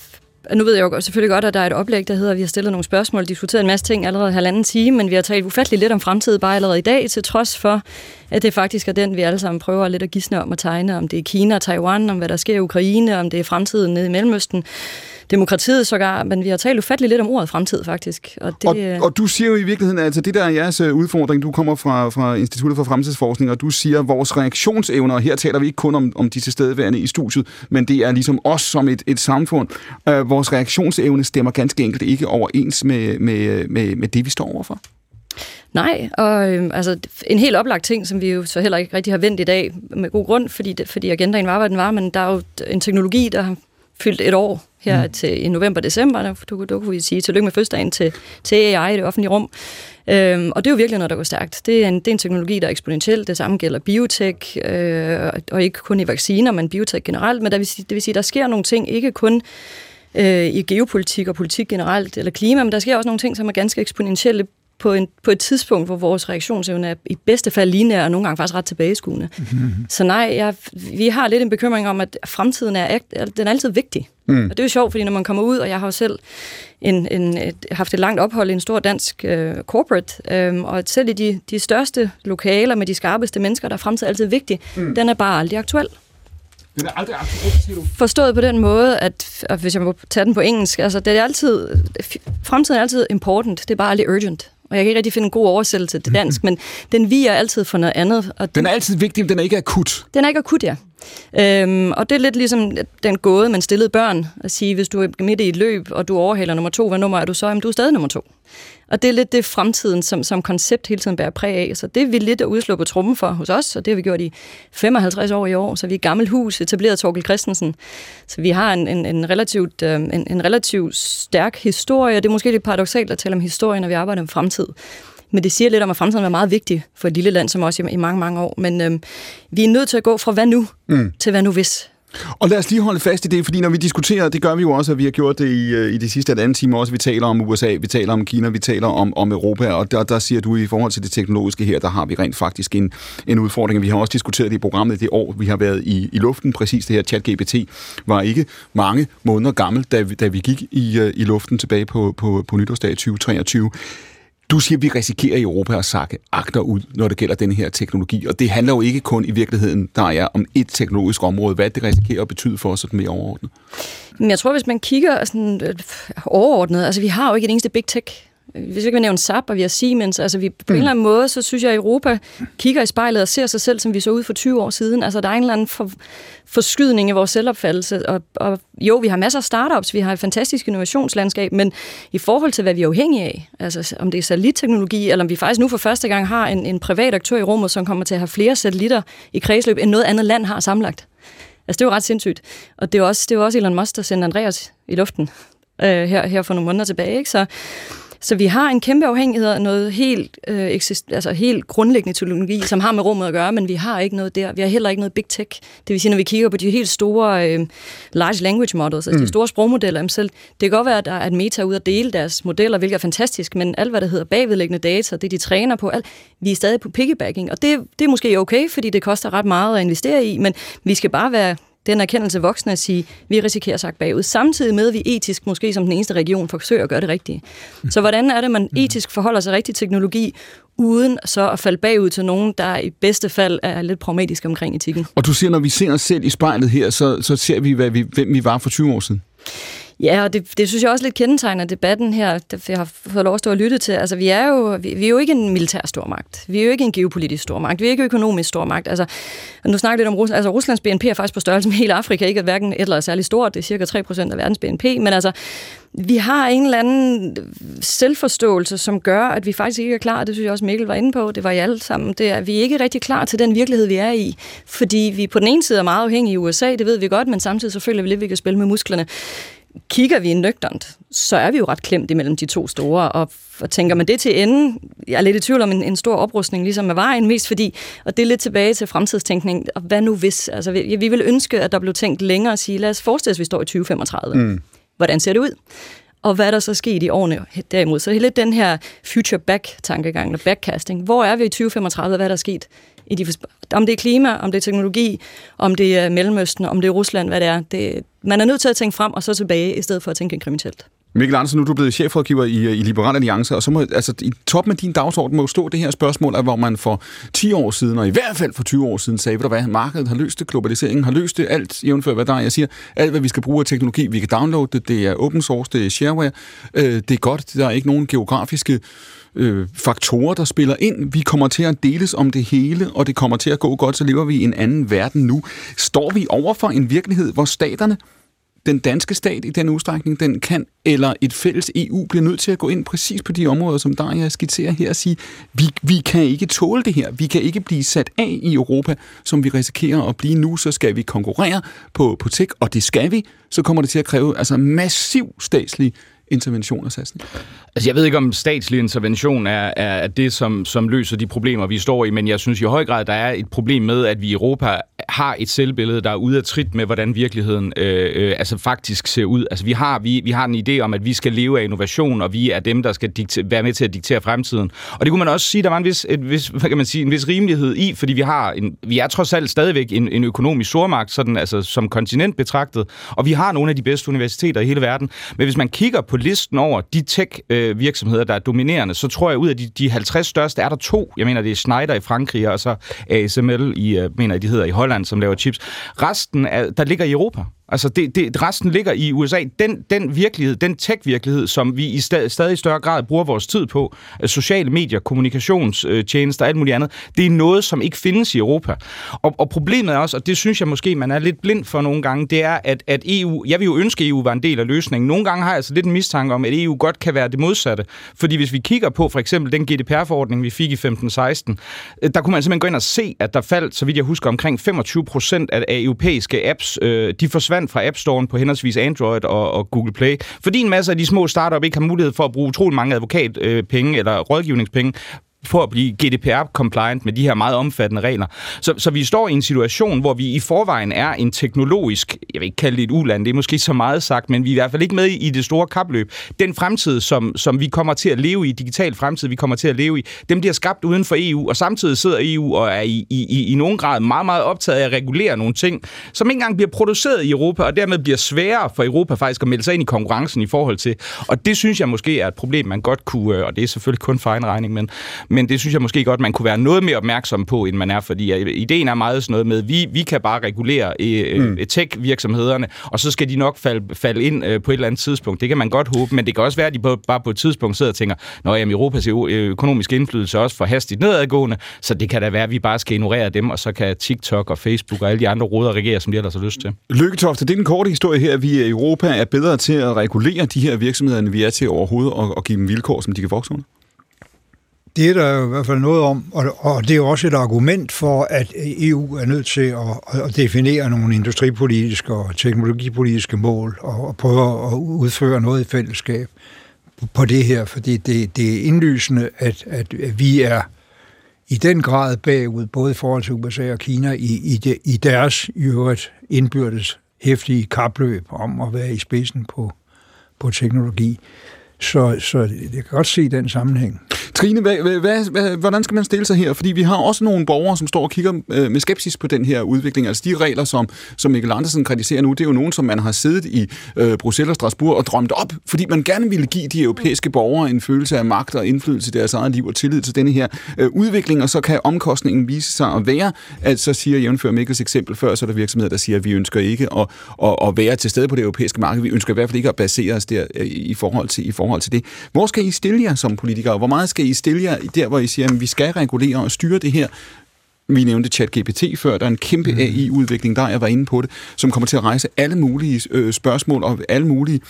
nu ved jeg jo selvfølgelig godt, at der er et oplæg, der hedder, at vi har stillet nogle spørgsmål, diskuteret en masse ting allerede halvanden time, men vi har talt ufattelig lidt om fremtiden bare allerede i dag, til trods for, at det faktisk er den, vi alle sammen prøver lidt at gisne om at tegne, om det er Kina og Taiwan, om hvad der sker i Ukraine, om det er fremtiden nede i Mellemøsten, demokratiet sågar, men vi har talt ufattelig lidt om ordet fremtid faktisk. Og det, Og, og du siger jo i virkeligheden, altså det der er jeres øh, udfordring, du kommer fra, fra Instituttet for Fremtidsforskning, og du siger, at vores reaktionsevner, og her taler vi ikke kun om, om de tilstedeværende i studiet, men det er ligesom os som et, et samfund. Øh, vores reaktionsevne stemmer ganske enkelt ikke overens med, med, med, med det, vi står overfor. Nej, og øh, altså, en helt oplagt ting, som vi jo så heller ikke rigtig har vendt i dag, med god grund, fordi, fordi agendaen var, hvad den var, men der er jo en teknologi, der har fyldt et år her mm. til i november-december, der, du, du kunne vi sige tillykke med fødselsdagen til, til AI i det offentlige rum. Øhm, og det er jo virkelig noget, der går stærkt. Det er en, det er en teknologi, der er eksponentiel. Det samme gælder biotek, øh, og ikke kun i vacciner, men biotek generelt. Men der vil det vil sige, der sker nogle ting, ikke kun øh, i geopolitik og politik generelt, eller klima, men der sker også nogle ting, som er ganske eksponentielle på, en, på et tidspunkt, hvor vores reaktionsevne er i bedste fald lineær, og nogle gange faktisk ret tilbageskuende. Mm-hmm. Så nej, jeg, vi har lidt en bekymring om, at fremtiden er, den er altid vigtig. Mm. Og det er jo sjovt, fordi når man kommer ud, og jeg har jo selv en, en, et, haft et langt ophold i en stor dansk øh, corporate, øh, og selv i de, de største lokaler med de skarpeste mennesker, der er fremtiden altid vigtig, mm. den er bare aldrig aktuel. Den er aldrig aktuel, siger du. Forstået på den måde, at og hvis jeg må tage den på engelsk, altså det er altid, fremtiden er altid important, det er bare aldrig urgent. Og jeg kan ikke rigtig finde en god oversættelse til dansk, men den viger altid for noget andet. Og Den er altid vigtig, men den er ikke akut. den er ikke akut, ja. Øhm, og det er lidt ligesom den gåde, man stillede børn, at sige, hvis du er midt i et løb, og du overhaler nummer to, hvad nummer er du så? Jamen, du er stadig nummer to. Og det er lidt det fremtiden, som, som koncept hele tiden bærer præg af. Så det er vi lidt at udslå på trummen for hos os, og det har vi gjort i 55 år i år. Så vi er et gammelt hus, etableret Torkel Christensen. Så vi har en, en, en, relativt, øh, en, en relativt stærk historie, og det er måske lidt paradoxalt at tale om historie, når vi arbejder om fremtid. Men det siger lidt om, at fremtiden er meget vigtig for et lille land som os i, i mange, mange år. Men øhm, vi er nødt til at gå fra hvad nu, mm. til hvad nu hvis. Og lad os lige holde fast i det, fordi når vi diskuterer, det gør vi jo også, og vi har gjort det i, øh, i de sidste anden time også, vi taler om USA, vi taler om Kina, vi taler om, om Europa, og der, der siger du i forhold til det teknologiske her, der har vi rent faktisk en, en udfordring. Vi har også diskuteret det i programmet det år, vi har været i, i luften, præcis det her chat-GPT var ikke mange måneder gammel, da vi, da vi gik i, øh, i luften tilbage på, på, på nytårsdag 2023. Du siger, at vi risikerer i Europa at sakke agter ud, når det gælder den her teknologi. Og det handler jo ikke kun i virkeligheden, der er om et teknologisk område. Hvad det risikerer at betyde for os sådan mere overordnet? Men jeg tror, hvis man kigger sådan, øh, overordnet, altså vi har jo ikke et eneste big tech hvis ikke vi nævner SAP, og vi har Siemens, altså vi, på mm. en eller anden måde, så synes jeg, at Europa kigger i spejlet og ser sig selv, som vi så ud for 20 år siden. Altså der er en eller anden for, forskydning i vores selvopfattelse, og, og jo, vi har masser af startups, vi har et fantastisk innovationslandskab, men i forhold til, hvad vi er afhængige af, altså om det er satellitteknologi, eller om vi faktisk nu for første gang har en, en privat aktør i rummet, som kommer til at have flere satellitter i kredsløb, end noget andet land har samlet. Altså det er jo ret sindssygt. Og det er jo også, det er jo også Elon Musk, der sendte Andreas i luften øh, her, her for nogle måneder tilbage. Ikke? Så, så vi har en kæmpe afhængighed af noget helt, øh, eksist, altså helt grundlæggende teknologi, som har med rummet at gøre, men vi har ikke noget der. Vi har heller ikke noget big tech. Det vil sige, når vi kigger på de helt store øh, large language models, altså mm. de store sprogmodeller, selv, det kan godt være, at der er et meta ud at dele deres modeller, hvilket er fantastisk, men alt, hvad der hedder bagvedliggende data, det de træner på, alt, vi er stadig på piggybacking, og det, det er måske okay, fordi det koster ret meget at investere i, men vi skal bare være den erkendelse voksne at sige, vi risikerer sagt bagud, samtidig med, at vi etisk måske som den eneste region forsøger at gøre det rigtige. Så hvordan er det, man etisk forholder sig rigtig teknologi, uden så at falde bagud til nogen, der i bedste fald er lidt pragmatiske omkring etikken? Og du siger, når vi ser os selv i spejlet her, så, så ser vi, hvad vi, hvem vi var for 20 år siden. Ja, og det, det synes jeg også lidt kendetegner debatten her, der jeg har fået lov at stå og lytte til. Altså, vi er jo, vi, vi er jo ikke en militær stormagt. Vi er jo ikke en geopolitisk stormagt. Vi er ikke økonomisk stormagt. Altså, nu snakker lidt om Rusland. Altså, Ruslands BNP er faktisk på størrelse med hele Afrika. Ikke at hverken et eller andet særlig stort. Det er cirka 3% af verdens BNP. Men altså, vi har en eller anden selvforståelse, som gør, at vi faktisk ikke er klar. Det synes jeg også Mikkel var inde på. Det var I alle sammen. Det er, at vi er ikke rigtig klar til den virkelighed, vi er i. Fordi vi på den ene side er meget afhængige af USA, det ved vi godt, men samtidig så føler vi lidt, at vi kan spille med musklerne kigger vi nøgternt, så er vi jo ret klemt imellem de to store, og, og tænker man det til ende, jeg er lidt i tvivl om en, en stor oprustning, ligesom med vejen, mest fordi, og det er lidt tilbage til fremtidstænkning, og hvad nu hvis? Altså, vi, vi vil ønske, at der blev tænkt længere og sige, lad os forestille os, at vi står i 2035. Mm. Hvordan ser det ud? Og hvad er der så sket i årene derimod? Så det er lidt den her future back-tankegang, eller backcasting. Hvor er vi i 2035? Hvad er der sket? I de, om det er klima, om det er teknologi, om det er Mellemøsten, om det er Rusland, hvad det er. Det, man er nødt til at tænke frem og så tilbage, i stedet for at tænke inkrementelt. Mikkel Andersen, nu er du blevet chefrådgiver i, øh, i Liberal Alliance, og så må, altså, i toppen af din dagsorden må stå det her spørgsmål, hvor man for 10 år siden, og i hvert fald for 20 år siden, sagde, ved du hvad, markedet har løst det, globaliseringen har løst det, alt jævnfør hvad der er. Jeg siger, alt hvad vi skal bruge af teknologi, vi kan downloade det, det er open source, det er shareware, øh, det er godt, der er ikke nogen geografiske øh, faktorer, der spiller ind. Vi kommer til at deles om det hele, og det kommer til at gå godt, så lever vi i en anden verden nu. Står vi over for en virkelighed, hvor staterne den danske stat i den udstrækning, den kan, eller et fælles EU bliver nødt til at gå ind præcis på de områder, som der jeg skitserer her og sige, vi, vi kan ikke tåle det her. Vi kan ikke blive sat af i Europa, som vi risikerer at blive nu. Så skal vi konkurrere på, på tech, og det skal vi. Så kommer det til at kræve altså massiv statslig intervention og satsning? Altså, jeg ved ikke, om statslig intervention er, er det, som, som løser de problemer, vi står i, men jeg synes i høj grad, der er et problem med, at vi i Europa har et selvbillede, der er ude af trit med, hvordan virkeligheden øh, øh, altså faktisk ser ud. Altså, vi har, vi, vi har en idé om, at vi skal leve af innovation, og vi er dem, der skal dikte, være med til at diktere fremtiden. Og det kunne man også sige, der var en vis, et vis, hvad kan man sige, en vis rimelighed i, fordi vi, har en, vi er trods alt stadigvæk en, en økonomisk stormagt, sådan, altså, som kontinent betragtet, og vi har nogle af de bedste universiteter i hele verden. Men hvis man kigger på listen over de tech øh, øh, virksomheder, der er dominerende, så tror jeg, ud af de, de 50 største er der to. Jeg mener, det er Schneider i Frankrig, og så ASML i, øh, mener de hedder i Holland, som laver chips. Resten, er, der ligger i Europa. Altså, det, det, resten ligger i USA. Den, den virkelighed, den tech-virkelighed, som vi i stad, stadig større grad bruger vores tid på, øh, sociale medier, kommunikationstjenester øh, og alt muligt andet, det er noget, som ikke findes i Europa. Og, og problemet er også, og det synes jeg måske, man er lidt blind for nogle gange, det er, at, at EU, jeg vil jo ønske, at EU var en del af løsningen. Nogle gange har jeg altså lidt en mistanke om, at EU godt kan være det modsatte. Fordi hvis vi kigger på for eksempel den GDPR-forordning, vi fik i 15-16, øh, der kunne man simpelthen gå ind og se, at der faldt, så vidt jeg husker, omkring 25 procent af europæiske apps, øh, de forsvandt forsvandt fra App Store på henholdsvis Android og, og Google Play, fordi en masse af de små startup ikke har mulighed for at bruge utrolig mange advokatpenge øh, eller rådgivningspenge for at blive GDPR-compliant med de her meget omfattende regler. Så, så vi står i en situation, hvor vi i forvejen er en teknologisk, jeg vil ikke kalde det et uland, det er måske så meget sagt, men vi er i hvert fald ikke med i det store kapløb. Den fremtid, som, som vi kommer til at leve i, digital fremtid, vi kommer til at leve i, dem bliver skabt uden for EU, og samtidig sidder EU og er i, i, i, i nogen grad meget, meget optaget af at regulere nogle ting, som ikke engang bliver produceret i Europa, og dermed bliver sværere for Europa faktisk at melde sig ind i konkurrencen i forhold til. Og det synes jeg måske er et problem, man godt kunne, øh, og det er selvfølgelig kun for egen regning, men, men det synes jeg måske godt, man kunne være noget mere opmærksom på, end man er, fordi øh, ideen er meget sådan noget med, vi, vi kan bare regulere øh, mm. tech-virksomhederne, og så skal de nok falde, falde ind øh, på et eller andet tidspunkt. Det kan man godt håbe, men det kan også være, at de på, bare på et tidspunkt sidder og tænker, når jamen, Europas økonomiske indflydelse er også for hastigt nedadgående, så det kan da være, at vi bare skal ignorere dem, og så kan TikTok og Facebook og alle de andre råder regere, som de ellers har lyst til. Lykketofte, det er den korte historie her, vi i Europa er bedre til at regulere de her virksomheder, end vi er til overhovedet at, at give dem vilkår, som de kan vokse under? Det er der jo i hvert fald noget om, og, og det er jo også et argument for, at EU er nødt til at, definere nogle industripolitiske og teknologipolitiske mål, og, og prøve at udføre noget i fællesskab på det her, fordi det, det er indlysende, at, at vi er i den grad bagud, både i forhold til USA og Kina, i, i, de, i deres i øvrigt indbyrdes hæftige kapløb om at være i spidsen på, på teknologi. Så, så jeg kan godt se den sammenhæng. Trine, hvad, hvad, hvad, hvordan skal man stille sig her? Fordi vi har også nogle borgere, som står og kigger øh, med skepsis på den her udvikling. Altså de regler, som, som Mikkel Andersen kritiserer nu, det er jo nogen, som man har siddet i øh, Bruxelles og Strasbourg og drømt op, fordi man gerne ville give de europæiske borgere en følelse af magt og indflydelse i deres eget liv og tillid til denne her øh, udvikling, og så kan omkostningen vise sig at være, at så siger jævnfør Mikkels eksempel før, så er der virksomheder, der siger, at vi ønsker ikke at, at, at være til stede på det europæiske marked. Vi ønsker i hvert fald ikke at basere os der øh, i forhold til, i forhold til det. Hvor skal I stille jer som politikere? Hvor meget skal I stille jer der, hvor I siger, at vi skal regulere og styre det her? Vi nævnte ChatGPT før, der er en kæmpe mm. AI-udvikling, der jeg var inde på det, som kommer til at rejse alle mulige øh, spørgsmål og alle mulige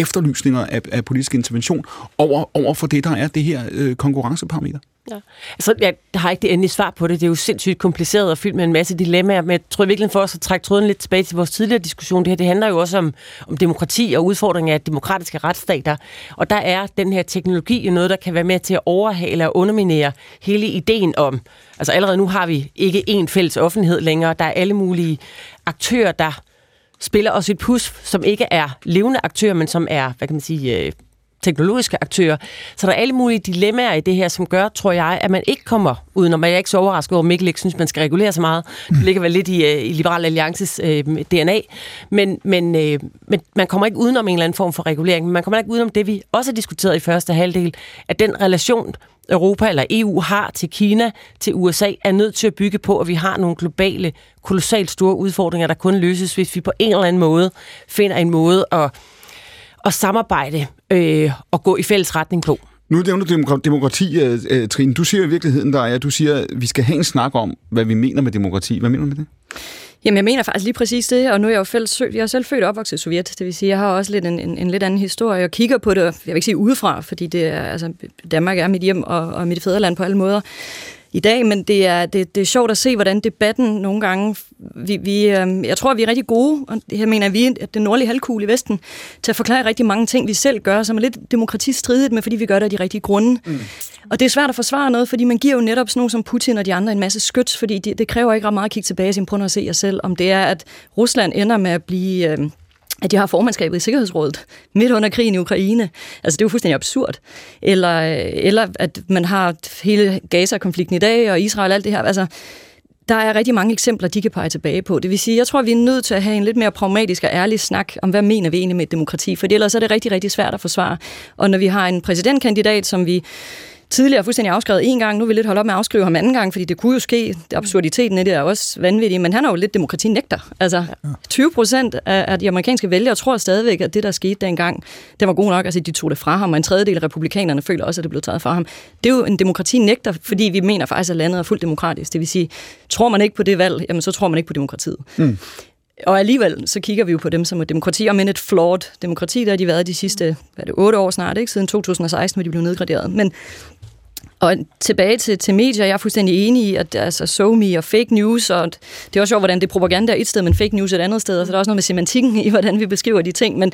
efterlysninger af, af politisk intervention over, over for det, der er det her øh, konkurrenceparameter. Ja. Altså, jeg har ikke det endelige svar på det. Det er jo sindssygt kompliceret og fyldt med en masse dilemmaer, men jeg tror virkelig for os at trække tråden lidt tilbage til vores tidligere diskussion, det her, det handler jo også om, om demokrati og udfordringer af demokratiske retsstater. Og der er den her teknologi jo noget, der kan være med til at overhale og underminere hele ideen om, altså allerede nu har vi ikke én fælles offentlighed længere, der er alle mulige aktører, der spiller os et pus, som ikke er levende aktører, men som er, hvad kan man sige, øh, teknologiske aktører. Så der er alle mulige dilemmaer i det her, som gør, tror jeg, at man ikke kommer udenom. Jeg er ikke så overrasket over, at Mikkel ikke synes, man skal regulere så meget. Det ligger vel lidt i, uh, i Liberal Alliances øh, DNA. Men, men, uh, men man kommer ikke udenom en eller anden form for regulering. Men man kommer ikke udenom det, vi også har diskuteret i første halvdel, at den relation, Europa eller EU har til Kina, til USA, er nødt til at bygge på, at vi har nogle globale, kolossalt store udfordringer, der kun løses, hvis vi på en eller anden måde finder en måde at at samarbejde øh, og gå i fælles retning på. Nu nævner du demokrati, uh, Trine. Du siger i virkeligheden, der er, at du siger, at vi skal have en snak om, hvad vi mener med demokrati. Hvad mener du med det? Jamen, jeg mener faktisk lige præcis det, og nu er jeg jo selv, jeg er selv født og opvokset i Sovjet, det vil sige, jeg har også lidt en, en, en lidt anden historie, og kigger på det, jeg vil ikke sige udefra, fordi det er, altså, Danmark er mit hjem og, og mit fædreland på alle måder, i dag, men det er, det, det er sjovt at se, hvordan debatten nogle gange... Vi, vi, øh, jeg tror, vi er rigtig gode, og her mener vi, at den nordlige halvkugle i Vesten, til at forklare rigtig mange ting, vi selv gør, som er lidt demokratistridigt, men fordi vi gør det af de rigtige grunde. Mm. Og det er svært at forsvare noget, fordi man giver jo netop sådan nogen som Putin og de andre en masse skyts, fordi det, det kræver ikke ret meget at kigge tilbage og prøve at se jer selv, om det er, at Rusland ender med at blive... Øh, at de har formandskabet i Sikkerhedsrådet midt under krigen i Ukraine. Altså, det er jo fuldstændig absurd. Eller, eller at man har hele Gaza-konflikten i dag, og Israel og alt det her. Altså, der er rigtig mange eksempler, de kan pege tilbage på. Det vil sige, jeg tror, vi er nødt til at have en lidt mere pragmatisk og ærlig snak om, hvad mener vi egentlig med et demokrati, for ellers er det rigtig, rigtig svært at forsvare. Og når vi har en præsidentkandidat, som vi tidligere fuldstændig afskrevet en gang. Nu vil vi lidt holde op med at afskrive ham anden gang, fordi det kunne jo ske. Absurditeten i det er også vanvittigt, men han er jo lidt demokratinægter. Altså, 20 procent af, de amerikanske vælgere tror stadigvæk, at det, der skete dengang, det var god nok. Altså, de tog det fra ham, og en tredjedel af republikanerne føler også, at det blev taget fra ham. Det er jo en demokratinægter, fordi vi mener faktisk, at landet er fuldt demokratisk. Det vil sige, tror man ikke på det valg, jamen så tror man ikke på demokratiet. Mm. Og alligevel, så kigger vi jo på dem som et demokrati, om et flawed demokrati, der har de været de sidste, hvad er det, otte år snart, ikke? siden 2016, hvor de blev nedgraderet. Men og tilbage til, til medier, jeg er fuldstændig enig i, at altså, so me og fake news, og det er også sjovt, hvordan det er propaganda et sted, men fake news et andet sted, og så er der også noget med semantikken i, hvordan vi beskriver de ting, men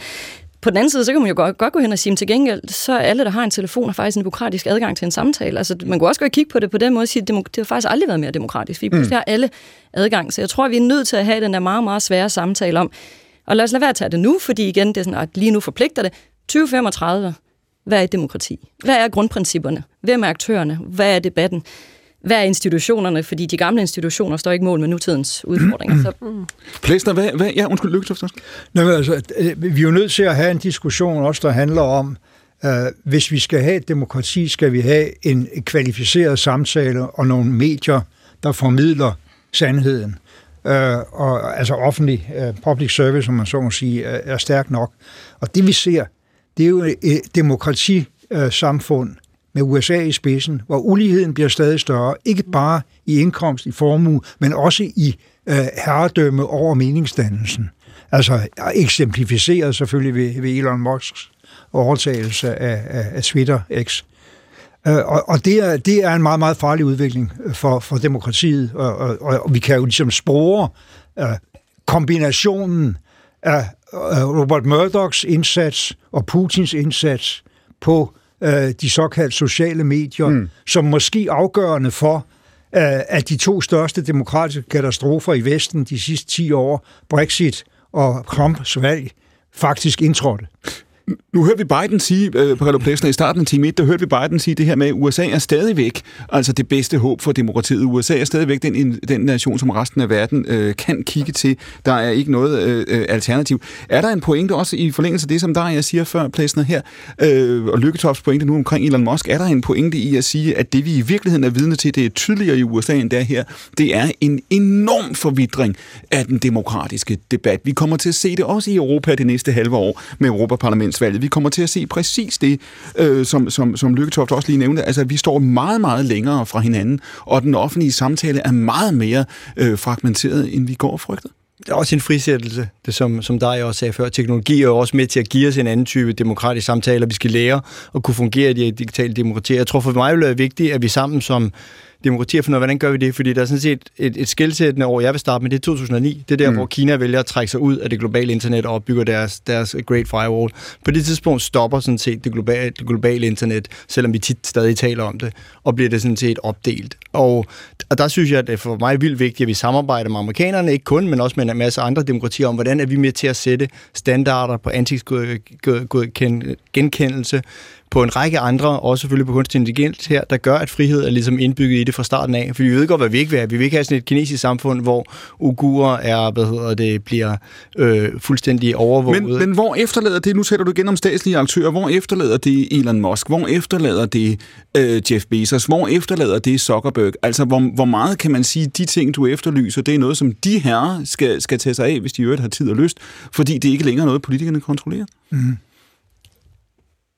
På den anden side, så kan man jo godt, godt gå hen og sige, at til gengæld, så er alle, der har en telefon, har faktisk en demokratisk adgang til en samtale. Altså, man kunne også godt kigge på det på den måde og sige, at det har faktisk aldrig været mere demokratisk. Vi pludselig har alle adgang. Så jeg tror, vi er nødt til at have den der meget, meget svære samtale om, og lad os lade være at tage det nu, fordi igen, det er sådan, at lige nu forpligter det. 2035, hvad er et demokrati? Hvad er grundprincipperne? Hvem er aktørerne? Hvad er debatten? Hvad er institutionerne? Fordi de gamle institutioner står ikke mål med nutidens udfordringer. Så, mm. Plæsner, hvad, hvad, ja, undskyld, Lykketoft. Nå, altså, øh, vi er jo nødt til at have en diskussion også, der handler om, uh, hvis vi skal have et demokrati, skal vi have en kvalificeret samtale og nogle medier, der formidler sandheden. Uh, og altså offentlig uh, public service, som man så må sige, er, er stærk nok. Og det vi ser, det er jo et demokratisamfund med USA i spidsen, hvor uligheden bliver stadig større, ikke bare i indkomst, i formue, men også i øh, herredømme over meningsdannelsen. Altså eksemplificeret selvfølgelig ved, ved Elon Musks overtagelse af, af, af Twitter X. Øh, og og det, er, det er en meget, meget farlig udvikling for, for demokratiet, og, og, og vi kan jo ligesom spore uh, kombinationen af Robert Murdochs indsats og Putins indsats på uh, de såkaldte sociale medier, mm. som måske afgørende for, uh, at de to største demokratiske katastrofer i Vesten de sidste 10 år, Brexit og Trumps valg, faktisk indtrådte. Nu hørte vi Biden sige, øh, Paolo Plessner, i starten af time 1, der hørte vi Biden sige det her med, at USA er stadigvæk altså det bedste håb for demokratiet. USA er stadigvæk den, den nation, som resten af verden øh, kan kigge til. Der er ikke noget øh, øh alternativ. Er der en pointe også i forlængelse af det, som der jeg siger før, Plessner her, øh, og Lykketops pointe nu omkring Elon Musk, er der en pointe i at sige, at det vi i virkeligheden er vidne til, det er tydeligere i USA end der her, det er en enorm forvidring af den demokratiske debat. Vi kommer til at se det også i Europa det næste halve år med folketingsvalget. Vi kommer til at se præcis det, øh, som, som, som Lykketoft også lige nævnte. Altså, vi står meget, meget længere fra hinanden, og den offentlige samtale er meget mere øh, fragmenteret, end vi går og frygter. Det er også en frisættelse, det som, som dig også sagde før. Teknologi er jo også med til at give os en anden type demokratisk samtale, vi skal lære at kunne fungere i de digitale demokratier. Jeg tror for mig er det vigtigt, at vi sammen som demokrati og finde ud af, hvordan gør vi det? Fordi der er sådan set et, et skældsættende år, jeg vil starte med, det er 2009. Det er der, mm. hvor Kina vælger at trække sig ud af det globale internet og opbygger deres, deres Great Firewall. På det tidspunkt stopper sådan set det globale, det globale internet, selvom vi tit stadig taler om det, og bliver det sådan set opdelt. Og, og der synes jeg, at det er for mig vildt vigtigt, at vi samarbejder med amerikanerne, ikke kun, men også med en masse andre demokratier, om hvordan er vi med til at sætte standarder på ansigtsgenkendelse, på en række andre, også selvfølgelig på kunstig intelligens her, der gør, at frihed er ligesom indbygget i det fra starten af. For vi ved godt, hvad vi ikke vil have. Vi vil ikke have sådan et kinesisk samfund, hvor ugurer er, hvad hedder det, bliver øh, fuldstændig overvåget. Men, men hvor efterlader det, nu sætter du igen om statslige aktører, hvor efterlader det Elon Musk? Hvor efterlader det øh, Jeff Bezos? Hvor efterlader det Zuckerberg? Altså, hvor, hvor meget kan man sige, de ting, du efterlyser, det er noget, som de her skal, skal tage sig af, hvis de øvrigt har tid og lyst, fordi det er ikke længere noget, politikerne kontrollerer? Mm.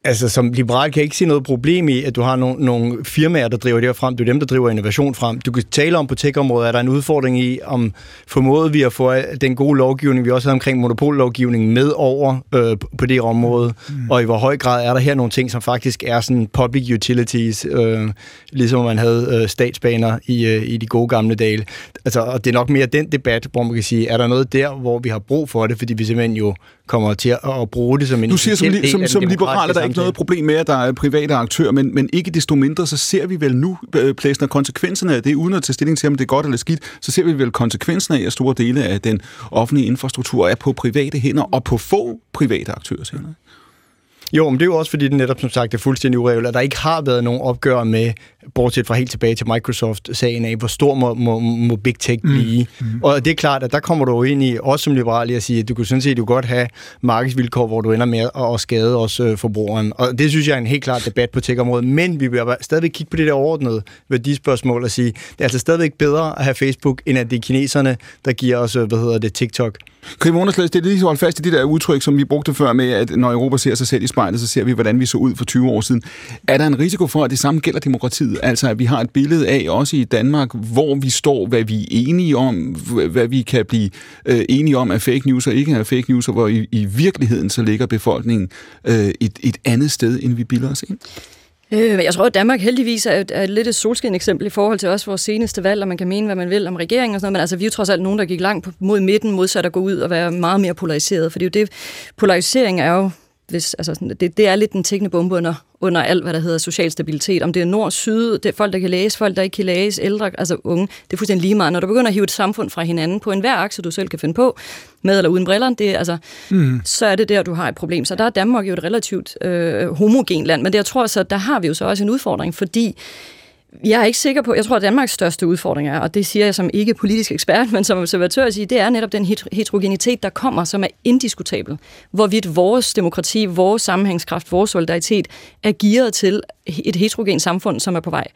Altså, som liberal kan jeg ikke se noget problem i, at du har nogle, nogle firmaer, der driver det her frem. Det er dem, der driver innovation frem. Du kan tale om på tech-området, er der en udfordring i, om formåede vi at få den gode lovgivning, vi også har omkring monopollovgivningen, med over øh, på det område, mm. og i hvor høj grad er der her nogle ting, som faktisk er sådan public utilities, øh, ligesom man havde øh, statsbaner i, øh, i de gode gamle dage. Altså, og det er nok mere den debat, hvor man kan sige, er der noget der, hvor vi har brug for det, fordi vi simpelthen jo kommer til at bruge det som en Du siger som, li- som, som liberal, at der er ikke noget problem med, at der er private aktører, men, men ikke desto mindre, så ser vi vel nu øh, pladsen af konsekvenserne af det, uden at tage stilling til, om det er godt eller skidt, så ser vi vel konsekvenserne af, at store dele af den offentlige infrastruktur er på private hænder og på få private aktørers hænder. Jo, men det er jo også fordi, det netop som sagt er fuldstændig uregeligt, at der ikke har været nogen opgør med, bortset fra helt tilbage til Microsoft-sagen af, hvor stor må, må, må Big Tech mm. blive. Mm. Mm. Og det er klart, at der kommer du ind i, også som liberal, at sige, at du kunne sådan set du godt have markedsvilkår, hvor du ender med at, at skade også øh, forbrugeren. Og det synes jeg er en helt klar debat på tech-området. Men vi vil stadigvæk kigge på det der overordnede værdispørgsmål og sige, det er altså stadigvæk bedre at have Facebook, end at det er kineserne, der giver os, øh, hvad hedder det, TikTok. Krim Underslæs, det er lige så holdt fast i det der udtryk, som vi brugte før med, at når Europa ser sig selv i spejlet, så ser vi, hvordan vi så ud for 20 år siden. Er der en risiko for, at det samme gælder demokratiet? Altså, at vi har et billede af, også i Danmark, hvor vi står, hvad vi er enige om, hvad vi kan blive øh, enige om af fake news og ikke af fake news, og hvor i, i virkeligheden så ligger befolkningen øh, et, et andet sted, end vi bilder os ind? Øh, jeg tror, at Danmark heldigvis er, er lidt et solskin eksempel i forhold til også vores seneste valg, og man kan mene, hvad man vil om regeringen og sådan noget, men altså, vi er jo trods alt nogen, der gik langt mod midten, modsat at gå ud og være meget mere polariseret, for det er jo det, polarisering er jo hvis, altså, det, det er lidt en tækkende bombe under, under alt, hvad der hedder social stabilitet. Om det er nord, syd, det er folk, der kan læse, folk, der ikke kan læse, ældre, altså unge. Det er fuldstændig lige meget. Når du begynder at hive et samfund fra hinanden på enhver akse, du selv kan finde på, med eller uden briller, det, altså, mm. så er det der, du har et problem. Så der er Danmark jo et relativt øh, homogen land, men det, jeg tror så, der har vi jo så også en udfordring, fordi jeg er ikke sikker på, jeg tror, at Danmarks største udfordring er, og det siger jeg som ikke politisk ekspert, men som observatør at sige, det er netop den heterogenitet, der kommer, som er indiskutabel. Hvorvidt vores demokrati, vores sammenhængskraft, vores solidaritet er gearet til et heterogen samfund, som er på vej.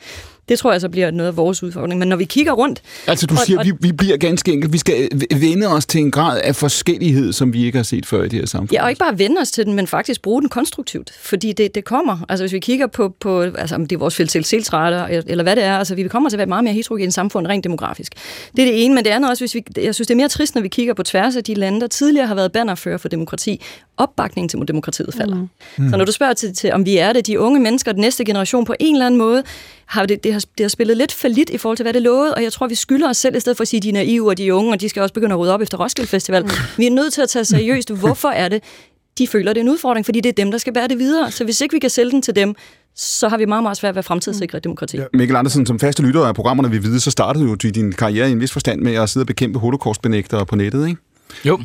Det tror jeg så bliver noget af vores udfordring. Men når vi kigger rundt... Altså du og, siger, og, vi, vi bliver ganske enkelt, vi skal vende os til en grad af forskellighed, som vi ikke har set før i det her samfund. Ja, og ikke bare vende os til den, men faktisk bruge den konstruktivt. Fordi det, det kommer. Altså hvis vi kigger på, på altså, om det er vores fældselsrater, eller hvad det er, altså vi kommer til at være et meget mere heterogen samfund rent demografisk. Det er det ene, men det andet også, hvis vi, jeg synes, det er mere trist, når vi kigger på tværs af de lande, der tidligere har været bannerfører for demokrati. Opbakningen til demokratiet falder. Mm. Så når du spørger til, til, om vi er det, de unge mennesker, den næste generation på en eller anden måde, har det, det, har, det har spillet lidt for lidt i forhold til, hvad det lovede, og jeg tror, vi skylder os selv, i stedet for at sige, at de er naive, og de er unge, og de skal også begynde at rydde op efter Roskilde Festival. Mm. Vi er nødt til at tage seriøst, hvorfor er det, de føler, det er en udfordring, fordi det er dem, der skal bære det videre. Så hvis ikke vi kan sælge den til dem, så har vi meget, meget svært ved at fremtidssikre demokrati. Ja. Mikkel Andersen, som faste lytter af programmerne vi vide, så startede jo din karriere i en vis forstand med at sidde og bekæmpe holocaustbenægtere på nettet, ikke? Jo.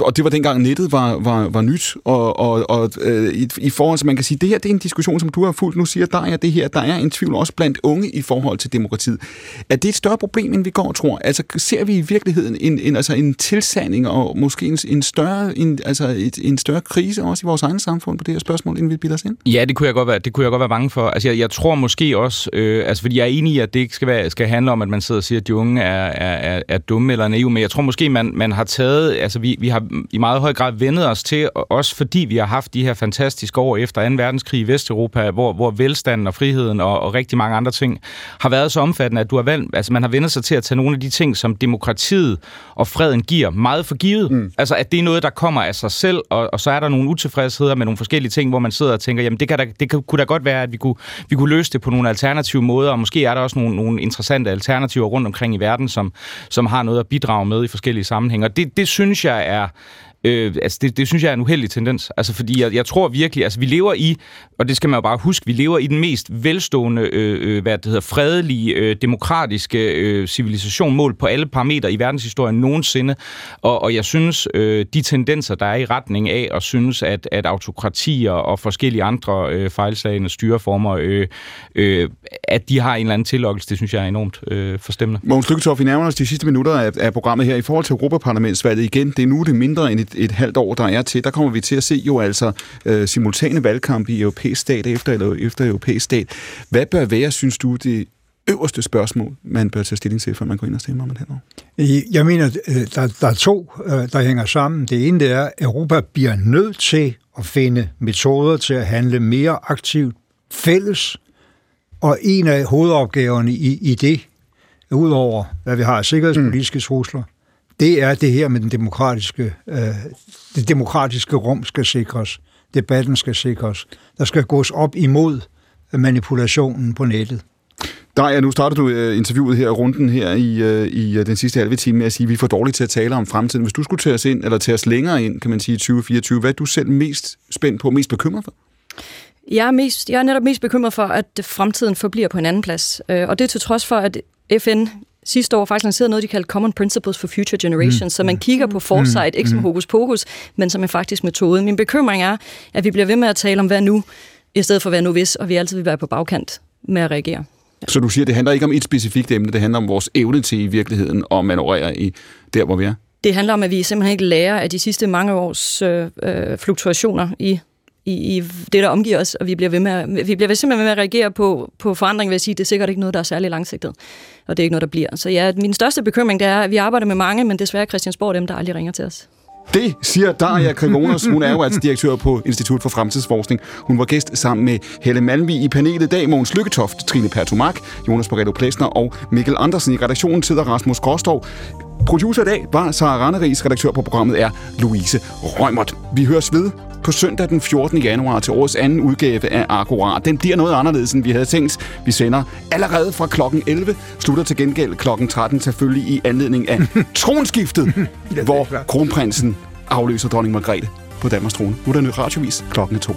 Og det var dengang nettet var, var, var nyt, og, og, og øh, i, i forhold til, man kan sige, det her det er en diskussion, som du har fulgt. Nu siger dig, at det her, der er en tvivl også blandt unge i forhold til demokratiet. Er det et større problem, end vi går og tror? Altså ser vi i virkeligheden en, en, altså en tilsanding og måske en, en, større, en, altså et, en større krise også i vores egen samfund på det her spørgsmål, inden vi bilder os ind? Ja, det kunne jeg godt være, det kunne jeg godt være bange for. Altså jeg, jeg tror måske også, øh, altså fordi jeg er enig i, at det ikke skal, være, skal handle om, at man sidder og siger, at de unge er, er, er, er dumme eller naive, men jeg tror måske, man, man har taget, altså vi, vi har i meget høj grad vendet os til, også fordi vi har haft de her fantastiske år efter 2. verdenskrig i Vesteuropa, hvor, hvor velstanden og friheden og, og rigtig mange andre ting har været så omfattende, at du har valgt, altså man har vendt sig til at tage nogle af de ting, som demokratiet og freden giver, meget for givet. Mm. Altså at det er noget, der kommer af sig selv, og, og så er der nogle utilfredsheder med nogle forskellige ting, hvor man sidder og tænker, jamen det, kan da, det kan, kunne da godt være, at vi kunne, vi kunne løse det på nogle alternative måder, og måske er der også nogle, nogle interessante alternativer rundt omkring i verden, som, som har noget at bidrage med i forskellige sammenhænge. Og det, det synes jeg er er Øh, altså det, det synes jeg er en uheldig tendens. Altså fordi jeg, jeg tror virkelig, altså vi lever i, og det skal man jo bare huske, vi lever i den mest velstående, øh, øh hvad det hedder, fredelige, øh, demokratiske øh, civilisation mål på alle parametre i verdenshistorien nogensinde. Og, og jeg synes, øh, de tendenser, der er i retning af at synes, at, at autokratier og forskellige andre øh, fejlslagende styreformer, øh, øh, at de har en eller anden tillokkelse, det synes jeg er enormt øh, forstemmende. Mogens Lykketoff, vi nærmer os de sidste minutter af, af programmet her. I forhold til Europaparlamentsvalget igen, det er nu det mindre end et, et halvt år, der er til. Der kommer vi til at se jo altså øh, simultane valgkampe i europæisk stat efter, eller efter europæisk stat. Hvad bør være, synes du, det øverste spørgsmål, man bør tage stilling til, før man går ind og stemmer om det her? Jeg mener, der, der er to, øh, der hænger sammen. Det ene det er, at Europa bliver nødt til at finde metoder til at handle mere aktivt fælles, og en af hovedopgaverne i, i det, udover hvad vi har af sikkerhedspolitiske mm. trusler, det er det her med den demokratiske, øh, det demokratiske rum skal sikres. Debatten skal sikres. Der skal gås op imod manipulationen på nettet. Der er nu starter du uh, interviewet her, runden her i, uh, i uh, den sidste halve time med at sige, at vi er for dårlige til at tale om fremtiden. Hvis du skulle tage os ind, eller tage os længere ind, kan man sige, i 2024, hvad er du selv mest spændt på, mest bekymret for? Jeg er, mest, jeg er netop mest bekymret for, at fremtiden forbliver på en anden plads. Og det er til trods for, at FN sidste år faktisk lanceret noget, de kaldte Common Principles for Future Generations, mm. så man kigger på foresight, mm. ikke som mm. hokus pokus, men som en faktisk metode. Min bekymring er, at vi bliver ved med at tale om hvad nu, i stedet for hvad nu hvis, og vi altid vil være på bagkant med at reagere. Ja. Så du siger, det handler ikke om et specifikt emne, det handler om vores evne til i virkeligheden at manøvrere i der, hvor vi er? Det handler om, at vi simpelthen ikke lærer af de sidste mange års øh, øh fluktuationer i i, i det, der omgiver os, og vi bliver, ved med at, vi bliver simpelthen ved med at reagere på, på forandring, ved at sige, det er sikkert ikke noget, der er særlig langsigtet, og det er ikke noget, der bliver. Så ja, min største bekymring, det er, at vi arbejder med mange, men desværre Christiansborg dem, der aldrig ringer til os. Det siger Daria Krivonos. Hun er jo altså direktør på Institut for Fremtidsforskning. Hun var gæst sammen med Helle Malmvi i panelet i dag. Mogens Lykketoft, Trine Pertumak, Jonas Barreto Plesner og Mikkel Andersen. I redaktionen sidder Rasmus Gråstov. Producer i dag var Sara Randeris, redaktør på programmet er Louise Rømert. Vi høres ved på søndag den 14. januar til årets anden udgave af Agora. Den bliver noget anderledes, end vi havde tænkt. Vi sender allerede fra klokken 11, slutter til gengæld klokken 13 selvfølgelig i anledning af tronskiftet, hvor kronprinsen afløser dronning Margrethe på Danmarks trone. Nu er der nyt radiovis klokken 2.